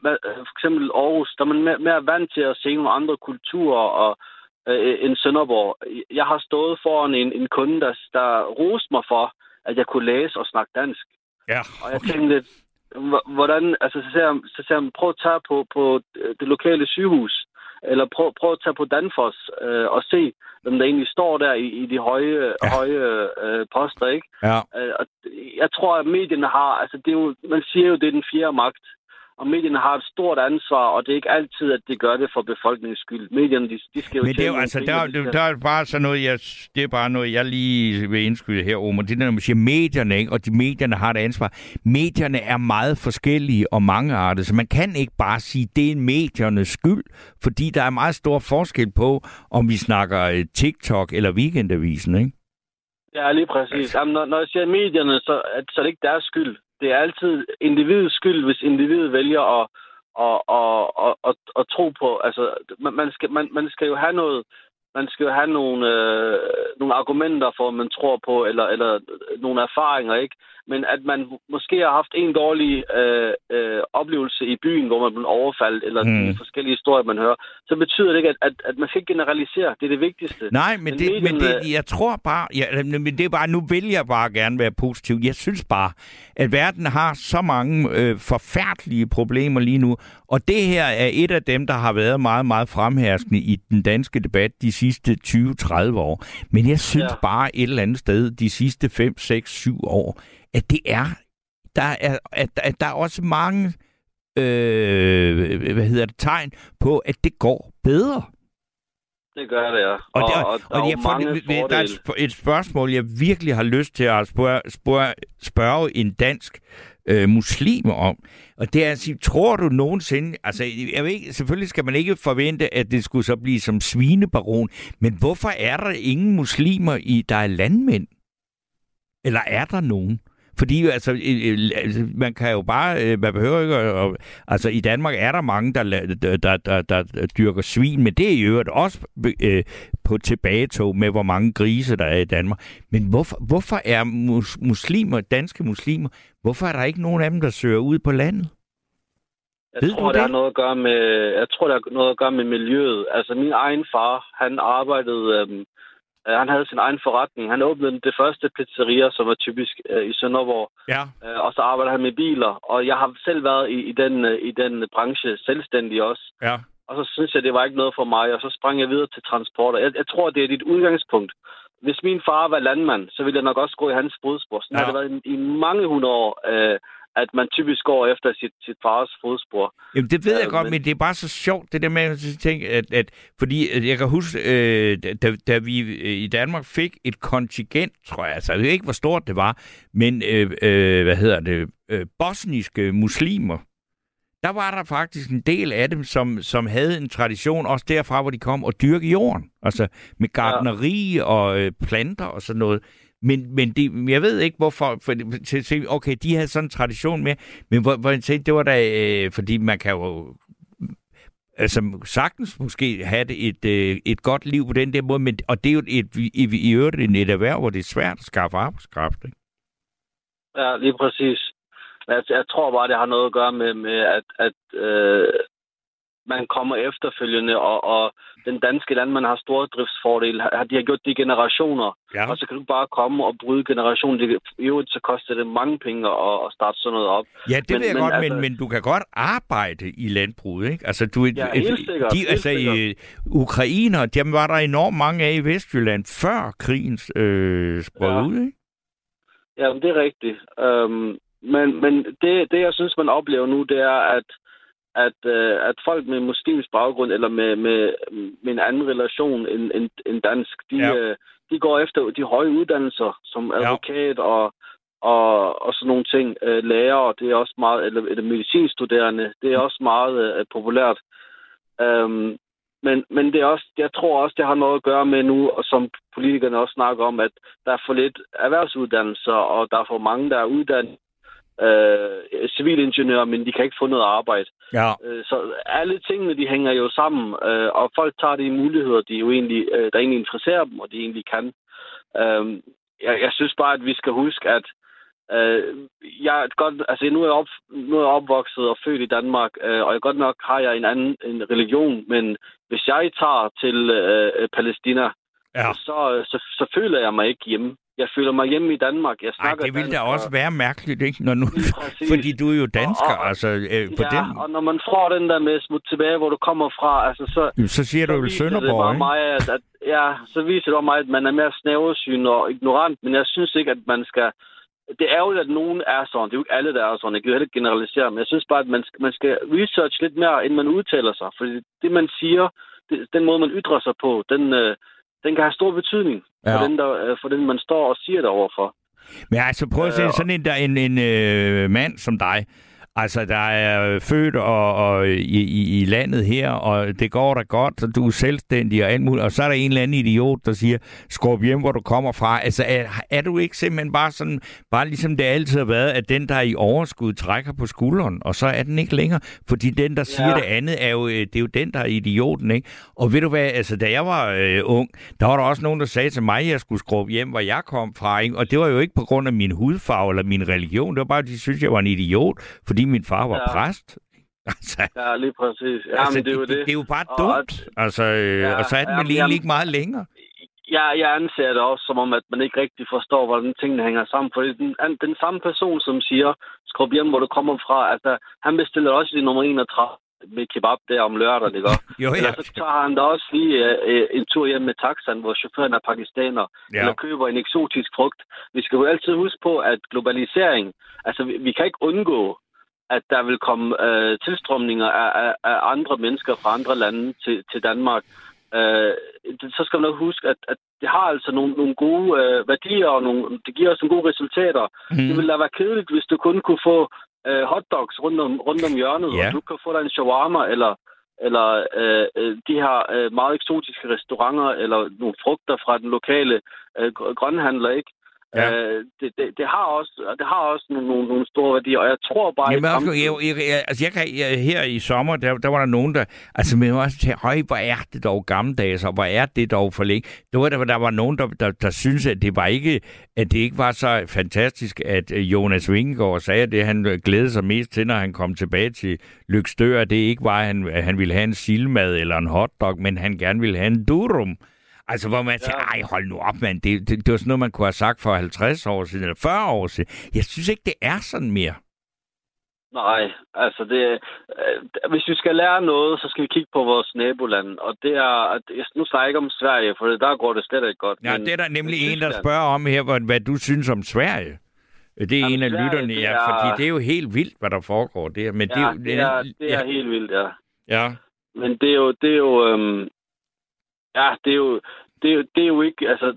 [SPEAKER 11] øh, for eksempel Aarhus, der er man mere, mere vant til at se nogle andre kulturer og, øh, end Sønderborg. Jeg har stået foran en, en kunde, der, der roste mig for, at jeg kunne læse og snakke dansk.
[SPEAKER 3] Ja,
[SPEAKER 11] Og jeg tænkte hvordan, altså så ser, jeg, så ser jeg, prøv at tage på, på det lokale sygehus, eller prøv, prøv at tage på Danfoss øh, og se, hvem der egentlig står der i, i de høje,
[SPEAKER 3] Ja.
[SPEAKER 11] høje øh, poster, ikke?
[SPEAKER 3] ja.
[SPEAKER 11] Øh, og jeg tror, at medierne har, altså det er jo, man siger jo, det er den fjerde magt, og medierne har et stort ansvar, og det er ikke altid, at de gør det for befolkningens skyld. Medierne, de, de skal jo
[SPEAKER 3] Men det er jo, altså, der, der, der er bare sådan noget, jeg, det er bare noget, jeg lige vil indskyde her, Omar. Det er, når man siger medierne, ikke? og de medierne har et ansvar. Medierne er meget forskellige og mangeartede, så man kan ikke bare sige, det er mediernes skyld, fordi der er meget stor forskel på, om vi snakker øh, TikTok eller Weekendavisen, ikke?
[SPEAKER 11] Ja, lige præcis. Jamen, når, når jeg siger medierne, så, så er det ikke deres skyld. Det er altid individets skyld, hvis individet vælger at, at, at, at, at, at tro på. Altså, man, man, skal, man, man skal jo have noget, man skal jo have nogle, øh, nogle argumenter for, at man tror på, eller, eller nogle erfaringer, ikke? Men at man måske har haft en dårlig øh, øh, oplevelse i byen, hvor man blev overfaldet, eller
[SPEAKER 3] Mm.
[SPEAKER 11] de forskellige historier, man hører, så betyder det ikke, at, at, at man skal ikke generalisere. Det er det vigtigste.
[SPEAKER 3] Nej, men,
[SPEAKER 11] Men
[SPEAKER 3] det, men
[SPEAKER 11] medierne-
[SPEAKER 3] det, jeg tror bare, ja, men det er bare, nu vil jeg bare gerne være positiv. Jeg synes bare, at verden har så mange øh, forfærdelige problemer lige nu, og det her er et af dem, der har været meget, meget fremherskende i den danske debat de sidste 20-30 år. Men jeg synes. Ja. bare et eller andet sted de sidste 5, 6, 7 år, at det er, der er, at, at der er også mange øh, hvad hedder det, tegn på, at det går bedre.
[SPEAKER 11] Det gør det, ja.
[SPEAKER 3] Og, og, og, og,
[SPEAKER 11] der er
[SPEAKER 3] og
[SPEAKER 11] jo
[SPEAKER 3] jeg får, det, der er et, sp- et spørgsmål, jeg virkelig har lyst til at spørge, spørge, spørge en dansk øh, muslim om. Og det er at sige, tror du nogensinde, altså jeg ved ikke, selvfølgelig skal man ikke forvente, at det skulle så blive som svinebaron, men hvorfor er der ingen muslimer, i der er landmænd? Eller er der nogen? Fordi altså, altså, man kan jo bare, øh, man behøver ikke, at, altså i Danmark er der mange, der, der, der, der, der dyrker svin, men det er i øvrigt også øh, på tilbagetog med, hvor mange grise der er i Danmark. Men hvorfor, hvorfor er mus, muslimer, danske muslimer, hvorfor er der ikke nogen af dem, der søger ud på landet?
[SPEAKER 11] Jeg
[SPEAKER 3] Ved
[SPEAKER 11] tror, det
[SPEAKER 3] det?
[SPEAKER 11] har noget at gøre med, jeg tror, det har noget at gøre med miljøet. Altså, min egen far, han arbejdede, øhm, øh, han havde sin egen forretning. Han åbnede det første pizzeria, som er typisk øh, i Sønderborg.
[SPEAKER 3] Ja.
[SPEAKER 11] Øh, og så arbejder han med biler. Og jeg har selv været i, i, den, øh, i den branche selvstændig også.
[SPEAKER 3] Ja.
[SPEAKER 11] Og så synes jeg, det var ikke noget for mig, og så sprang jeg videre til transporter. Jeg, jeg tror, det er dit udgangspunkt. Hvis min far var landmand, så ville jeg nok også gå i hans fodspor. Sådan
[SPEAKER 3] Ja.
[SPEAKER 11] har det været i, i mange hundrede år, øh, at man typisk går efter sit, sit fars fodspor.
[SPEAKER 3] Jamen, det ved jeg
[SPEAKER 11] Øh,
[SPEAKER 3] godt,
[SPEAKER 11] men-
[SPEAKER 3] men det er bare så sjovt, det der med at tænke, at, at fordi jeg kan huske, øh, da, da vi øh, i Danmark fik et kontingent, tror jeg, altså jeg ved ikke, hvor stort det var, men øh, øh, hvad hedder det, øh, bosniske muslimer, der var der faktisk en del af dem, som, som havde en tradition, også derfra, hvor de kom, og dyrke jorden. Altså med gardneri og øh, planter og sådan noget. Men, men det, jeg ved ikke, hvorfor. For, til, til, okay, de havde sådan en tradition med, men hvor, hvor jeg tænkte, det var da, øh, fordi man kan jo mm, altså sagtens måske have et, øh, et godt liv på den der måde, men, og det er jo et, i, i øvrigt et, et erhverv, hvor det er svært at skaffe arbejdskraft. Ikke?
[SPEAKER 11] Ja, lige præcis. Jeg, jeg tror bare, det har noget at gøre med, med at, at øh, man kommer efterfølgende, og, og den danske landmand har store driftsfordele. Har- De har gjort det i generationer,
[SPEAKER 3] Ja.
[SPEAKER 11] og så kan du bare komme og bryde generationen. Det, I øvrigt så koster det mange penge at, at starte sådan noget op.
[SPEAKER 3] Ja, det
[SPEAKER 11] Men-
[SPEAKER 3] men, ved jeg
[SPEAKER 11] men
[SPEAKER 3] godt,
[SPEAKER 11] altså-
[SPEAKER 3] men, men du kan godt arbejde i landbruget, ikke? Altså, du,
[SPEAKER 11] Ja, helt sikkert,
[SPEAKER 3] De, altså, øh, ukrainer, dem var der enormt mange af i Vestjylland, før krigen øh, sprød
[SPEAKER 11] Ja.
[SPEAKER 3] ud, ikke?
[SPEAKER 11] Ja, det er rigtigt. Øhm, men men det, det, jeg synes, man oplever nu, det er, at, at, øh, at folk med muslimsk baggrund, eller med, med, med en anden relation end, end, end dansk, de,
[SPEAKER 3] Ja.
[SPEAKER 11] ja. øh, de går efter de høje uddannelser, som
[SPEAKER 3] Ja.
[SPEAKER 11] advokat og, og, og sådan nogle ting. Øh, lærer, det er også meget, eller, eller medicinstuderende, det er også meget øh, populært. Øhm, men, men det er også, jeg tror også, det har noget at gøre med nu, og som politikerne også snakker om, at der er for lidt erhvervsuddannelser, og der er for mange, der er uddannet øh, civilingeniører, men de kan ikke få noget arbejde.
[SPEAKER 3] Ja.
[SPEAKER 11] Øh, så alle tingene, de hænger jo sammen, øh, og folk tager de muligheder, de jo egentlig, øh, der egentlig interesserer dem, og de egentlig kan. Øh, jeg, jeg synes bare, at vi skal huske, at øh, jeg er godt, altså nu er jeg, op, nu er jeg opvokset og født i Danmark, øh, og jeg godt nok har jeg en anden en religion, men hvis jeg tager til øh, Palæstina,
[SPEAKER 3] Ja.
[SPEAKER 11] så, så, så føler jeg mig ikke hjemme. Jeg føler mig hjemme i Danmark. Jeg
[SPEAKER 3] Ej,
[SPEAKER 11] snakker
[SPEAKER 3] det ville da
[SPEAKER 11] dansk,
[SPEAKER 3] også
[SPEAKER 11] og-
[SPEAKER 3] være mærkeligt, ikke? Når nu,
[SPEAKER 11] Lige
[SPEAKER 3] fordi du er jo dansker,
[SPEAKER 11] Og- og-
[SPEAKER 3] altså øh, på
[SPEAKER 11] ja,
[SPEAKER 3] den...
[SPEAKER 11] og når man får den der med smut tilbage, hvor du kommer fra, altså så,
[SPEAKER 3] Jamen, Så siger du
[SPEAKER 11] det
[SPEAKER 3] Sønderborg, ikke?
[SPEAKER 11] mig, at, at, ja, så viser det mig, at man er mere snæversyn og ignorant, men jeg synes ikke, at man skal... Det er jo, at nogen er sådan. Det er jo ikke alle, der er sådan. Jeg kan jo heller ikke generalisere, men jeg synes bare, at man skal, man skal research lidt mere, inden man udtaler sig. Fordi det, man siger, det, den måde, man ytrer sig på, den, øh, den kan have stor betydning for,
[SPEAKER 3] Ja.
[SPEAKER 11] den, der, øh, for den, man står og siger det overfor.
[SPEAKER 3] Men altså, prøv at se,
[SPEAKER 11] Øh,
[SPEAKER 3] sådan en, der, en, en øh, mand som dig, altså, der er født og, og i, i, i landet her, og det går da godt, og du er selvstændig og alt muligt, og så er der en eller anden idiot, der siger, skub hjem, hvor du kommer fra. Altså, er, er du ikke simpelthen bare sådan, bare ligesom det altid har været, at den, der er i overskud, trækker på skulderen, og så er den ikke længere, fordi den, der siger
[SPEAKER 11] Ja.
[SPEAKER 3] det andet, er jo, øh, det er jo den, der er idioten, ikke? Og ved du hvad, altså, da jeg var øh, ung, der var der også nogen, der sagde til mig, at jeg skulle skrubbe hjem, hvor jeg kom fra, ikke? Og det var jo ikke på grund af min hudfarve eller min religion, det var bare, at de synes, jeg var en idiot, fordi min far var
[SPEAKER 11] Ja.
[SPEAKER 3] præst. Altså,
[SPEAKER 11] Ja, lige præcis. Ja,
[SPEAKER 3] altså
[SPEAKER 11] det er jo det.
[SPEAKER 3] det er jo bare
[SPEAKER 11] Og-
[SPEAKER 3] dumt. Altså, øh,
[SPEAKER 11] Ja,
[SPEAKER 3] og så er den
[SPEAKER 11] ja,
[SPEAKER 3] vel egentlig
[SPEAKER 11] jamen-
[SPEAKER 3] ikke meget længere.
[SPEAKER 11] jeg, jeg anser det også som om, at man ikke rigtig forstår, hvordan tingene hænger sammen. For den, den samme person, som siger, skrub hjem, hvor du kommer fra, altså, han bestiller også i nummer 31 med kebab der om lørdagen, ikke?
[SPEAKER 3] Jo, ja.
[SPEAKER 11] Eller så tager han da også lige øh, en tur hjem med taxaen, hvor chaufføren er pakistaner,
[SPEAKER 3] Ja.
[SPEAKER 11] eller køber en eksotisk frugt. Vi skal jo altid huske på, at globalisering, altså vi, vi kan ikke undgå, at der vil komme øh, tilstrømninger af, af, af andre mennesker fra andre lande til, til Danmark. Øh, så skal man nok huske, at, at det har altså nogle, nogle gode øh, værdier, og nogle, det giver os nogle gode resultater.
[SPEAKER 3] Mm.
[SPEAKER 11] Det ville da være kedeligt, hvis du kun kunne få øh, hotdogs rundt om, rundt om hjørnet,
[SPEAKER 3] Ja.
[SPEAKER 11] og du kan få dig en shawarma, eller, eller øh, øh, de her øh, meget eksotiske restauranter, eller nogle frugter fra den lokale øh, gr- grønhandler, ikke?
[SPEAKER 3] Ja.
[SPEAKER 11] Øh, det, det, det, har også, det har også nogle, nogle, nogle store værdier, og jeg tror bare...
[SPEAKER 3] Jamen, også, jeg, jeg, jeg, altså, jeg kan, jeg, her i sommer, der, der var der nogen, der... Altså, men også til, høj, hvor er det dog gammeldags, og hvor er det dog for længe. Der var, der, der var nogen, der, der, der synes at det var ikke, at det ikke var så fantastisk, at øh, Jonas Vingegaard sagde, at det han øh, glædede sig mest til, når han kom tilbage til Lykstør, det ikke var, at han, at han ville have en silmad eller en hotdog, men han gerne ville have en durum. Altså, hvor man siger, ej, hold nu op, mand. Det, det, det var sådan noget, man kunne have sagt for 50 år siden, eller 40 år siden. Jeg synes ikke, det er sådan mere.
[SPEAKER 11] Nej, altså det, øh, hvis vi skal lære noget, så skal vi kigge på vores naboland. Og det er, nu snakker jeg ikke om Sverige, for der går det slet ikke godt.
[SPEAKER 3] Ja,
[SPEAKER 11] men-
[SPEAKER 3] det er der nemlig en, der spørger om her, hvad, hvad du synes om Sverige. Det er
[SPEAKER 11] Jamen,
[SPEAKER 3] en af
[SPEAKER 11] Sverige,
[SPEAKER 3] lytterne,
[SPEAKER 11] det
[SPEAKER 3] ja,
[SPEAKER 11] er-
[SPEAKER 3] fordi det er jo helt vildt, hvad der foregår der. Men det,
[SPEAKER 11] Ja,
[SPEAKER 3] er jo,
[SPEAKER 11] det er, det er
[SPEAKER 3] ja,
[SPEAKER 11] helt vildt, ja.
[SPEAKER 3] ja.
[SPEAKER 11] Men det er jo, det er jo, øhm, ja, det er jo, det er, jo- det er jo ikke, altså,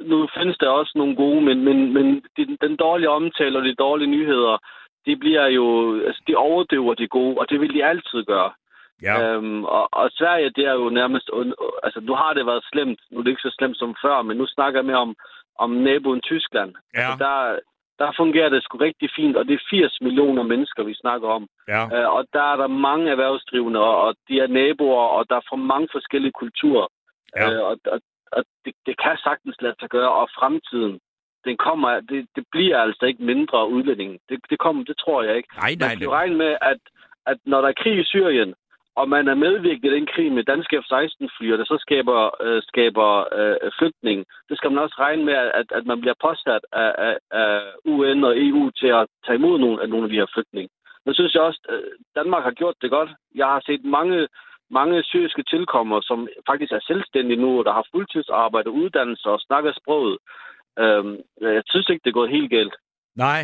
[SPEAKER 11] nu findes der også nogle gode, men, men, men den, den dårlige omtale og de dårlige nyheder, de bliver jo, altså, de overdøver de gode, og det vil de altid gøre.
[SPEAKER 3] ja.
[SPEAKER 11] Øhm, og, og Sverige, det er jo nærmest... Altså, nu har det været slemt. Nu er det ikke så slemt som før, men nu snakker jeg mere om, om naboen Tyskland.
[SPEAKER 3] Ja.
[SPEAKER 11] Altså, der, der fungerer det sgu rigtig fint, og det er 80 millioner mennesker, vi snakker om.
[SPEAKER 3] ja.
[SPEAKER 11] Øh, og der er der mange erhvervsdrivende, og, de er naboer, og der er fra mange forskellige kulturer.
[SPEAKER 3] Ja.
[SPEAKER 11] Øh, og og, og det, det kan sagtens lade sig gøre, og fremtiden, den kommer, det, det bliver altså ikke mindre udlænding. Det, det, kommer, det tror jeg ikke.
[SPEAKER 3] Nej,
[SPEAKER 11] Man
[SPEAKER 3] nej,
[SPEAKER 11] kan jo
[SPEAKER 3] det,
[SPEAKER 11] regne med, at, at når der er krig i Syrien, og man er medvirket i den krig med danske F-16-fly, og det så skaber, øh, skaber øh, flygtning, det skal man også regne med, at, at man bliver påsat af, af, af UN og EU til at tage imod nogle af nogle af de her flygtninge. Men synes jeg også, at Danmark har gjort det godt. Jeg har set mange, mange syriske tilkommere, som faktisk er selvstændige nu, og der har fuldtidsarbejde, uddannelse og snakker sproget. Øhm, jeg synes ikke, det er gået helt galt.
[SPEAKER 3] nej.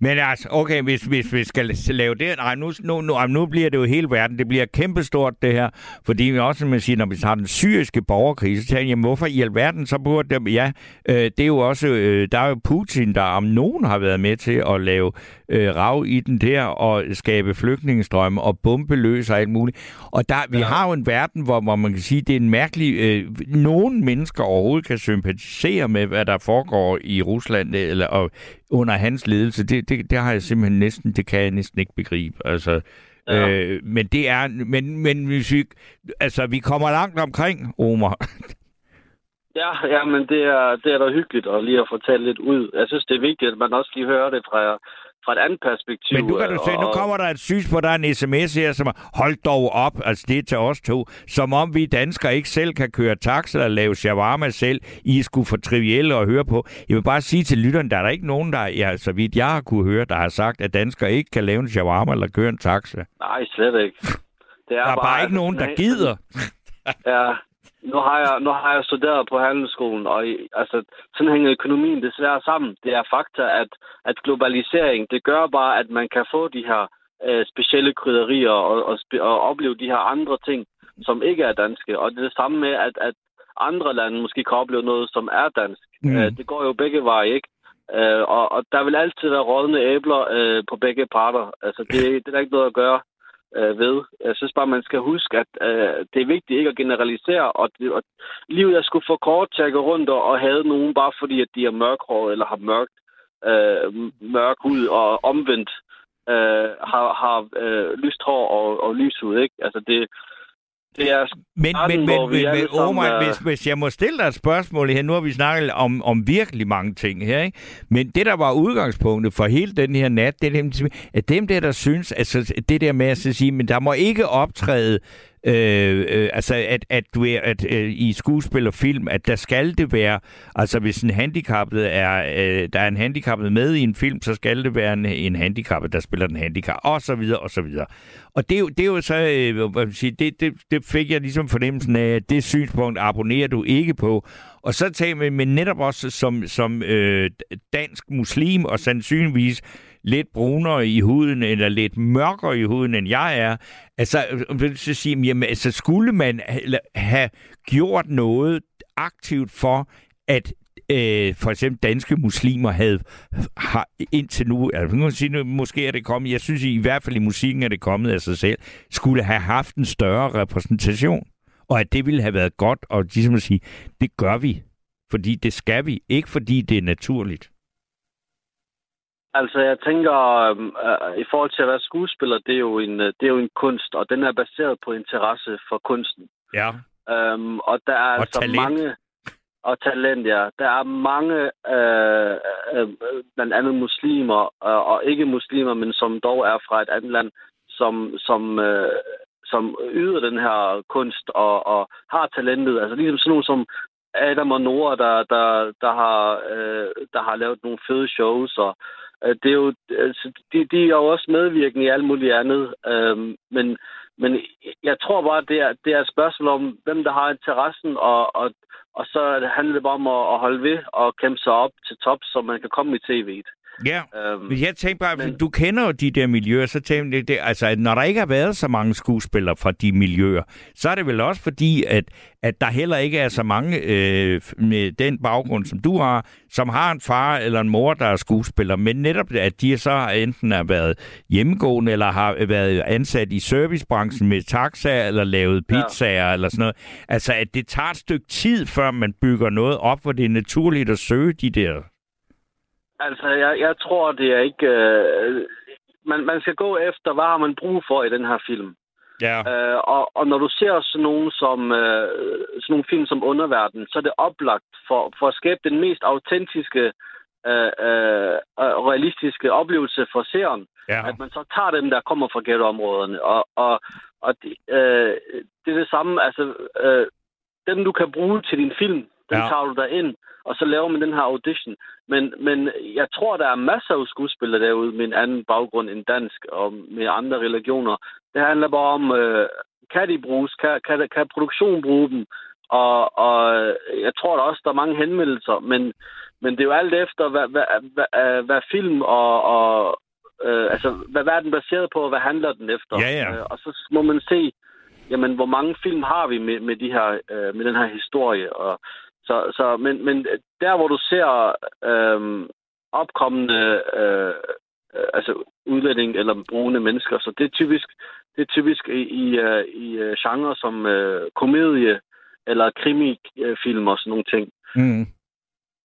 [SPEAKER 3] Men altså, okay, hvis, hvis vi skal lave det... Nej, nu, nu, nu, nu bliver det jo hele verden. Det bliver kæmpestort, det her. Fordi vi også, man siger, når vi tager den syriske borgerkrig, så tænker jeg, hvorfor i alverden så burde dem... Ja, øh, det er jo også... Øh, der er jo Putin, der om nogen har været med til at lave øh, rav i den der, og skabe flygtningestrømme, og bombe løs og alt muligt. Og der, vi har jo en verden, hvor, hvor man kan sige, det er en mærkelig... Øh, nogen mennesker overhovedet kan sympatisere med, hvad der foregår i Rusland, eller og, under hans ledelse, det, det, det har jeg simpelthen næsten, det kan jeg næsten ikke begribe. Altså, Ja. øh, men det er, men, men hvis vi, altså, vi kommer langt omkring, Omar.
[SPEAKER 11] Ja, ja, men det er, det er da hyggeligt at lige at fortælle lidt ud. Jeg synes, det er vigtigt, at man også lige hører det fra, fra et andet perspektiv.
[SPEAKER 3] Men nu kan du se, nu
[SPEAKER 11] og-
[SPEAKER 3] kommer der et synspunkt, der er en sms her, som er, hold dog op, altså det er til os to, som om vi danskere ikke selv kan køre taxa eller lave shawarma selv, I skulle for trivielle at høre på. Jeg vil bare sige til lytteren, der er der ikke nogen, der, ja, så vidt jeg har kunne høre, der har sagt, at danskere ikke kan lave en shawarma eller køre en taxa.
[SPEAKER 11] Nej, slet ikke. Det
[SPEAKER 3] Der er bare ikke
[SPEAKER 11] altså
[SPEAKER 3] nogen, der gider.
[SPEAKER 11] Ja, nu har jeg, nu har jeg studeret på handelsskolen, og altså, sådan hænger økonomien desværre sammen. Det er fakta, at, at globalisering, det gør bare, at man kan få de her øh, specielle krydderier og, og, og opleve de her andre ting, som ikke er danske. Og det er det samme med, at, at andre lande måske kan opleve noget, som er dansk.
[SPEAKER 3] Mm.
[SPEAKER 11] Øh, det går jo begge veje, ikke? Øh, og, og der vil altid være rådne æbler øh, på begge parter. Altså, det, det er der ikke noget at gøre øh, ved. Jeg synes bare, man skal huske, at øh, det er vigtigt ikke at generalisere, og, det, og livet er sgu for kort til at gå rundt og, og have nogen, bare fordi at de er mørkhåret eller har mørkt, øh, mørk hud og omvendt øh, har, har øh, lyst hår og, og lys hud, ikke? Altså, det, det er
[SPEAKER 3] Men,
[SPEAKER 11] starten,
[SPEAKER 3] men, men, men, men Omar,
[SPEAKER 11] er-
[SPEAKER 3] hvis, hvis jeg må stille dig et spørgsmål her, nu har vi snakket om, om virkelig mange ting her, ikke? men det, der var udgangspunktet for hele den her nat, det er dem, at dem der, der synes, altså det der med at sige, men der må ikke optræde Øh, øh, altså at, at, du er, at øh, i skuespil og film, at der skal det være, altså hvis en handicappet er, øh, der er en handicappet med i en film, så skal det være en, en handicappet, der spiller den handicap, og så videre, og så videre. Og det, er jo- det er jo så, øh, hvad man siger, det, det, det fik jeg ligesom fornemmelsen af, at det synspunkt abonnerer du ikke på. Og så tager vi med netop også som, som øh, dansk muslim, og sandsynligvis lidt brunere i huden, eller lidt mørkere i huden, end jeg er. Altså, øh, vil så sige, jamen, altså, skulle man have gjort noget aktivt for, at øh, for eksempel danske muslimer havde har indtil nu, altså, nu kan sige, nu, måske er det kommet, jeg synes i hvert fald i musikken er det kommet af sig selv, skulle have haft en større repræsentation, og at det ville have været godt, og ligesom at sige, det gør vi, fordi det skal vi, ikke fordi det er naturligt.
[SPEAKER 11] Altså, jeg tænker, øhm, øh, i forhold til at være skuespiller, det er, jo en, øh, det er jo en kunst, og den er baseret på interesse for kunsten.
[SPEAKER 3] Ja.
[SPEAKER 11] Øhm, og der er
[SPEAKER 3] Og
[SPEAKER 11] altså
[SPEAKER 3] talent.
[SPEAKER 11] mange... Og talent, ja. Der er mange, øh, øh, blandt andet muslimer, øh, og ikke muslimer, men som dog er fra et andet land, som, som, øh, som yder den her kunst og, og har talentet. Altså ligesom sådan nogle som Adam og Nora, der, der, der, har, øh, der har lavet nogle fede shows, og øh, Øh, det er jo, altså, de, de er jo også medvirkende i alt muligt andet. Øhm, men, men jeg tror bare, det er, det er et spørgsmål om, hvem der har interessen, og, og, og så handler det bare om at, at holde ved og kæmpe sig op til top, så man kan komme i tv'et.
[SPEAKER 3] Ja,
[SPEAKER 11] Øhm,
[SPEAKER 3] men jeg tænker bare,
[SPEAKER 11] men-
[SPEAKER 3] du kender jo de der miljøer, så tænker jeg, det, altså, at når der ikke har været så mange skuespillere fra de miljøer, så er det vel også fordi, at, at der heller ikke er så mange øh, med den baggrund, som du har, som har en far eller en mor, der er skuespiller, men netop, at de så enten har været hjemmegående, eller har været ansat i servicebranchen med taxa, eller lavet
[SPEAKER 11] Ja.
[SPEAKER 3] pizzaer, eller sådan noget. Altså, at det tager et stykke tid, før man bygger noget op, hvor det er naturligt at søge de der
[SPEAKER 11] Altså, jeg, jeg tror, det er ikke... Øh, man, man skal gå efter, hvad har man brug for i den her film.
[SPEAKER 3] Ja.
[SPEAKER 11] Øh, og, og når du ser sådan nogle, som, øh, sådan nogle film som Underverden, så er det oplagt for, for at skabe den mest autentiske øh, øh, realistiske oplevelse for seeren.
[SPEAKER 3] Ja.
[SPEAKER 11] At man så tager dem, der kommer fra ghettoområderne. Og, og, og det, øh, det er det samme, altså øh, dem du kan bruge til din film, den
[SPEAKER 3] Ja.
[SPEAKER 11] tager du der ind, og så laver man den her audition. Men, men jeg tror, der er masser af skuespillere derude med en anden baggrund end dansk, og med andre religioner. Det handler bare om, øh, kan de bruges? Kan, kan, kan produktion bruge dem? Og, og jeg tror der også, der er mange henvendelser, men, men det er jo alt efter, hvad, hvad, hvad, hvad film og, og øh, altså, hvad, hvad er den baseret på, og hvad handler den efter?
[SPEAKER 3] Ja, ja.
[SPEAKER 11] Øh, og så må man se, jamen, hvor mange film har vi med, med, de her, øh, med den her historie? Og, så, så, men, men der, hvor du ser øh, opkommende øh, altså udlænding eller brune mennesker, så det er typisk, det er typisk i, i, øh, i øh, genre som øh, komedie eller krimifilm og sådan nogle ting.
[SPEAKER 3] Mm.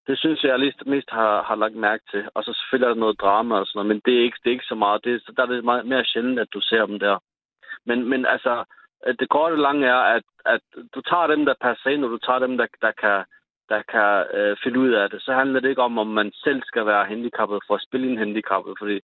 [SPEAKER 11] Det synes jeg, mest, mest har, har lagt mærke til. Og så selvfølgelig er der noget drama og sådan noget, men det er ikke, det er ikke så meget. Det, er- der er det meget mere sjældent, at du ser dem der. Men, men altså, det korte og lange er, at, at du tager dem, der passer ind, og du tager dem, der, der kan, der kan øh, finde ud af det. Så handler det ikke om, om man selv skal være handicappet for at spille en handicappet, fordi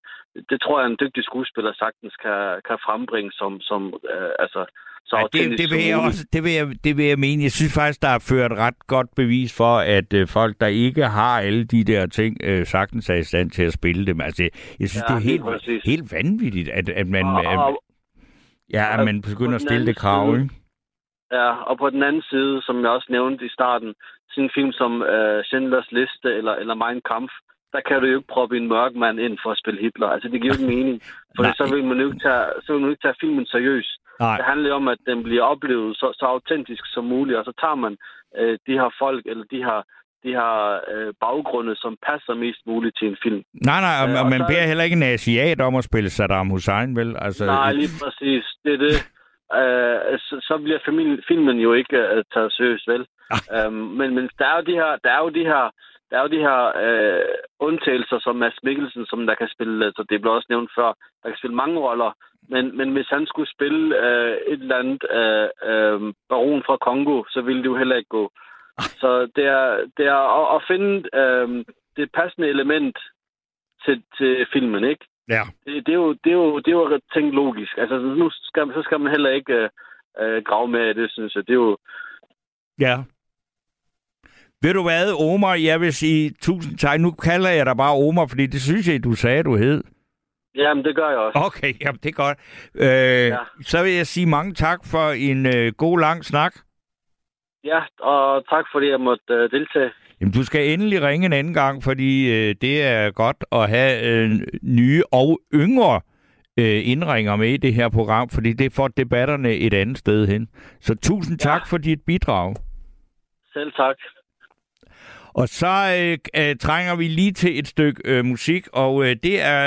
[SPEAKER 11] det tror jeg, en dygtig skuespiller sagtens kan, kan frembringe som, som øh, altså, så
[SPEAKER 3] Ja, det, det, vil jeg også, det, vil jeg, det vil jeg mene. Jeg synes faktisk, der er ført ret godt bevis for, at øh, folk, der ikke har alle de der ting, øh, sagtens er i stand til at spille dem. Altså, jeg synes,
[SPEAKER 11] Ja,
[SPEAKER 3] det er helt, helt vanvittigt, at, at man,
[SPEAKER 11] Og- og-
[SPEAKER 3] ja,
[SPEAKER 11] og på
[SPEAKER 3] begynder at stille det krav. Ikke?
[SPEAKER 11] Ja, og på den anden side, som jeg også nævnte i starten, sådan en film som øh, Schindlers Liste eller, eller Mein Kampf, der kan du jo ikke proppe en mørk mand ind for at spille Hitler. Altså, det giver jo ikke mening. For så vil man jo ikke tage, så vil man jo ikke tage filmen seriøst.
[SPEAKER 3] Nej.
[SPEAKER 11] Det handler om, at den bliver oplevet så, så autentisk som muligt, og så tager man øh, de her folk, eller de her, de her øh, baggrunde, som passer mest muligt til en film.
[SPEAKER 3] Nej, nej, og,
[SPEAKER 11] Øh,
[SPEAKER 3] og man
[SPEAKER 11] så-
[SPEAKER 3] beder heller ikke en asiat om at spille Saddam Hussein, vel? Altså,
[SPEAKER 11] Nej, lige præcis. Det er det. Øh, så, så bliver familien, filmen jo ikke uh, taget seriøst, vel? Um, men, men der er jo de her, der er jo de her, der er jo de her øh, undtagelser, som Mads Mikkelsen, som der kan spille, så det blev også nævnt før, der kan spille mange roller. Men, men hvis han skulle spille øh, et eller andet øh, øh, baron fra Kongo, så ville det jo heller ikke gå. Så det er, det er at, at finde øh, det passende element til, til filmen, ikke?
[SPEAKER 3] Ja.
[SPEAKER 11] Det, det, er jo, det, er jo, det er jo tænkt logisk. Altså, nu skal, så skal man heller ikke øh, øh, grave med det, synes jeg. Det er jo...
[SPEAKER 3] Ja. Ved du hvad, Omar, jeg vil sige tusind tak. Nu kalder jeg dig bare Omar, fordi det synes jeg, du sagde, du hed.
[SPEAKER 11] Jamen, det gør jeg også.
[SPEAKER 3] Okay, jamen det er godt. Øh, ja. Så vil jeg sige mange tak for en øh, god lang snak.
[SPEAKER 11] Ja, og tak fordi jeg måtte øh, deltage.
[SPEAKER 3] Jamen, du skal endelig ringe en anden gang, fordi øh, det er godt at have øh, nye og yngre øh, indringer med i det her program, fordi det får debatterne et andet sted hen. Så tusind tak for dit bidrag.
[SPEAKER 11] Selv tak.
[SPEAKER 3] Og så øh, øh, trænger vi lige til et stykke øh, musik, og øh, det er,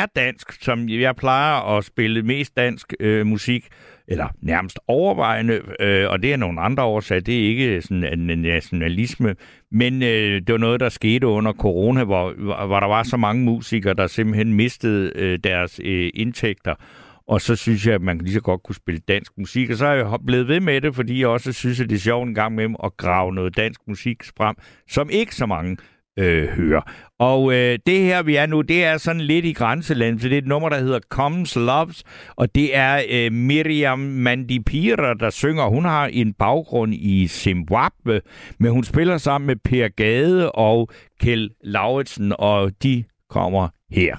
[SPEAKER 3] er dansk, som jeg plejer at spille mest dansk øh, musik, eller nærmest overvejende, øh, og det er nogle andre årsager, det er ikke sådan en nationalisme, men øh, det var noget, der skete under corona, hvor, hvor der var så mange musikere, der simpelthen mistede øh, deres øh, indtægter, og så synes jeg, at man lige så godt kunne spille dansk musik. Og så er jeg blevet ved med det, fordi jeg også synes, at det er sjovt en gang med at grave noget dansk musik frem, som ikke så mange øh, hører. Og øh, det her, vi er nu, det er sådan lidt i grænseland, så det er et nummer, der hedder Comes Loves, og det er øh, Miriam Mandipira, der synger. Hun har en baggrund i Zimbabwe, men hun spiller sammen med Per Gade og Kjell Lauritsen, og de kommer her.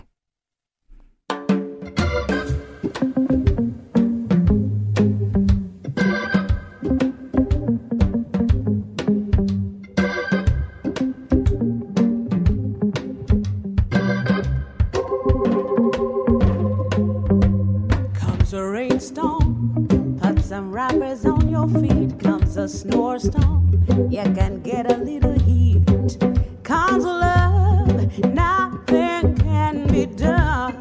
[SPEAKER 12] Wrappers on your feet. Comes a snowstorm, you can get a little heat. Comes love, nothing can be done.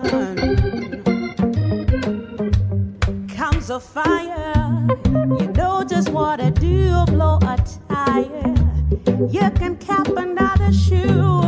[SPEAKER 12] Comes a fire, you know just what to do. Blow a tire, you can cap another shoe.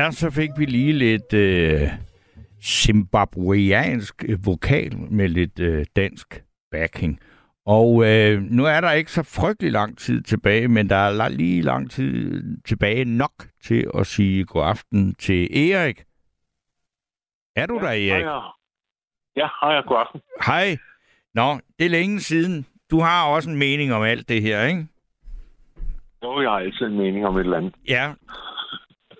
[SPEAKER 3] Ja, så fik vi lige lidt øh, zimbabweansk øh, vokal med lidt øh, dansk backing. Og øh, nu er der ikke så frygtelig lang tid tilbage, men der er lige lang tid tilbage nok til at sige god aften til Erik. Er du der, Erik?
[SPEAKER 13] Hej, ja, hej, god aften.
[SPEAKER 3] Hej. Nå, det er længe siden. Du har også en mening om alt det her, ikke?
[SPEAKER 13] Jo, jeg har altid en mening om et eller andet.
[SPEAKER 3] Ja.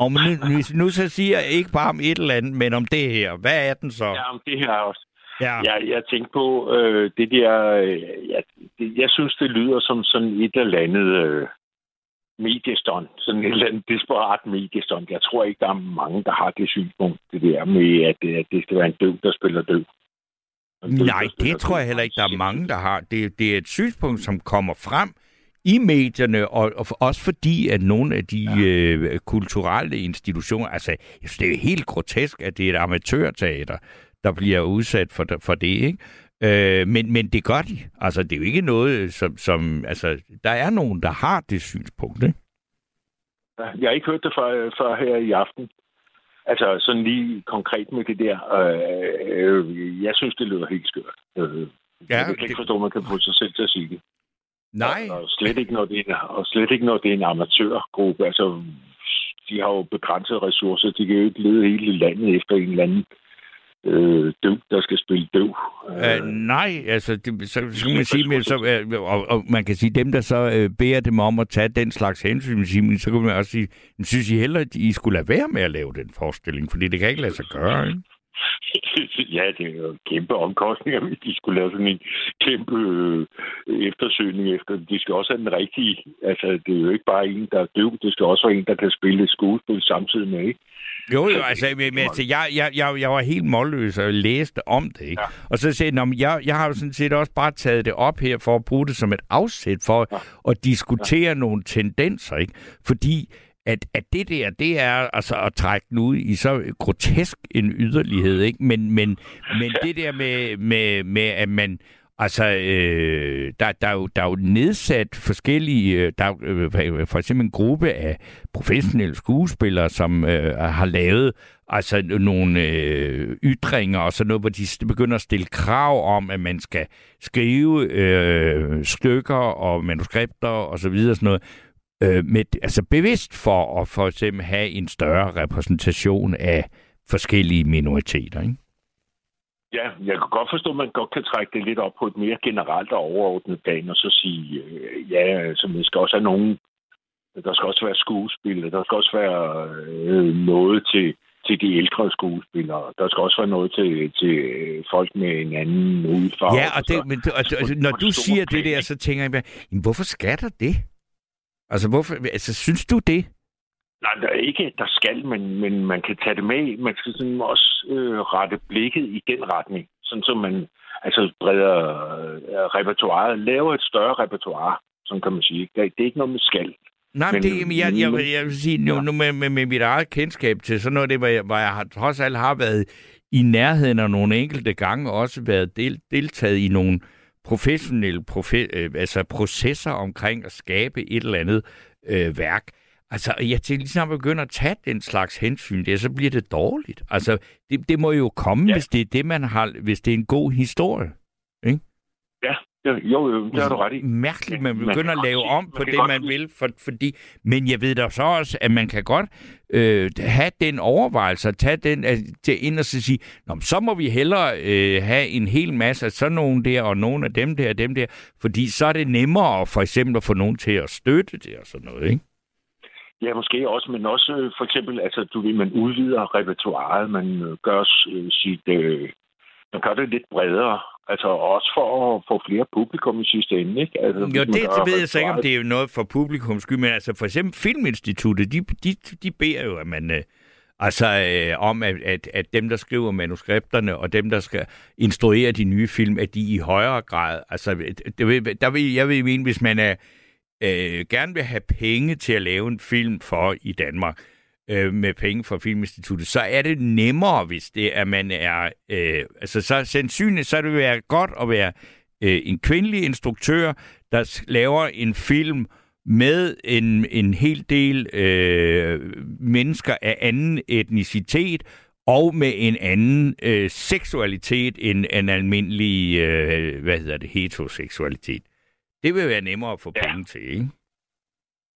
[SPEAKER 3] Og nu, hvis vi nu så siger jeg ikke bare om et eller andet, men om det her. Hvad er den så?
[SPEAKER 13] Ja, om det her også.
[SPEAKER 3] Ja.
[SPEAKER 13] Jeg, jeg tænkte på øh, det der... Øh, jeg, det, jeg synes, det lyder som sådan et eller andet øh, mediestånd. Sådan et eller andet desperat mediestånd. Jeg tror ikke, der er mange, der har det synspunkt, det der med, at, øh, at det skal være en døv, der spiller døv. En døv,
[SPEAKER 3] Nej, det tror jeg heller ikke, der er mange, der har. Det, det er et synspunkt, som kommer frem i medierne, og, og også fordi, at nogle af de ja. øh, kulturelle institutioner, altså, synes, det er helt grotesk, at det er et amatørteater, der bliver udsat for, for det, ikke? Øh, men, men det gør de. Altså, det er jo ikke noget, som, som... Altså, der er nogen, der har det synspunkt, ikke?
[SPEAKER 13] Jeg har ikke hørt det før, før her i aften. Altså sådan lige konkret med det der. Øh, øh, jeg synes, det lyder helt skørt. Øh,
[SPEAKER 3] Ja,
[SPEAKER 13] jeg kan
[SPEAKER 3] det-
[SPEAKER 13] ikke forstå, at man kan få sig selv til at sige det.
[SPEAKER 3] Nej.
[SPEAKER 13] Og, og, slet ikke, når det er en, og slet ikke, når det er en amatørgruppe. Altså, de har jo begrænsede ressourcer. De kan jo ikke lede hele landet efter en eller anden øh, døv, der skal spille døv.
[SPEAKER 3] Øh, nej, altså, det, så, kan man sige, men så, øh, og, og, man kan sige, dem, der så øh, beder dem om at tage den slags hensyn, men så kan man også sige, synes I heller, at I skulle lade være med at lave den forestilling, fordi det kan ikke lade sig gøre, ikke?
[SPEAKER 13] ja, det er jo kæmpe omkostninger, hvis de skulle lave sådan en kæmpe øh, eftersøgning efter. De skal også have den rigtige. Altså, det er jo ikke bare en, der er døv. Det skal også være en, der kan spille skuespil samtidig med, ikke?
[SPEAKER 3] Jo, jo, altså, men, altså jeg, jeg, jeg, jeg var helt målløs og læste om det, ikke? Ja. Og så sagde jeg, jeg, jeg har jo sådan set også bare taget det op her for at bruge det som et afsæt for ja. at diskutere ja. nogle tendenser, ikke? Fordi at, at det der, det er altså at trække den ud i så grotesk en yderlighed, ikke? Men, men, men det der med, med, med at man... Altså, øh, der, der, er jo, der er jo nedsat forskellige... øh, Der er, øh, for eksempel en gruppe af professionelle skuespillere, som øh, har lavet altså nogle øh, ytringer og sådan noget, hvor de begynder at stille krav om, at man skal skrive øh, stykker og manuskripter og så videre sådan noget, øh, med, altså bevidst for at for eksempel have en større repræsentation af forskellige minoriteter, ikke?
[SPEAKER 13] Ja, jeg kan godt forstå, at man godt kan trække det lidt op på et mere generelt og overordnet plan, og så sige, øh, ja, altså, der skal også have nogen, der skal også være skuespil, der skal også være øh, noget til, til de ældre skuespillere. Der skal også være noget til, til folk med en anden udfart.
[SPEAKER 3] Ja, og, det, men, og, og, når du siger det der, så tænker jeg, hvorfor skal der det? Altså, hvorfor, altså, synes du det?
[SPEAKER 13] Nej, der er ikke, der skal, men, men man kan tage det med. Man skal sådan også øh, rette blikket i den retning, sådan som man altså breder øh, repertoireet, laver et større repertoire, som kan man sige. Det, det er ikke noget med skal.
[SPEAKER 3] Nej, men det, jeg, jeg, jeg, jeg vil sige, nu, nu med, med, med mit eget kendskab til sådan noget, det, hvor jeg, hvor jeg har, trods alt har været i nærheden af nogle enkelte gange, også været del, deltaget i nogle professionelle profe, øh, altså processer omkring at skabe et eller andet øh, værk. Altså, jeg tænker, ligesom man begynder at tage den slags hensyn, det, så bliver det dårligt. Altså, det, det må jo komme, ja. hvis det er det, man har, hvis det er en god historie.
[SPEAKER 13] Jo, jo, det har du ret i.
[SPEAKER 3] Mærkeligt, man begynder at lave om på det, man vil. For, fordi, men jeg ved da så også, at man kan godt øh, have den overvejelse, at tage den at, til ind og så sige, Nå, så må vi hellere øh, have en hel masse af sådan nogen der, og nogle af dem der, og dem der, fordi så er det nemmere for eksempel at få nogen til at støtte det og sådan noget, ikke?
[SPEAKER 13] Ja, måske også, men også øh, for eksempel, altså, du ved, man udvider repertoireet, man øh, gør øh, sit, øh, man gør det lidt bredere, altså også for at få flere publikum i sidste ende, ikke? Altså,
[SPEAKER 3] jo, det, det ved jeg så ikke, om det er noget for publikums skyld, men altså for eksempel Filminstituttet, de, de, de beder jo, at man... Øh, Altså øh, om, at, at, at dem, der skriver manuskripterne, og dem, der skal instruere de nye film, at de i højere grad... Altså, det vil, der vil, jeg vil mene, hvis man er, øh, gerne vil have penge til at lave en film for i Danmark, øh, med penge fra Filminstituttet, så er det nemmere, hvis det er, at man er... Øh, altså, så sandsynligt, så det vil være godt at være øh, en kvindelig instruktør, der laver en film med en, en hel del øh, mennesker af anden etnicitet, og med en anden øh, seksualitet end en almindelig, øh, hvad hedder det, heteroseksualitet. Det vil være nemmere at få ja. penge til, ikke?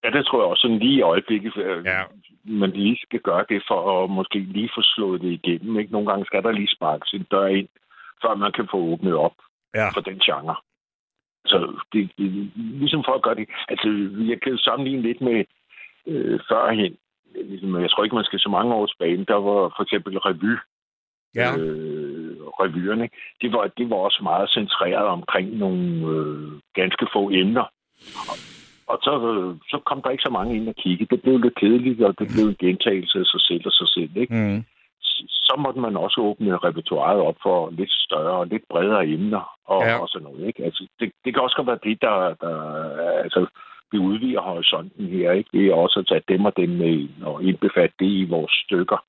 [SPEAKER 13] Ja, det tror jeg også sådan lige i øjeblikket. Øh, ja. Man lige skal gøre det for at måske lige få slået det igennem. Ikke? Nogle gange skal der lige sparkes en dør ind, før man kan få åbnet op ja. for den genre. Så det, det, ligesom for at gøre det. Altså, jeg kan sammenligne lidt med øh, førhen. Ligesom, jeg tror ikke, man skal så mange år tilbage. Der var for eksempel revy. Ja. Øh, revyerne. Det var, det var også meget centreret omkring nogle øh, ganske få emner. Og så, så kom der ikke så mange ind og kigge. Det blev lidt kedeligt, og det blev en gentagelse af sig selv og sig selv. Ikke? Mm. Så måtte man også åbne repertoireet op for lidt større og lidt bredere emner og, ja. og sådan noget. Ikke? Altså, det, det kan også godt være det, der, der altså, vi udvider horisonten her. Ikke? Det er også at tage dem og dem med og indbefatte det i vores stykker.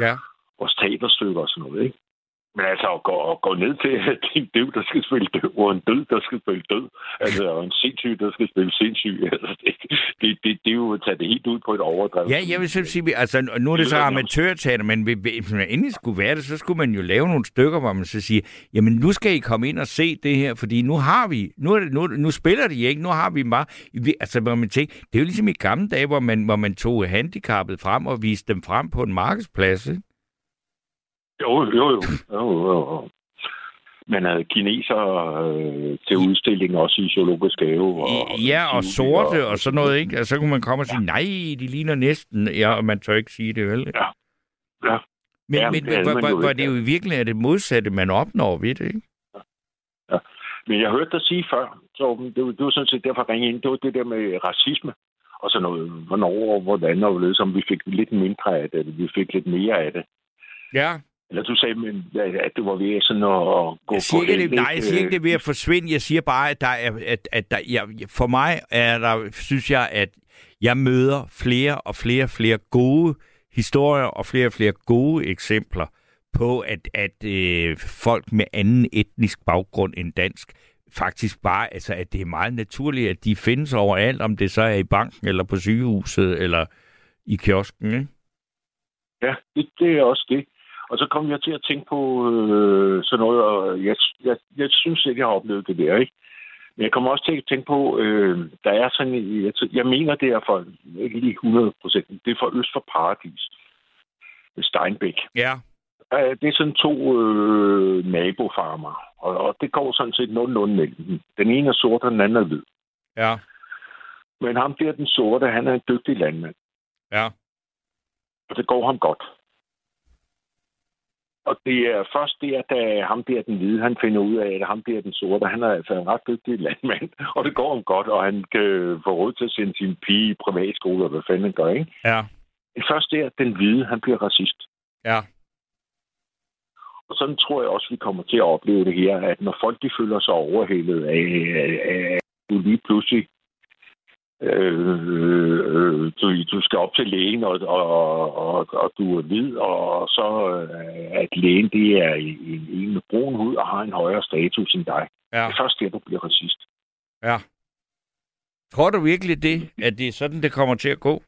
[SPEAKER 3] Ja.
[SPEAKER 13] Vores teaterstykker og sådan noget. Ikke? Men altså at gå, at gå ned til, er en døv, der skal spille døv, og en død, der skal spille død, altså, og en sindssyg, der skal spille sindssyg, altså, det, det, det, det er jo at tage det helt ud på et overdrevet.
[SPEAKER 3] Ja, jeg vil selv sige, altså, nu er det så amatørteater, men hvis man endelig skulle være det, så skulle man jo lave nogle stykker, hvor man så siger, jamen nu skal I komme ind og se det her, fordi nu har vi, nu, er det, nu, nu spiller de ikke, nu har vi bare, altså, hvor man tænker, det er jo ligesom i gamle dage, hvor man, hvor man tog handicappet frem og viste dem frem på en markedsplads, ikke?
[SPEAKER 13] Jo, jo, jo. jo, jo, jo. Man havde kineser øh, til udstilling også i zoologisk have. Og,
[SPEAKER 3] Ja, og sorte og sådan noget, ikke? Og så kunne man komme og sige, nej, de ligner næsten. Ja, og man tør ikke sige det, vel?
[SPEAKER 13] Ja. Ja.
[SPEAKER 3] Men,
[SPEAKER 13] Ja,
[SPEAKER 3] men
[SPEAKER 13] det jo
[SPEAKER 3] hvor
[SPEAKER 13] ikke.
[SPEAKER 3] det jo i virkeligheden er det modsatte, man opnår ved det, ikke?
[SPEAKER 13] Men jeg hørte dig sige før, så det, var- det var sådan set derfor, jeg ind, det var det der med racisme og sådan noget. Hvornår og hvordan og hvorledes, om vi fik lidt mindre af det, vi fik lidt mere af det.
[SPEAKER 3] Ja.
[SPEAKER 13] Eller du sagde, men, at det var ved sådan at gå
[SPEAKER 3] Jeg siger,
[SPEAKER 13] på
[SPEAKER 3] det, nej, jeg siger ikke, det er ved at forsvinde. Jeg siger bare, at, der er, at, at der, jeg, for mig er der, synes jeg, at jeg møder flere og flere og flere gode historier og flere og flere gode eksempler på, at, at øh, folk med anden etnisk baggrund end dansk faktisk bare, altså at det er meget naturligt, at de findes overalt, om det så er i banken, eller på sygehuset, eller i kiosken, ikke?
[SPEAKER 13] Ja, det, det er også det. Og så kom jeg til at tænke på øh, sådan noget, og jeg, jeg, jeg synes ikke, jeg har oplevet det der, ikke? Men jeg kommer også til at tænke på, øh, der er sådan, jeg, jeg mener, det er for, ikke lige 100 procent, det er for øst for Paradis. Steinbæk.
[SPEAKER 3] Ja.
[SPEAKER 13] Det er sådan to øh, nabofarmer, og, og det går sådan set nogenlunde mellem dem. Den ene er sort, og den anden er hvid.
[SPEAKER 3] Ja.
[SPEAKER 13] Men ham der, den sorte, han er en dygtig landmand.
[SPEAKER 3] Ja.
[SPEAKER 13] Og det går ham godt. Og det er først der, da ham der, den hvide, han finder ud af, at ham der, den sorte, han er altså en ret dygtig landmand. Og det går ham godt, og han kan få råd til at sende sin pige i privatskole, og hvad fanden han gør, ikke?
[SPEAKER 3] Ja.
[SPEAKER 13] Det er først der, den hvide, han bliver racist.
[SPEAKER 3] Ja.
[SPEAKER 13] Og sådan tror jeg også, vi kommer til at opleve det her, at når folk de føler sig overhældet af, af, af at du lige pludselig øh, øh, du, du skal op til lægen, og, og, og, og du er hvid, og så øh, at lægen det er en, en med brun hud og har en højere status end dig.
[SPEAKER 3] Ja.
[SPEAKER 13] Det er først der, du bliver racist.
[SPEAKER 3] Ja. Tror du virkelig det, at det er sådan, det kommer til at gå?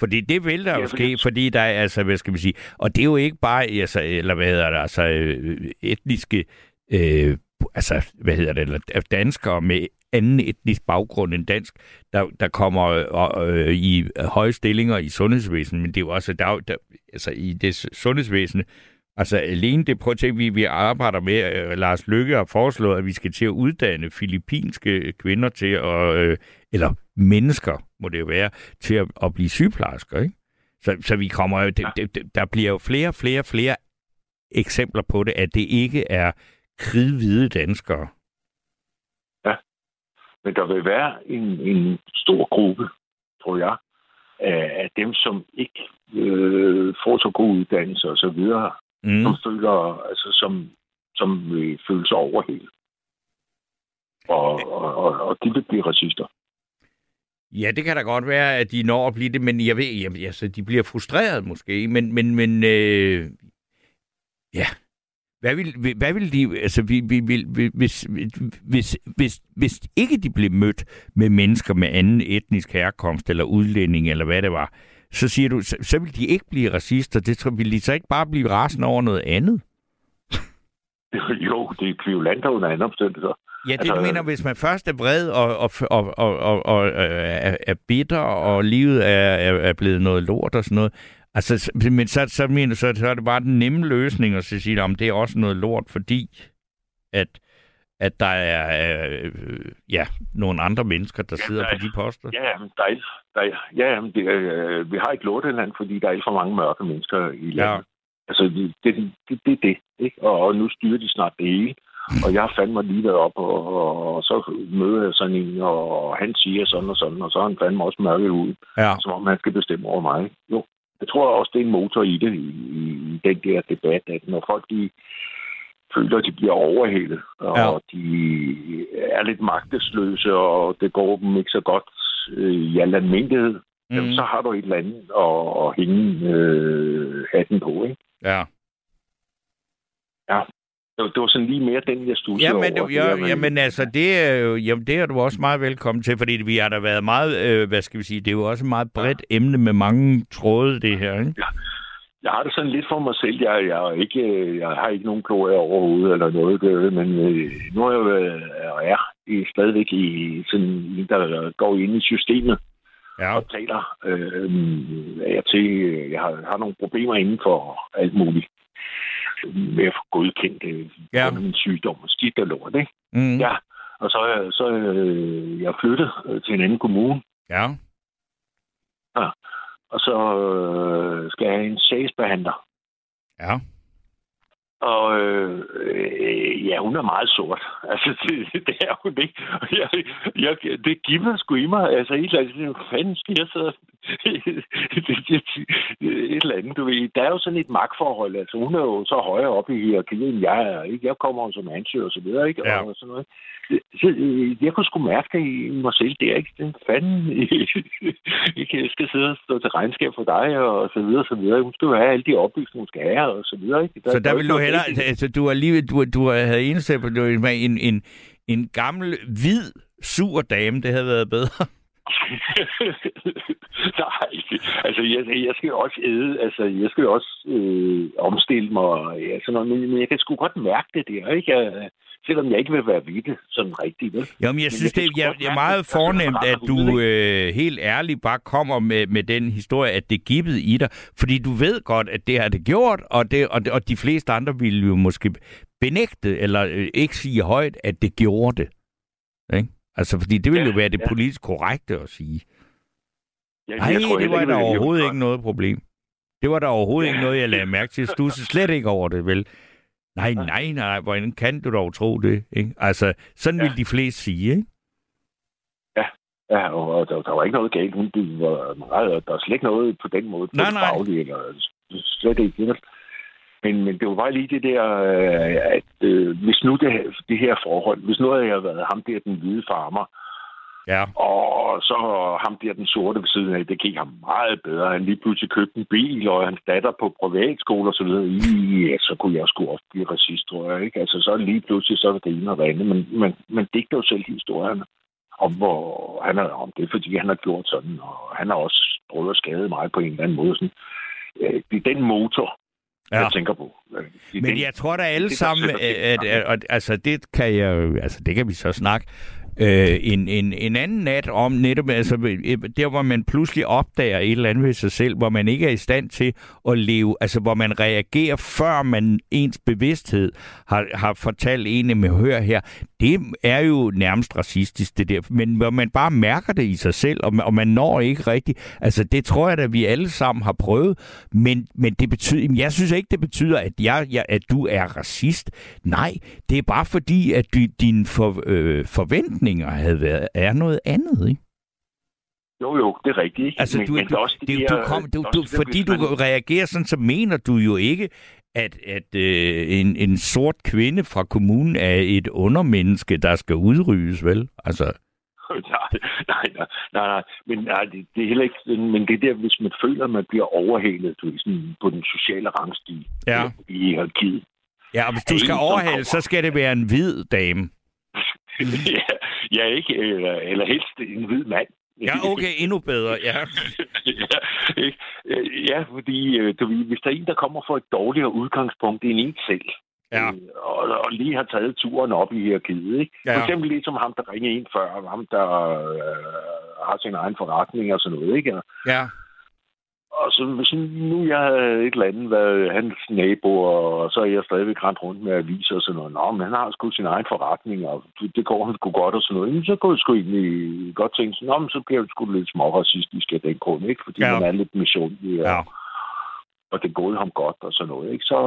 [SPEAKER 3] Fordi det vil der
[SPEAKER 13] Ja,
[SPEAKER 3] jo ske, fordi der er, altså, hvad skal man sige, og det er jo ikke bare, altså, eller hvad hedder det, altså, øh, etniske, øh, altså, hvad hedder det, eller danskere med anden etnisk baggrund end dansk, der, der kommer øh, øh, i høje stillinger i sundhedsvæsenet, men det er jo også, der, er der, altså, i det sundhedsvæsen, Altså alene det, prøv at tænke, vi, vi arbejder med, øh, Lars Lykke har foreslået, at vi skal til at uddanne filippinske kvinder til at, øh, eller mennesker, må det jo være, til at, at blive sygeplejersker, ikke? Så, så vi kommer jo, det, det, der bliver jo flere flere flere eksempler på det, at det ikke er kridhvide danskere.
[SPEAKER 13] Men der vil være en, en stor gruppe, tror jeg, af, dem, som ikke øh, får så god uddannelse og så videre,
[SPEAKER 3] Mm.
[SPEAKER 13] som føler, altså som, som øh, føler sig overhældet. Og, og, og, og de vil blive racister.
[SPEAKER 3] Ja, det kan da godt være, at de når at blive det, men jeg ved, jamen, altså, de bliver frustreret måske, men, men, men øh, ja, hvad vil, hvad vil de, altså, vi, vi, vi, vi- hvis, hvis, hvis, hvis ikke de blev mødt med mennesker med anden etnisk herkomst, eller udlænding, eller hvad det var, så siger du, så, så vil de ikke blive racister, det tror, vil de så ikke bare blive rasende over noget andet?
[SPEAKER 13] Jo, det er kvivolanter under andre omstændigheder.
[SPEAKER 3] Ja, det altså, du mener, hvis man først er vred og, og, og, og, og, og øh, er, er bitter, og livet er, er, er blevet noget lort og sådan noget. Altså, men så, så mener så, så er det bare den nemme løsning at så sige, om det er også noget lort, fordi at, at der er øh, ja, nogle andre mennesker, der sidder
[SPEAKER 13] der
[SPEAKER 3] på
[SPEAKER 13] er-
[SPEAKER 3] de poster.
[SPEAKER 13] Ja, men der er, der er, ja, men det, øh, vi har ikke lorteland, fordi der er alt for mange mørke mennesker i landet.
[SPEAKER 3] Ja.
[SPEAKER 13] Altså, det, det, det, det er det, ikke? Og, og nu styrer de snart det hele. Og jeg har fandme lige op, og, og, og så møder jeg sådan en, og han siger sådan og sådan, og så er han fandme også mørke ud,
[SPEAKER 3] Ja.
[SPEAKER 13] som om han skal bestemme over mig. Jo, jeg tror også, det er en motor i det, i, i, den der debat, at når folk de føler, at de bliver overhældet, og
[SPEAKER 3] Ja.
[SPEAKER 13] ja. de er lidt magtesløse, og det går dem ikke så godt øh, i al almindelighed, mm. jamen, så har du et eller andet at, at hænge øh, hatten på, ikke?
[SPEAKER 3] Ja.
[SPEAKER 13] Ja. Det var, det var sådan lige mere den, jeg stussede
[SPEAKER 3] Ja, men,
[SPEAKER 13] over.
[SPEAKER 3] ja,
[SPEAKER 13] der med-
[SPEAKER 3] jamen altså, det er jo, jamen, det er du også meget velkommen til, fordi vi har da været meget, øh, hvad skal vi sige, det er jo også et meget bredt emne med mange tråde, det her, ikke?
[SPEAKER 13] Jeg har det sådan lidt for mig selv. Jeg, jeg, ikke, øh, jeg har ikke nogen glorie overhovedet eller noget, det, men øh, nu er jeg jo øh, er i, stadigvæk i sådan en, der går ind i systemet
[SPEAKER 3] ja.
[SPEAKER 13] og taler øh, og til. Jeg har, har nogle problemer inden for alt muligt. Med at få godkendt øh,
[SPEAKER 3] Ja.
[SPEAKER 13] ja. min sygdom og skidt og lort, ikke?
[SPEAKER 3] Mm.
[SPEAKER 13] Ja, og så, er jeg- så øh, jeg flyttet øh, til en anden kommune,
[SPEAKER 3] Ja.
[SPEAKER 13] og så øh, skal jeg have en sagsbehandler.
[SPEAKER 3] Ja.
[SPEAKER 13] Og øh, øh, ja, hun er meget sort. Altså, det, det er hun ikke. Jeg, jeg, det giver sgu i mig. Altså, et eller andet, hvad fanden skal jeg et eller andet, du ved. Der er jo sådan et magtforhold. Altså, hun er jo så højere oppe i hierarkiet, end jeg er. Ikke? Jeg kommer jo som ansøger og så videre, ikke?
[SPEAKER 3] Ja.
[SPEAKER 13] Og sådan noget. Så, øh, jeg kunne sgu mærke det i mig selv. Det er ikke den fanden. ikke, jeg skal sidde og stå til regnskab for dig, og så videre, og så videre. Hun skal jo have alle de oplysninger, hun skal have, og så videre. Ikke?
[SPEAKER 3] Så der
[SPEAKER 13] er
[SPEAKER 3] vil du hellere... Altså, du har lige... Du, du havde eneste på du, en, en, en gammel, hvid, sur dame. Det havde været bedre.
[SPEAKER 13] Nej, altså jeg, jeg skal også æde, altså jeg skal også øh, omstille mig, og ja, sådan noget, men, men jeg kan sgu godt mærke det der, ikke? Jeg, selvom jeg ikke vil være ved det sådan rigtigt, vel?
[SPEAKER 3] Jo, men jeg synes,
[SPEAKER 13] kan
[SPEAKER 3] det jeg, det er meget
[SPEAKER 13] er
[SPEAKER 3] fornemt, at du øh, helt ærligt bare kommer med, med den historie, at det gibbede i dig. Fordi du ved godt, at det har det gjort, og, det, og, og de fleste andre ville jo måske benægte, eller øh, ikke sige højt, at det gjorde det. Ikke? Altså, fordi det ville
[SPEAKER 13] Ja,
[SPEAKER 3] jo være det
[SPEAKER 13] ja.
[SPEAKER 3] politisk korrekte at sige.
[SPEAKER 13] Jeg,
[SPEAKER 3] Nej,
[SPEAKER 13] tror
[SPEAKER 3] det var
[SPEAKER 13] ikke,
[SPEAKER 3] da overhovedet ikke noget problem. Det var der overhovedet
[SPEAKER 13] Ja.
[SPEAKER 3] ikke noget, jeg lagde mærke til. Du slet ikke over det, vel? Nej, nej, nej, hvordan kan du dog tro det? Ikke? Altså, sådan
[SPEAKER 13] Ja.
[SPEAKER 3] vil de fleste sige, ikke?
[SPEAKER 13] Ja, og, og der, der, var ikke noget galt. Hun var meget, der er slet ikke noget på den måde.
[SPEAKER 3] Nej, nej.
[SPEAKER 13] Faglige, eller, slet ikke. Men, men det var bare lige det der, øh, at øh, hvis nu det, det her forhold, hvis nu havde jeg været ham der, den hvide farmer,
[SPEAKER 3] Ja.
[SPEAKER 13] og så ham der, den sorte ved siden af, det gik ham meget bedre. Han lige pludselig købte en bil, og hans datter på privatskole og så videre. Ja, så kunne jeg sgu også blive racist, tror jeg. Ikke? Altså, så lige pludselig, så var det ene og det andet. Men, men, men digter jo selv historierne om, hvor han er, om det fordi han har gjort sådan, og han har også prøvet at skade mig på en eller anden måde. Sådan. Øh, Det er den motor, ja. Jeg tænker på. Øh,
[SPEAKER 3] Men
[SPEAKER 13] den-
[SPEAKER 3] jeg tror da alle
[SPEAKER 13] det,
[SPEAKER 3] sammen, at,
[SPEAKER 13] ting
[SPEAKER 3] at, at, at, altså det kan jeg jo- altså det kan vi så snakke øh, en, en, en anden nat om netop, altså øh, der hvor man pludselig opdager et eller andet ved sig selv, hvor man ikke er i stand til at leve, altså hvor man reagerer, før man ens bevidsthed har, har fortalt en med hør her, det er jo nærmest racistisk det der, men man bare mærker det i sig selv, og man, og man når ikke rigtigt, altså det tror jeg da, vi alle sammen har prøvet, men, men det betyder, jeg synes ikke, det betyder, at, jeg, jeg, at du er racist. Nej, det er bare fordi, at du, dine for, øh, forventninger havde været, er noget andet, ikke?
[SPEAKER 13] Jo, jo, det er rigtigt.
[SPEAKER 3] Altså,
[SPEAKER 13] men,
[SPEAKER 3] du,
[SPEAKER 13] men
[SPEAKER 3] du,
[SPEAKER 13] også de
[SPEAKER 3] det,
[SPEAKER 13] der-
[SPEAKER 3] du, kom, du, du,
[SPEAKER 13] også det,
[SPEAKER 3] fordi du
[SPEAKER 13] man-
[SPEAKER 3] reagerer sådan, så mener du jo ikke, at, at øh, en, en sort kvinde fra kommunen er et undermenneske, der skal udryddes, vel? Altså,
[SPEAKER 13] nej, nej, nej, nej, nej. Men nej, det, det er heller ikke men det er der, hvis man føler, at man bliver overhalet du, sådan, på den sociale rangstige
[SPEAKER 3] Ja.
[SPEAKER 13] i hierarkiet.
[SPEAKER 3] ja, og hvis du skal overhale, så skal det være en hvid dame.
[SPEAKER 13] ja, ja, ikke, eller, eller helst en hvid mand.
[SPEAKER 3] Ja, okay, endnu bedre, ja.
[SPEAKER 13] ja, ikke? Ja, fordi øh, du, hvis der er en, der kommer fra et dårligere udgangspunkt end en selv,
[SPEAKER 3] Ja.
[SPEAKER 13] øh, og, og lige har taget turen op i hierarkiet, ikke?
[SPEAKER 3] Ja.
[SPEAKER 13] For eksempel ligesom ham, der ringer ind før, og ham, der øh, har sin egen forretning og sådan noget, ikke?
[SPEAKER 3] Ja,
[SPEAKER 13] og så hvis nu jeg havde et eller andet været hans nabo, og så er jeg stadigvæk rent rundt med aviser og sådan noget. Nå, men han har sgu sin egen forretning, og det går han sgu godt og sådan noget. Men så kunne jeg sgu egentlig godt tænke sådan, Nå, men så bliver det sgu lidt småracistisk af den grund, ikke? Fordi
[SPEAKER 3] Ja.
[SPEAKER 13] man er lidt misundelig, og,
[SPEAKER 3] ja.
[SPEAKER 13] ja. Og det gået ham godt og sådan noget, ikke? Så,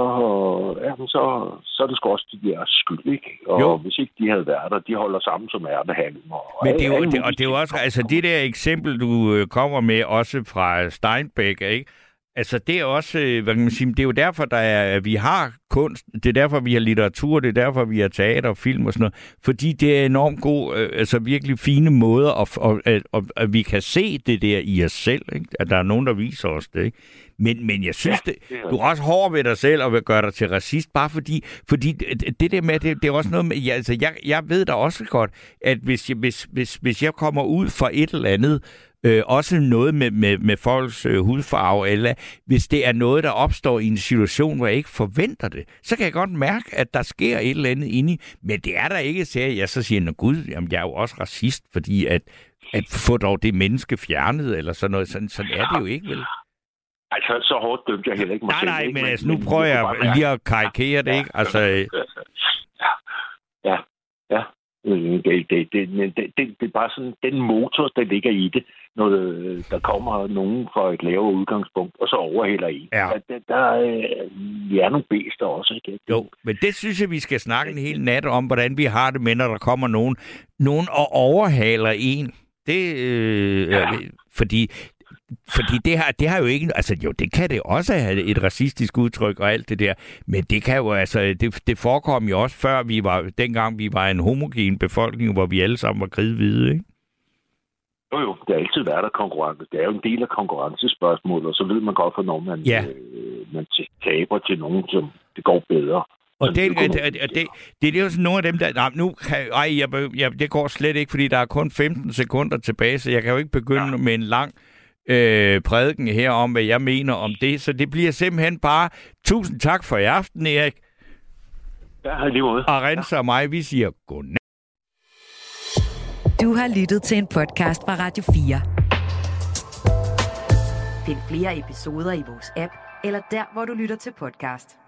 [SPEAKER 13] ja, så, så er det sgu også de der skyld, ikke? Og
[SPEAKER 3] Jo.
[SPEAKER 13] hvis ikke de havde været der, de holder sammen som ærtehalm. Og
[SPEAKER 3] Men det er, jo, det, og det er jo også, altså det der eksempel, du øh, kommer med, også fra Steinbeck, ikke? Altså det er også, øh, hvad kan man sige, det er jo derfor, der er, at vi har kunst, det er derfor, vi har litteratur, det er derfor, vi har teater og film og sådan noget, fordi det er enormt god, øh, altså virkelig fine måder, at, og, at, og, at vi kan se det der i os selv, ikke? at der er nogen, der viser os det. Ikke? Men, men jeg synes, ja, det,
[SPEAKER 13] det er
[SPEAKER 3] du er også hård ved dig selv og vil gøre dig til racist, bare fordi, fordi det, det der med, det, det er også noget med, ja, altså jeg, jeg ved da også godt, at hvis jeg, hvis, hvis, hvis jeg kommer ud fra et eller andet, øh, også noget med, med, med folks øh, hudfarve, eller hvis det er noget, der opstår i en situation, hvor jeg ikke forventer det, så kan jeg godt mærke, at der sker et eller andet inde i, men det er der ikke, så jeg så siger, at gud, jamen, jeg er jo også racist, fordi at, at få dog det menneske fjernet, eller sådan noget, sådan, sådan er det jo ikke, vel?
[SPEAKER 13] Altså, så hårdt dømte jeg heller ikke mig
[SPEAKER 3] Nej,
[SPEAKER 13] selv.
[SPEAKER 3] nej,
[SPEAKER 13] ikke?
[SPEAKER 3] men altså, nu prøver jeg lige at karikere det, ikke? Altså, øh,
[SPEAKER 13] Ja, ja. Øh, Det, det, det, men det, det, det er bare sådan den motor, der ligger i det, når øh, der kommer nogen fra et lavere udgangspunkt, og så overhælder en.
[SPEAKER 3] Ja.
[SPEAKER 13] Der, der, der øh, vi er nogle bæster også, ikke?
[SPEAKER 3] Jo, men det synes jeg, vi skal snakke en hel nat om, hvordan vi har det med, når der kommer nogen, nogen og overhaler en. Det, øh, ja. fordi, fordi det har, det har jo ikke... Altså jo, det kan det også have et racistisk udtryk og alt det der, men det kan jo altså... Det, det forekom jo også før vi var... Dengang vi var en homogen befolkning, hvor vi alle sammen var kridhvide, ikke?
[SPEAKER 13] Jo, jo, det har altid været der konkurrence. Det er jo en del af konkurrencespørgsmålet, og så ved man godt, hvornår man,
[SPEAKER 3] Ja.
[SPEAKER 13] øh, man taber til nogen, som det går bedre.
[SPEAKER 3] Og det, det, det, det, det er jo sådan nogle af dem, der... Nej, nu kan, ej, jeg, jeg, det går slet ikke, fordi der er kun 15 sekunder tilbage, så jeg kan jo ikke begynde ja. med en lang øh, prædiken her om, hvad jeg mener om det. Så det bliver simpelthen bare... Tusind tak for i aften, Erik.
[SPEAKER 13] Ja, lige måde.
[SPEAKER 3] Og Rense og mig, vi siger godnat.
[SPEAKER 2] Du har lyttet til en podcast fra Radio 4. Find flere episoder i vores app, eller der, hvor du lytter til podcast.